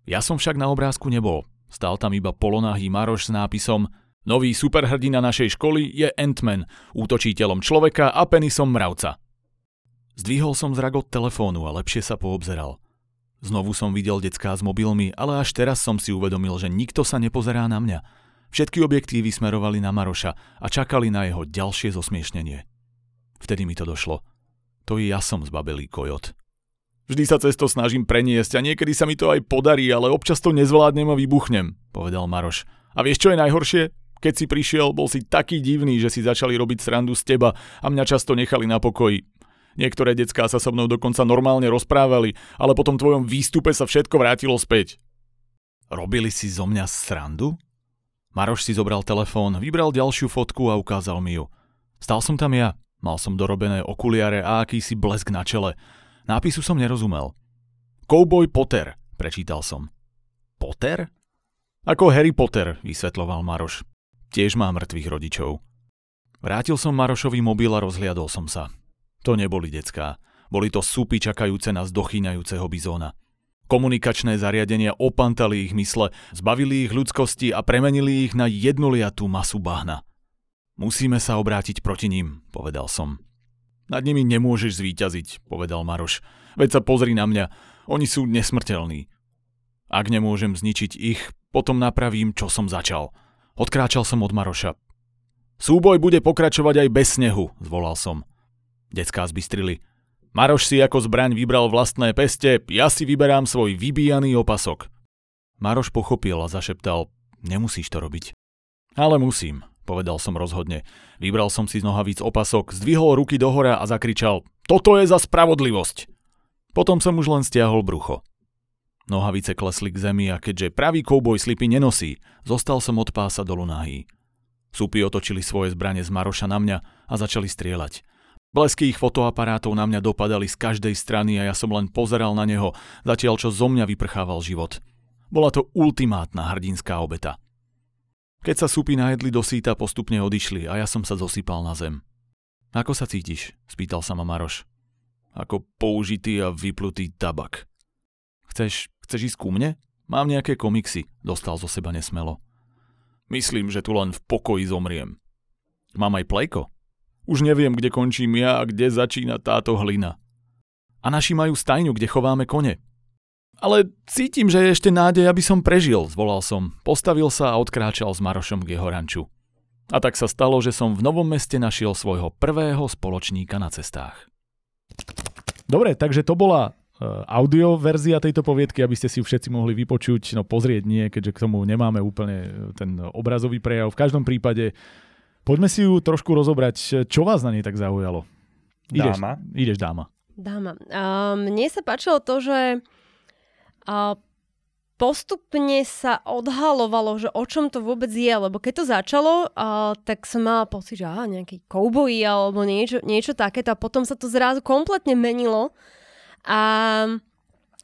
Ja som však na obrázku nebol. Stál tam iba polonahý Maroš s nápisom Nový superhrdina našej školy je Ant-Man, útočiteľom človeka a penisom mravca. Zdvihol som zrak od telefónu a lepšie sa poobzeral. Znovu som videl decká s mobilmi, ale až teraz som si uvedomil, že nikto sa nepozerá na mňa. Všetky objektívy smerovali na Maroša a čakali na jeho ďalšie zosmiešnenie. Vtedy mi to došlo. To i ja som zbabelý kojot. Vždy sa cesto snažím preniesť a niekedy sa mi to aj podarí, ale občas to nezvládnem a vybuchnem, povedal Maroš. A vieš, čo je najhoršie? Keď si prišiel, bol si taký divný, že si začali robiť srandu z teba a mňa často nechali na pokoji. Niektoré decká sa so mnou dokonca normálne rozprávali, ale po tom tvojom výstupe sa všetko vrátilo späť. Robili si zo mňa srandu? Maroš si zobral telefón, vybral ďalšiu fotku a ukázal mi ju. Stal som tam ja. Mal som dorobené okuliare a akýsi blesk na čele. Nápisu som nerozumel. Cowboy Potter, prečítal som. Potter? Ako Harry Potter, vysvetloval Maroš. Tiež má mŕtvych rodičov. Vrátil som Marošovi mobil a rozhliadol som sa. To neboli decká. Boli to súpy čakajúce na zdochýňajúceho bizóna. Komunikačné zariadenia opantali ich mysle, zbavili ich ľudskosti a premenili ich na jednoliatú masu bahna. Musíme sa obrátiť proti ním, povedal som. Nad nimi nemôžeš zvíťaziť, povedal Maroš. Veď sa pozri na mňa, oni sú nesmrteľní. Ak nemôžem zničiť ich, potom napravím, čo som začal. Odkráčal som od Maroša. Súboj bude pokračovať aj bez snehu, zvolal som. Decká zbystrili. Maroš si ako zbraň vybral vlastné peste, ja si vyberám svoj vybíjaný opasok. Maroš pochopil a zašeptal, nemusíš to robiť. Ale musím, povedal som rozhodne. Vybral som si z nohavíc opasok, zdvihol ruky dohora a zakričal Toto je za spravodlivosť! Potom som už len stiahol brucho. Nohavice klesli k zemi a keďže pravý kouboj slipy nenosí, zostal som od pása dolu nahý. Súpy otočili svoje zbranie z Maroša na mňa a začali strieľať. Blesky ich fotoaparátov na mňa dopadali z každej strany a ja som len pozeral na neho, zatiaľ čo zo mňa vyprchával život. Bola to ultimátna hrdinská obeta. Keď sa súpy najedli do síta, postupne odišli a ja som sa zosypal na zem. Ako sa cítiš? spýtal sa ma Maroš. Ako použitý a vyplutý tabak. Chceš, chceš ísť ku mne? Mám nejaké komiksy, dostal zo seba nesmelo. Myslím, že tu len v pokoji zomriem. Mám aj plejko. Už neviem, kde končím ja a kde začína táto hlina. A naši majú stajňu, kde chováme kone. Ale cítim, že je ešte nádej, aby som prežil, zvolal som. Postavil sa a odkráčal s Marošom k jeho ranču. A tak sa stalo, že som v Novom meste našiel svojho prvého spoločníka na cestách. Dobre, takže to bola Eh, audio verzia tejto poviedky, aby ste si ju všetci mohli vypočuť, no pozrieť nie, keďže k tomu nemáme úplne eh, ten obrazový prejav. V každom prípade poďme si ju trošku rozobrať. Čo vás na nej tak zaujalo? Ideš, dáma. Ideš dáma. Dáma. Uh, mne sa páčilo to, že uh, postupne sa odhalovalo, že o čom to vôbec je, lebo keď to začalo, uh, tak som mala pocit, že aha, nejaký kouboji alebo niečo, niečo takéto a potom sa to zrazu kompletne menilo a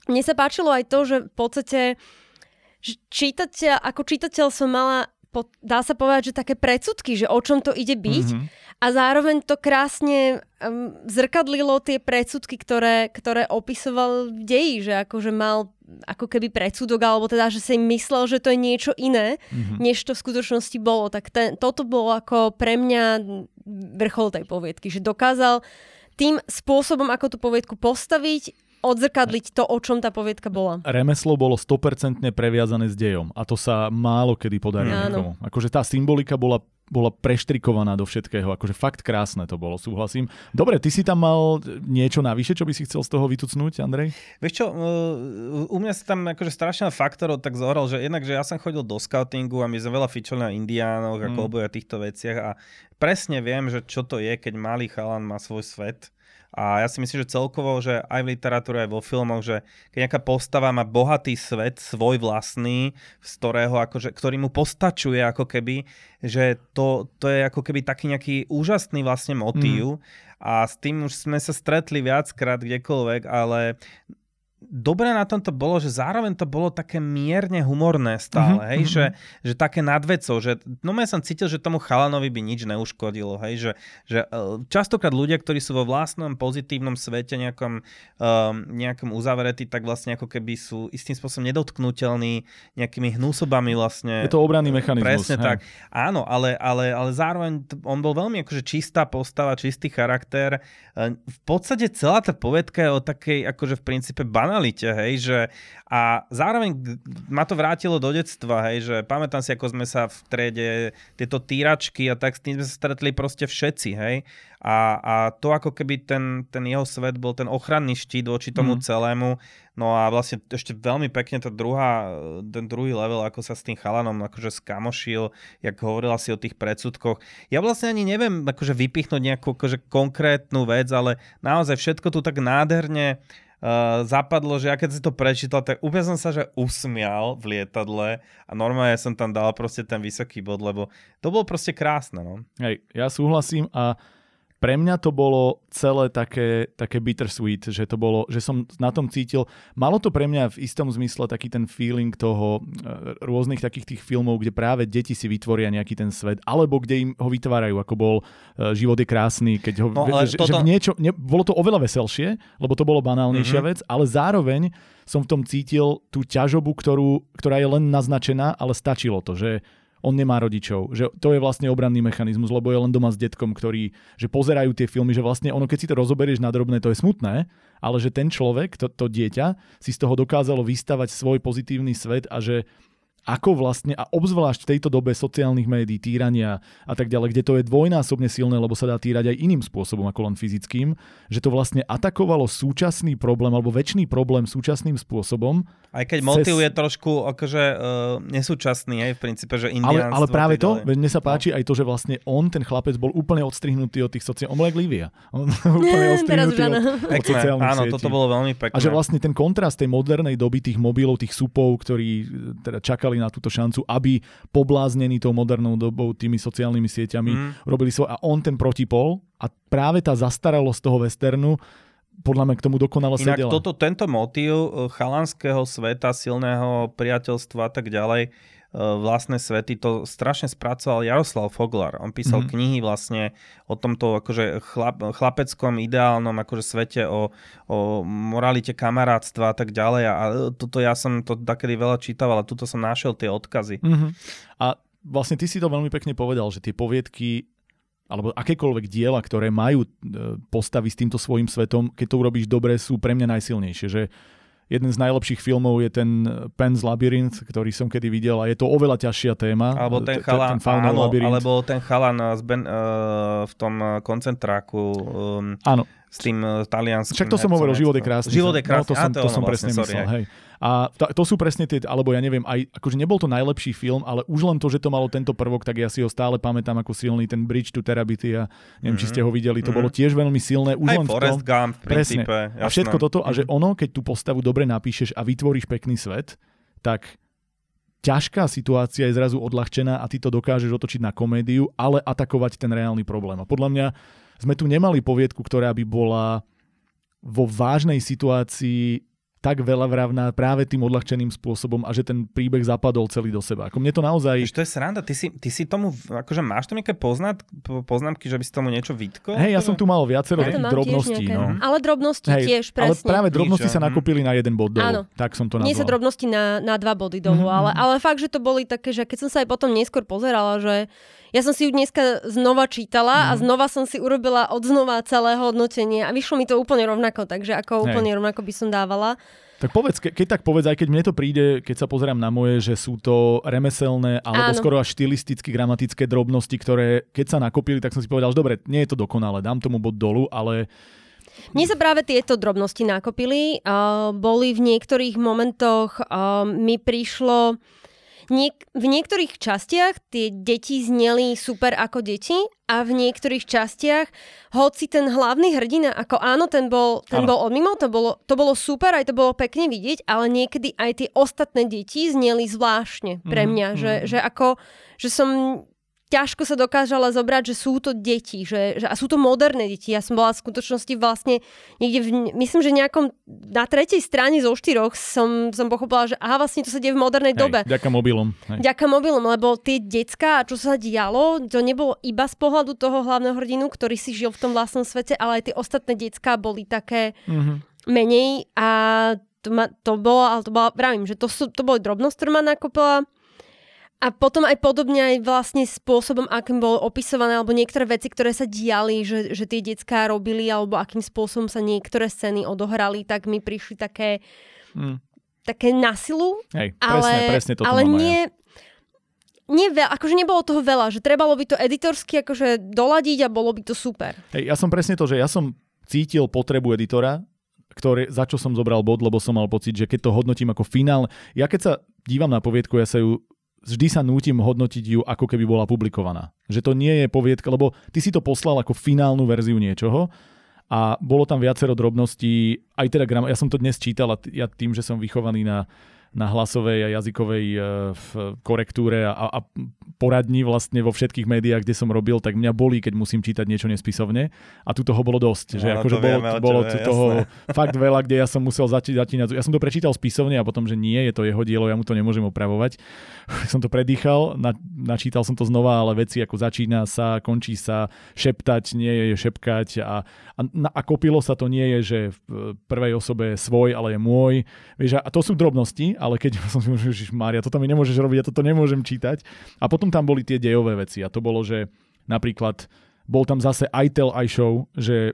mne sa páčilo aj to, že v podstate že čítateľ, ako čítateľ som mala dá sa povedať, že také predsudky, že o čom to ide byť mm-hmm. a zároveň to krásne um, zrkadlilo tie predsudky, ktoré, ktoré opisoval v deji, že akože mal ako keby predsudok, alebo teda, že si myslel, že to je niečo iné, mm-hmm. než to v skutočnosti bolo. Tak ten, toto bolo ako pre mňa vrchol tej poviedky, že dokázal tým spôsobom, ako tú poviedku postaviť, odzrkadliť to, o čom tá poviedka bola. Remeslo bolo 100% previazané s dejom a to sa málo kedy podarí mm. niekomu. Akože tá symbolika bola bola preštrikovaná do všetkého. Akože fakt krásne to bolo, súhlasím. Dobre, ty si tam mal niečo navyše, čo by si chcel z toho vytucnúť, Andrej? Vieš čo, u mňa sa tam akože strašne faktorov tak zohral, že jednak, že ja som chodil do scoutingu a my sme veľa fičali na indiánoch a mm. a týchto veciach a presne viem, že čo to je, keď malý chalan má svoj svet a ja si myslím, že celkovo, že aj v literatúre, aj vo filmoch, že keď nejaká postava má bohatý svet, svoj vlastný, z ktorého akože, ktorý mu postačuje ako keby, že to, to je ako keby taký nejaký úžasný vlastne motív. Mm. A s tým už sme sa stretli viackrát kdekoľvek, ale dobré na tomto bolo, že zároveň to bolo také mierne humorné stále, mm-hmm. hej, mhm. že, že také nadvecov, že no ja som cítil, že tomu chalanovi by nič neuškodilo, hej, že, že e, častokrát ľudia, ktorí sú vo vlastnom pozitívnom svete nejakom, um, nejakom uzavretí, tak vlastne ako keby sú istým spôsobom nedotknutelní nejakými hnúsobami vlastne. Je to obranný mechanizmus. Presne hej. tak. Áno, ale, ale, ale zároveň on bol veľmi akože čistá postava, čistý charakter. E, v podstate celá tá povedka je o takej akože v princípe ban banalite, hej, že a zároveň ma to vrátilo do detstva, hej, že pamätám si, ako sme sa v trede tieto týračky a tak s tým sme sa stretli proste všetci, hej. A, a to ako keby ten, ten jeho svet bol ten ochranný štít voči tomu mm. celému. No a vlastne ešte veľmi pekne tá druhá, ten druhý level, ako sa s tým chalanom akože skamošil, jak hovorila si o tých predsudkoch. Ja vlastne ani neviem akože vypichnúť nejakú akože konkrétnu vec, ale naozaj všetko tu tak nádherne uh, zapadlo, že ja keď si to prečítal, tak úplne som sa že usmial v lietadle a normálne som tam dal proste ten vysoký bod, lebo to bolo proste krásne. No. Hej, ja súhlasím a pre mňa to bolo celé také, také bittersweet, že to bolo, že som na tom cítil, malo to pre mňa v istom zmysle taký ten feeling toho e, rôznych takých tých filmov, kde práve deti si vytvoria nejaký ten svet, alebo kde im ho vytvárajú, ako bol uh, Život je krásny, keď ho, no, že, toto... že niečo, ne, bolo to oveľa veselšie, lebo to bolo banálnejšia mm-hmm. vec, ale zároveň som v tom cítil tú ťažobu, ktorú, ktorá je len naznačená, ale stačilo to, že on nemá rodičov. Že to je vlastne obranný mechanizmus, lebo je len doma s detkom, ktorí že pozerajú tie filmy, že vlastne ono, keď si to rozoberieš na drobné, to je smutné, ale že ten človek, to, to dieťa, si z toho dokázalo vystavať svoj pozitívny svet a že ako vlastne, a obzvlášť v tejto dobe sociálnych médií, týrania a tak ďalej, kde to je dvojnásobne silné, lebo sa dá týrať aj iným spôsobom ako len fyzickým, že to vlastne atakovalo súčasný problém alebo väčší problém súčasným spôsobom. Aj keď motiv cez... je trošku akože uh, nesúčasný, aj v princípe, že Ale, ale práve to, mne sa no. páči no. aj to, že vlastne on, ten chlapec, bol úplne odstrihnutý od tých sociálnych... On Livia. On úplne odstrihnutý od, od sociálnych Áno, sietí. toto bolo veľmi pekné. A že vlastne ten kontrast tej modernej doby tých mobilov, tých supov, ktorí teda čakali čakali na túto šancu, aby pobláznení tou modernou dobou tými sociálnymi sieťami mm. robili svoj. A on ten protipol a práve tá zastaralosť toho westernu podľa mňa k tomu dokonalo Inak sedela. toto, tento motív e, chalanského sveta, silného priateľstva a tak ďalej, vlastné svety, to strašne spracoval Jaroslav Foglar. On písal mm-hmm. knihy vlastne o tomto akože chlap, chlapeckom ideálnom akože svete, o, o moralite kamarátstva a tak ďalej a toto ja som to takedy veľa čítal, ale tuto som našiel tie odkazy. Mm-hmm. A vlastne ty si to veľmi pekne povedal, že tie poviedky alebo akékoľvek diela, ktoré majú e, postavy s týmto svojim svetom, keď to urobíš dobre, sú pre mňa najsilnejšie. Že jeden z najlepších filmov je ten Pan's Labyrinth, ktorý som kedy videl a je to oveľa ťažšia téma. Alebo ten chalan, ten áno, alebo ten chalan z ben, uh, v tom koncentráku. Um, áno. S tým talianským. Však to som hovoril, život je krásny. Život je krásny, no, to som, to, som presne sorry, myslel. Hej. A to, sú presne tie, alebo ja neviem, aj akože nebol to najlepší film, ale už len to, že to malo tento prvok, tak ja si ho stále pamätám ako silný ten Bridge to Therapy a neviem, mm-hmm. či ste ho videli, to mm-hmm. bolo tiež veľmi silné. Už aj len Forrest v tom, Gump, v presne. A všetko toto, a že mhm. ono, keď tú postavu dobre napíšeš a vytvoríš pekný svet, tak ťažká situácia je zrazu odľahčená a ty to dokážeš otočiť na komédiu, ale atakovať ten reálny problém. A podľa mňa sme tu nemali poviedku, ktorá by bola vo vážnej situácii tak veľa vravná práve tým odľahčeným spôsobom a že ten príbeh zapadol celý do seba. Ako mne to naozaj... Ež to je sranda, ty si, ty si tomu, akože máš tam nejaké poznat, poznámky, že by si tomu niečo vytkol? Hej, ja som tu mal viacero ja drobností. No. Ale drobnosti Hej, tiež, presne. Ale práve drobnosti Nič, sa nakúpili na jeden bod dolu. Áno. Tak som to nazval. Nie sa drobnosti na, na dva body dolu, mm-hmm. ale, ale fakt, že to boli také, že keď som sa aj potom neskôr pozerala, že ja som si ju dneska znova čítala mm. a mhm. znova som si urobila od znova celé hodnotenie a vyšlo mi to úplne rovnako, takže ako Hej. úplne rovnako by som dávala. Tak povedz, ke, keď tak povedz, aj keď mne to príde, keď sa pozerám na moje, že sú to remeselné alebo Áno. skoro až štilisticky gramatické drobnosti, ktoré keď sa nakopili, tak som si povedal, že dobre, nie je to dokonalé, dám tomu bod dolu, ale mne sa práve tieto drobnosti nakopili. Uh, boli v niektorých momentoch, uh, mi prišlo Niek- v niektorých častiach tie deti zneli super ako deti a v niektorých častiach, hoci ten hlavný hrdina, ako áno, ten bol, ten bol odmimo, to bolo, to bolo super, aj to bolo pekne vidieť, ale niekedy aj tie ostatné deti zneli zvláštne pre mhm, mňa, mm-hmm. že, že ako, že som ťažko sa dokážala zobrať, že sú to deti, že, že, a sú to moderné deti. Ja som bola v skutočnosti vlastne niekde, v, myslím, že nejakom na tretej strane zo štyroch som, som pochopila, že aha, vlastne to sa deje v modernej Hej, dobe. Ďaká mobilom. Hej. Ďaká mobilom, lebo tie decka, čo sa dialo, to nebolo iba z pohľadu toho hlavného hrdinu, ktorý si žil v tom vlastnom svete, ale aj tie ostatné decka boli také mm-hmm. menej a to, ma, to bolo, ale to bola, vravím, že to, sú, to boli drobnosť, ktorú ma nakopila a potom aj podobne aj vlastne spôsobom, akým bolo opisované, alebo niektoré veci, ktoré sa diali, že, že tie detská robili, alebo akým spôsobom sa niektoré scény odohrali, tak mi prišli také, hmm. také na silu. Hej, ale, presne, presne toto ale nie, nie veľa, akože nebolo toho veľa, že trebalo by to editorsky akože doladiť a bolo by to super. Hej, ja som presne to, že ja som cítil potrebu editora, ktoré, za čo som zobral bod, lebo som mal pocit, že keď to hodnotím ako finál, ja keď sa dívam na poviedku, ja sa ju vždy sa nútim hodnotiť ju, ako keby bola publikovaná. Že to nie je poviedka, lebo ty si to poslal ako finálnu verziu niečoho a bolo tam viacero drobností, aj teda, ja som to dnes čítal a ja tým, že som vychovaný na na hlasovej a jazykovej e, korektúre a, a poradni vlastne vo všetkých médiách, kde som robil, tak mňa bolí, keď musím čítať niečo nespisovne. A tu toho bolo dosť. Že no, akože bolo, vieme, bolo tu toho jasné. fakt veľa, kde ja som musel začať začínať. Ja som to prečítal spisovne a potom, že nie, je to jeho dielo, ja mu to nemôžem opravovať. som to predýchal, na, načítal som to znova, ale veci ako začína sa, končí sa, šeptať, nie je šepkať a, a, a kopilo sa to nie je, že v prvej osobe svoj, ale je môj. Vieš, a to sú drobnosti, ale keď som si myslel, že Mária, toto mi nemôžeš robiť, ja toto nemôžem čítať. A potom tam boli tie dejové veci a to bolo, že napríklad bol tam zase I tell I show, že e,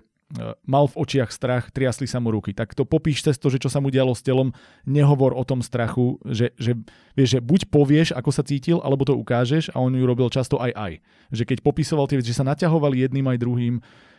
mal v očiach strach, triasli sa mu ruky. Tak to popíš cez to, že čo sa mu dialo s telom, nehovor o tom strachu, že, že, vieš, že buď povieš, ako sa cítil, alebo to ukážeš a on ju robil často aj aj. Že keď popisoval tie veci, že sa naťahovali jedným aj druhým,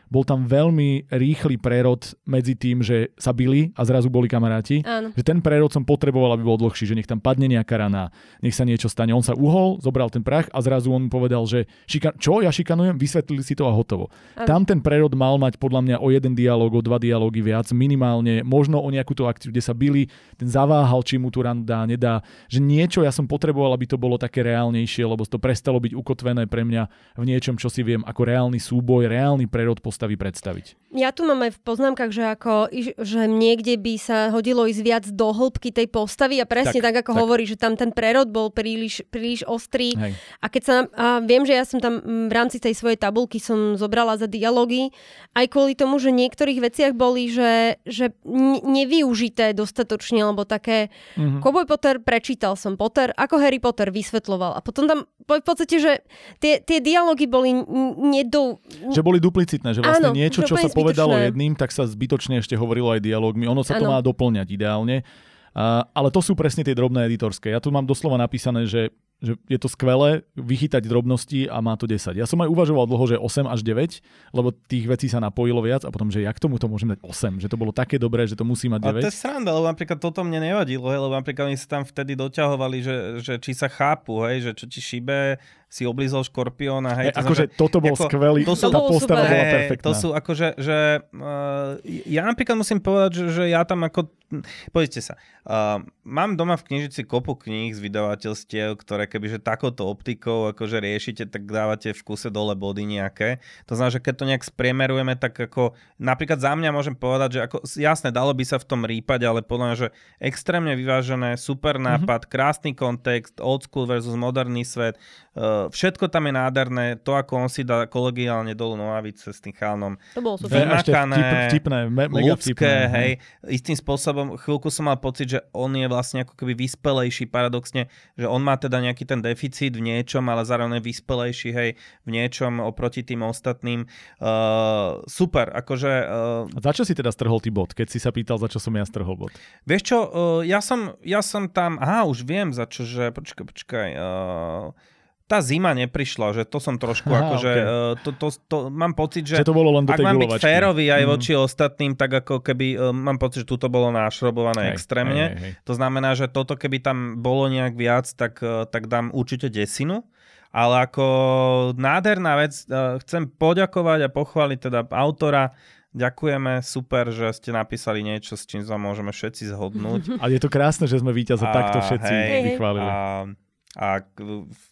bol tam veľmi rýchly prerod medzi tým, že sa bili a zrazu boli kamaráti. Áno. Že ten prerod som potreboval, aby bol dlhší, že nech tam padne nejaká rana, nech sa niečo stane. On sa uhol, zobral ten prach a zrazu on povedal, že šika- čo, ja šikanujem, vysvetlili si to a hotovo. Áno. Tam ten prerod mal mať podľa mňa o jeden dialog, o dva dialógy viac, minimálne, možno o nejakú tú akciu, kde sa bili, ten zaváhal, či mu tu ranu dá, nedá. Že niečo ja som potreboval, aby to bolo také reálnejšie, lebo to prestalo byť ukotvené pre mňa v niečom, čo si viem ako reálny súboj, reálny prerod po postavy predstaviť. Ja tu mám aj v poznámkach, že, ako, že niekde by sa hodilo ísť viac do hĺbky tej postavy a presne tak, tak ako tak. hovorí, že tam ten prerod bol príliš, príliš ostrý. Hej. A keď sa, a viem, že ja som tam v rámci tej svojej tabulky som zobrala za dialógy, aj kvôli tomu, že niektorých veciach boli, že, že nevyužité dostatočne, alebo také mm-hmm. Cowboy Potter prečítal som Potter, ako Harry Potter vysvetloval. A potom tam v podstate, že tie, tie dialógy boli nedou... Že boli duplicitné, že vlastne Áno, niečo, čo sa povedalo jedným, tak sa zbytočne ešte hovorilo aj dialógmi. Ono sa ano. to má doplňať ideálne. Uh, ale to sú presne tie drobné editorské. Ja tu mám doslova napísané, že že je to skvelé vychytať drobnosti a má to 10. Ja som aj uvažoval dlho, že 8 až 9, lebo tých vecí sa napojilo viac a potom, že jak tomu to môžem dať 8, že to bolo také dobré, že to musí mať 9. A to je sranda, lebo napríklad toto mne nevadilo, hej, lebo napríklad oni sa tam vtedy doťahovali, že, že či sa chápu, hej, že čo ti šíbe, si oblízol škorpióna. Hej, to akože toto bol ako, skvelý, to sú, tá postava bola perfektná. To sú akože, že uh, ja napríklad musím povedať, že, že ja tam ako, pozrite sa, uh, mám doma v knižici kopu kníh z vydavateľstiev, ktoré kebyže takouto optikou akože riešite, tak dávate v kuse dole body nejaké. To znamená, že keď to nejak spriemerujeme, tak ako napríklad za mňa môžem povedať, že ako, jasné, dalo by sa v tom rýpať, ale podľa mňa, že extrémne vyvážené, super nápad, mm-hmm. krásny kontext, old school versus moderný svet, všetko tam je nádherné, to ako on si dá kolegiálne dolu nohavice s tým chálnom. To bolo super. Vymakané, vtip, vtipné, me, mega ľudské, vtipné. hej. Istým spôsobom, chvíľku som mal pocit, že on je vlastne ako keby vyspelejší paradoxne, že on má teda nejaký ten deficit v niečom, ale zároveň je vyspelejší, hej, v niečom oproti tým ostatným. Uh, super, akože... Uh, za čo si teda strhol ty bod, keď si sa pýtal, za čo som ja strhol bod? Vieš čo, uh, ja, som, ja som tam, aha, už viem za čo, že počkaj, počkaj, uh, tá zima neprišla, že to som trošku Aha, akože, okay. uh, to, to, to, mám pocit, že, že to bolo len do ak mám byť férový aj mm. voči ostatným, tak ako keby, uh, mám pocit, že tu to bolo našrobované hej, extrémne. Hej, hej. To znamená, že toto keby tam bolo nejak viac, tak, uh, tak dám určite desinu. Ale ako nádherná vec, chcem poďakovať a pochváliť teda autora, Ďakujeme, super, že ste napísali niečo, s čím sa môžeme všetci zhodnúť. A je to krásne, že sme víťaza takto všetci hej, vychválili. A a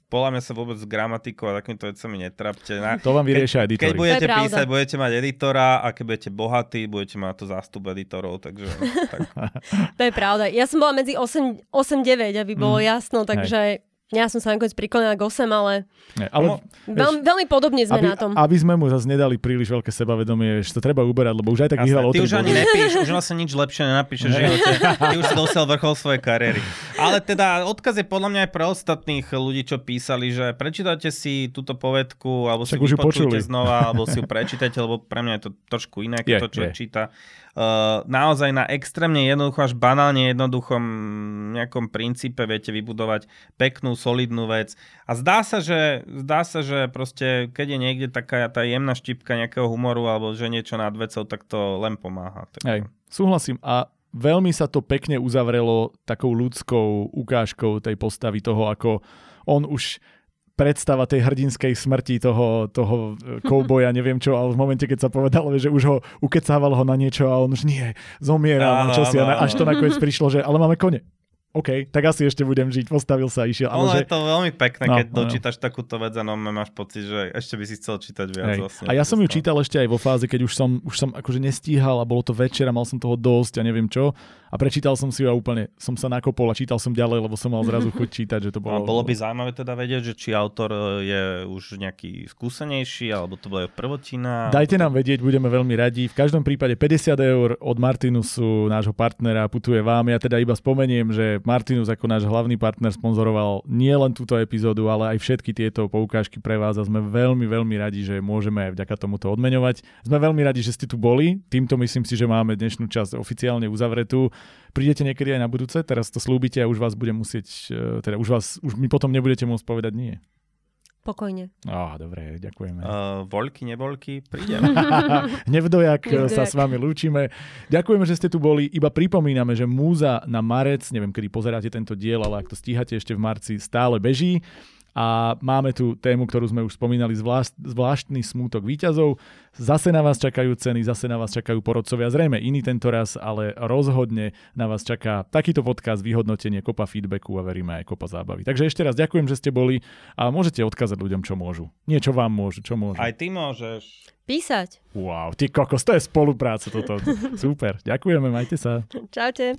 podľa mňa sa vôbec s gramatikou a takýmito vecami netrapte. Na, to vám vyriešia editori. Keď budete písať, budete mať editora a keď budete bohatí, budete mať to zástup editorov. Takže, tak. to je pravda. Ja som bola medzi 8-9, aby bolo mm. jasno, takže Hej. Ja som sa nakoniec priklonila k 8, ale, Nie, ale veľmi, veľmi podobne sme aby, na tom. Aby sme mu zase nedali príliš veľké sebavedomie, že to treba uberať, lebo už aj tak vyhral Ty už ani nepíš, už vlastne nič lepšie nenapíšeš v živote. Ty už si dosiel vrchol svojej kariéry. Ale teda odkaz je podľa mňa aj pre ostatných ľudí, čo písali, že prečítajte si túto povedku, alebo si ju vypočujte znova, alebo si ju prečítajte, lebo pre mňa je to trošku iné, keď je, to človek je. číta naozaj na extrémne jednoduchom až banálne jednoduchom nejakom princípe viete vybudovať peknú, solidnú vec. A zdá sa, že, zdá sa, že proste, keď je niekde taká tá jemná štipka nejakého humoru alebo že niečo nad vecou, tak to len pomáha. Tak... Hej, súhlasím. A veľmi sa to pekne uzavrelo takou ľudskou ukážkou tej postavy toho, ako on už predstava tej hrdinskej smrti toho, toho kouboja, neviem čo, ale v momente, keď sa povedalo, že už ho ukecával ho na niečo a on už nie, zomiera, áno, čo si, áno, až to nakoniec prišlo, že ale máme kone. OK, tak asi ešte budem žiť, postavil sa a išiel. Ale že... je to veľmi pekné, no, keď no, dočítaš no. takúto vec a no, máš pocit, že ešte by si chcel čítať viac. Vlastne, a ja som ju čítal ešte aj vo fáze, keď už som, už som akože nestíhal a bolo to večer a mal som toho dosť a neviem čo a prečítal som si ju a úplne som sa nakopol a čítal som ďalej, lebo som mal zrazu chuť čítať, že to bolo... A bolo by zaujímavé teda vedieť, že či autor e, je už nejaký skúsenejší, alebo to bola prvotina. Dajte nám vedieť, budeme veľmi radi. V každom prípade 50 eur od Martinusu, nášho partnera, putuje vám. Ja teda iba spomeniem, že Martinus ako náš hlavný partner sponzoroval nie len túto epizódu, ale aj všetky tieto poukážky pre vás a sme veľmi, veľmi radi, že môžeme aj vďaka tomuto odmeňovať. Sme veľmi radi, že ste tu boli. Týmto myslím si, že máme dnešnú časť oficiálne uzavretú. Prídete niekedy aj na budúce, teraz to slúbite a už vás budem musieť, e, teda už, vás, už mi potom nebudete môcť povedať nie. Pokojne. Á, dobre, ďakujeme. Uh, voľky, nevoľky, prídem. Nevdojak sa s vami lúčime. Ďakujeme, že ste tu boli. Iba pripomíname, že Múza na marec, neviem, kedy pozeráte tento diel, ale ak to stíhate ešte v marci, stále beží. A máme tu tému, ktorú sme už spomínali, zvlášť, zvláštny smútok výťazov. Zase na vás čakajú ceny, zase na vás čakajú porodcovia, zrejme iný tento raz, ale rozhodne na vás čaká takýto podcast, vyhodnotenie, kopa feedbacku a veríme aj kopa zábavy. Takže ešte raz ďakujem, že ste boli a môžete odkázať ľuďom, čo môžu. Niečo vám môžu, čo môžu. Aj ty môžeš. Písať. Wow, ty kokos, to je spolupráca toto. Super, ďakujeme, majte sa. Čaute.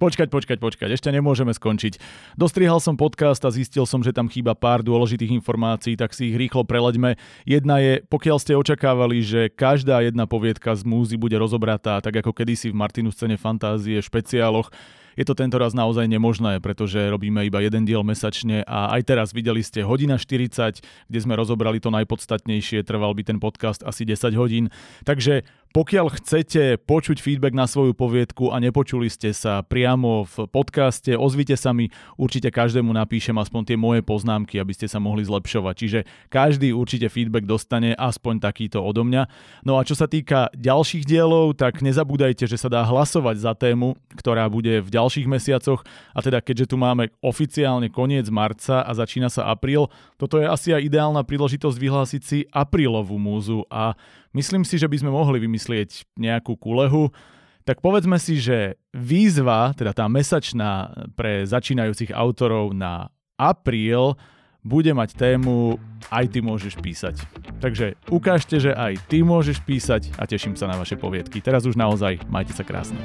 Počkať, počkať, počkať, ešte nemôžeme skončiť. Dostrihal som podcast a zistil som, že tam chýba pár dôležitých informácií, tak si ich rýchlo preleďme. Jedna je, pokiaľ ste očakávali, že každá jedna poviedka z múzy bude rozobratá, tak ako kedysi v Martinu scéne fantázie špeciáloch, je to tento raz naozaj nemožné, pretože robíme iba jeden diel mesačne a aj teraz videli ste hodina 40, kde sme rozobrali to najpodstatnejšie, trval by ten podcast asi 10 hodín. Takže pokiaľ chcete počuť feedback na svoju poviedku a nepočuli ste sa priamo v podcaste, ozvite sa mi, určite každému napíšem aspoň tie moje poznámky, aby ste sa mohli zlepšovať. Čiže každý určite feedback dostane aspoň takýto odo mňa. No a čo sa týka ďalších dielov, tak nezabúdajte, že sa dá hlasovať za tému, ktorá bude v ďalších mesiacoch. A teda keďže tu máme oficiálne koniec marca a začína sa apríl, toto je asi aj ideálna príležitosť vyhlásiť si aprílovú múzu a myslím si, že by sme mohli vymyslieť nejakú kulehu, tak povedzme si, že výzva, teda tá mesačná pre začínajúcich autorov na apríl, bude mať tému Aj ty môžeš písať. Takže ukážte, že aj ty môžeš písať a teším sa na vaše poviedky. Teraz už naozaj majte sa krásne.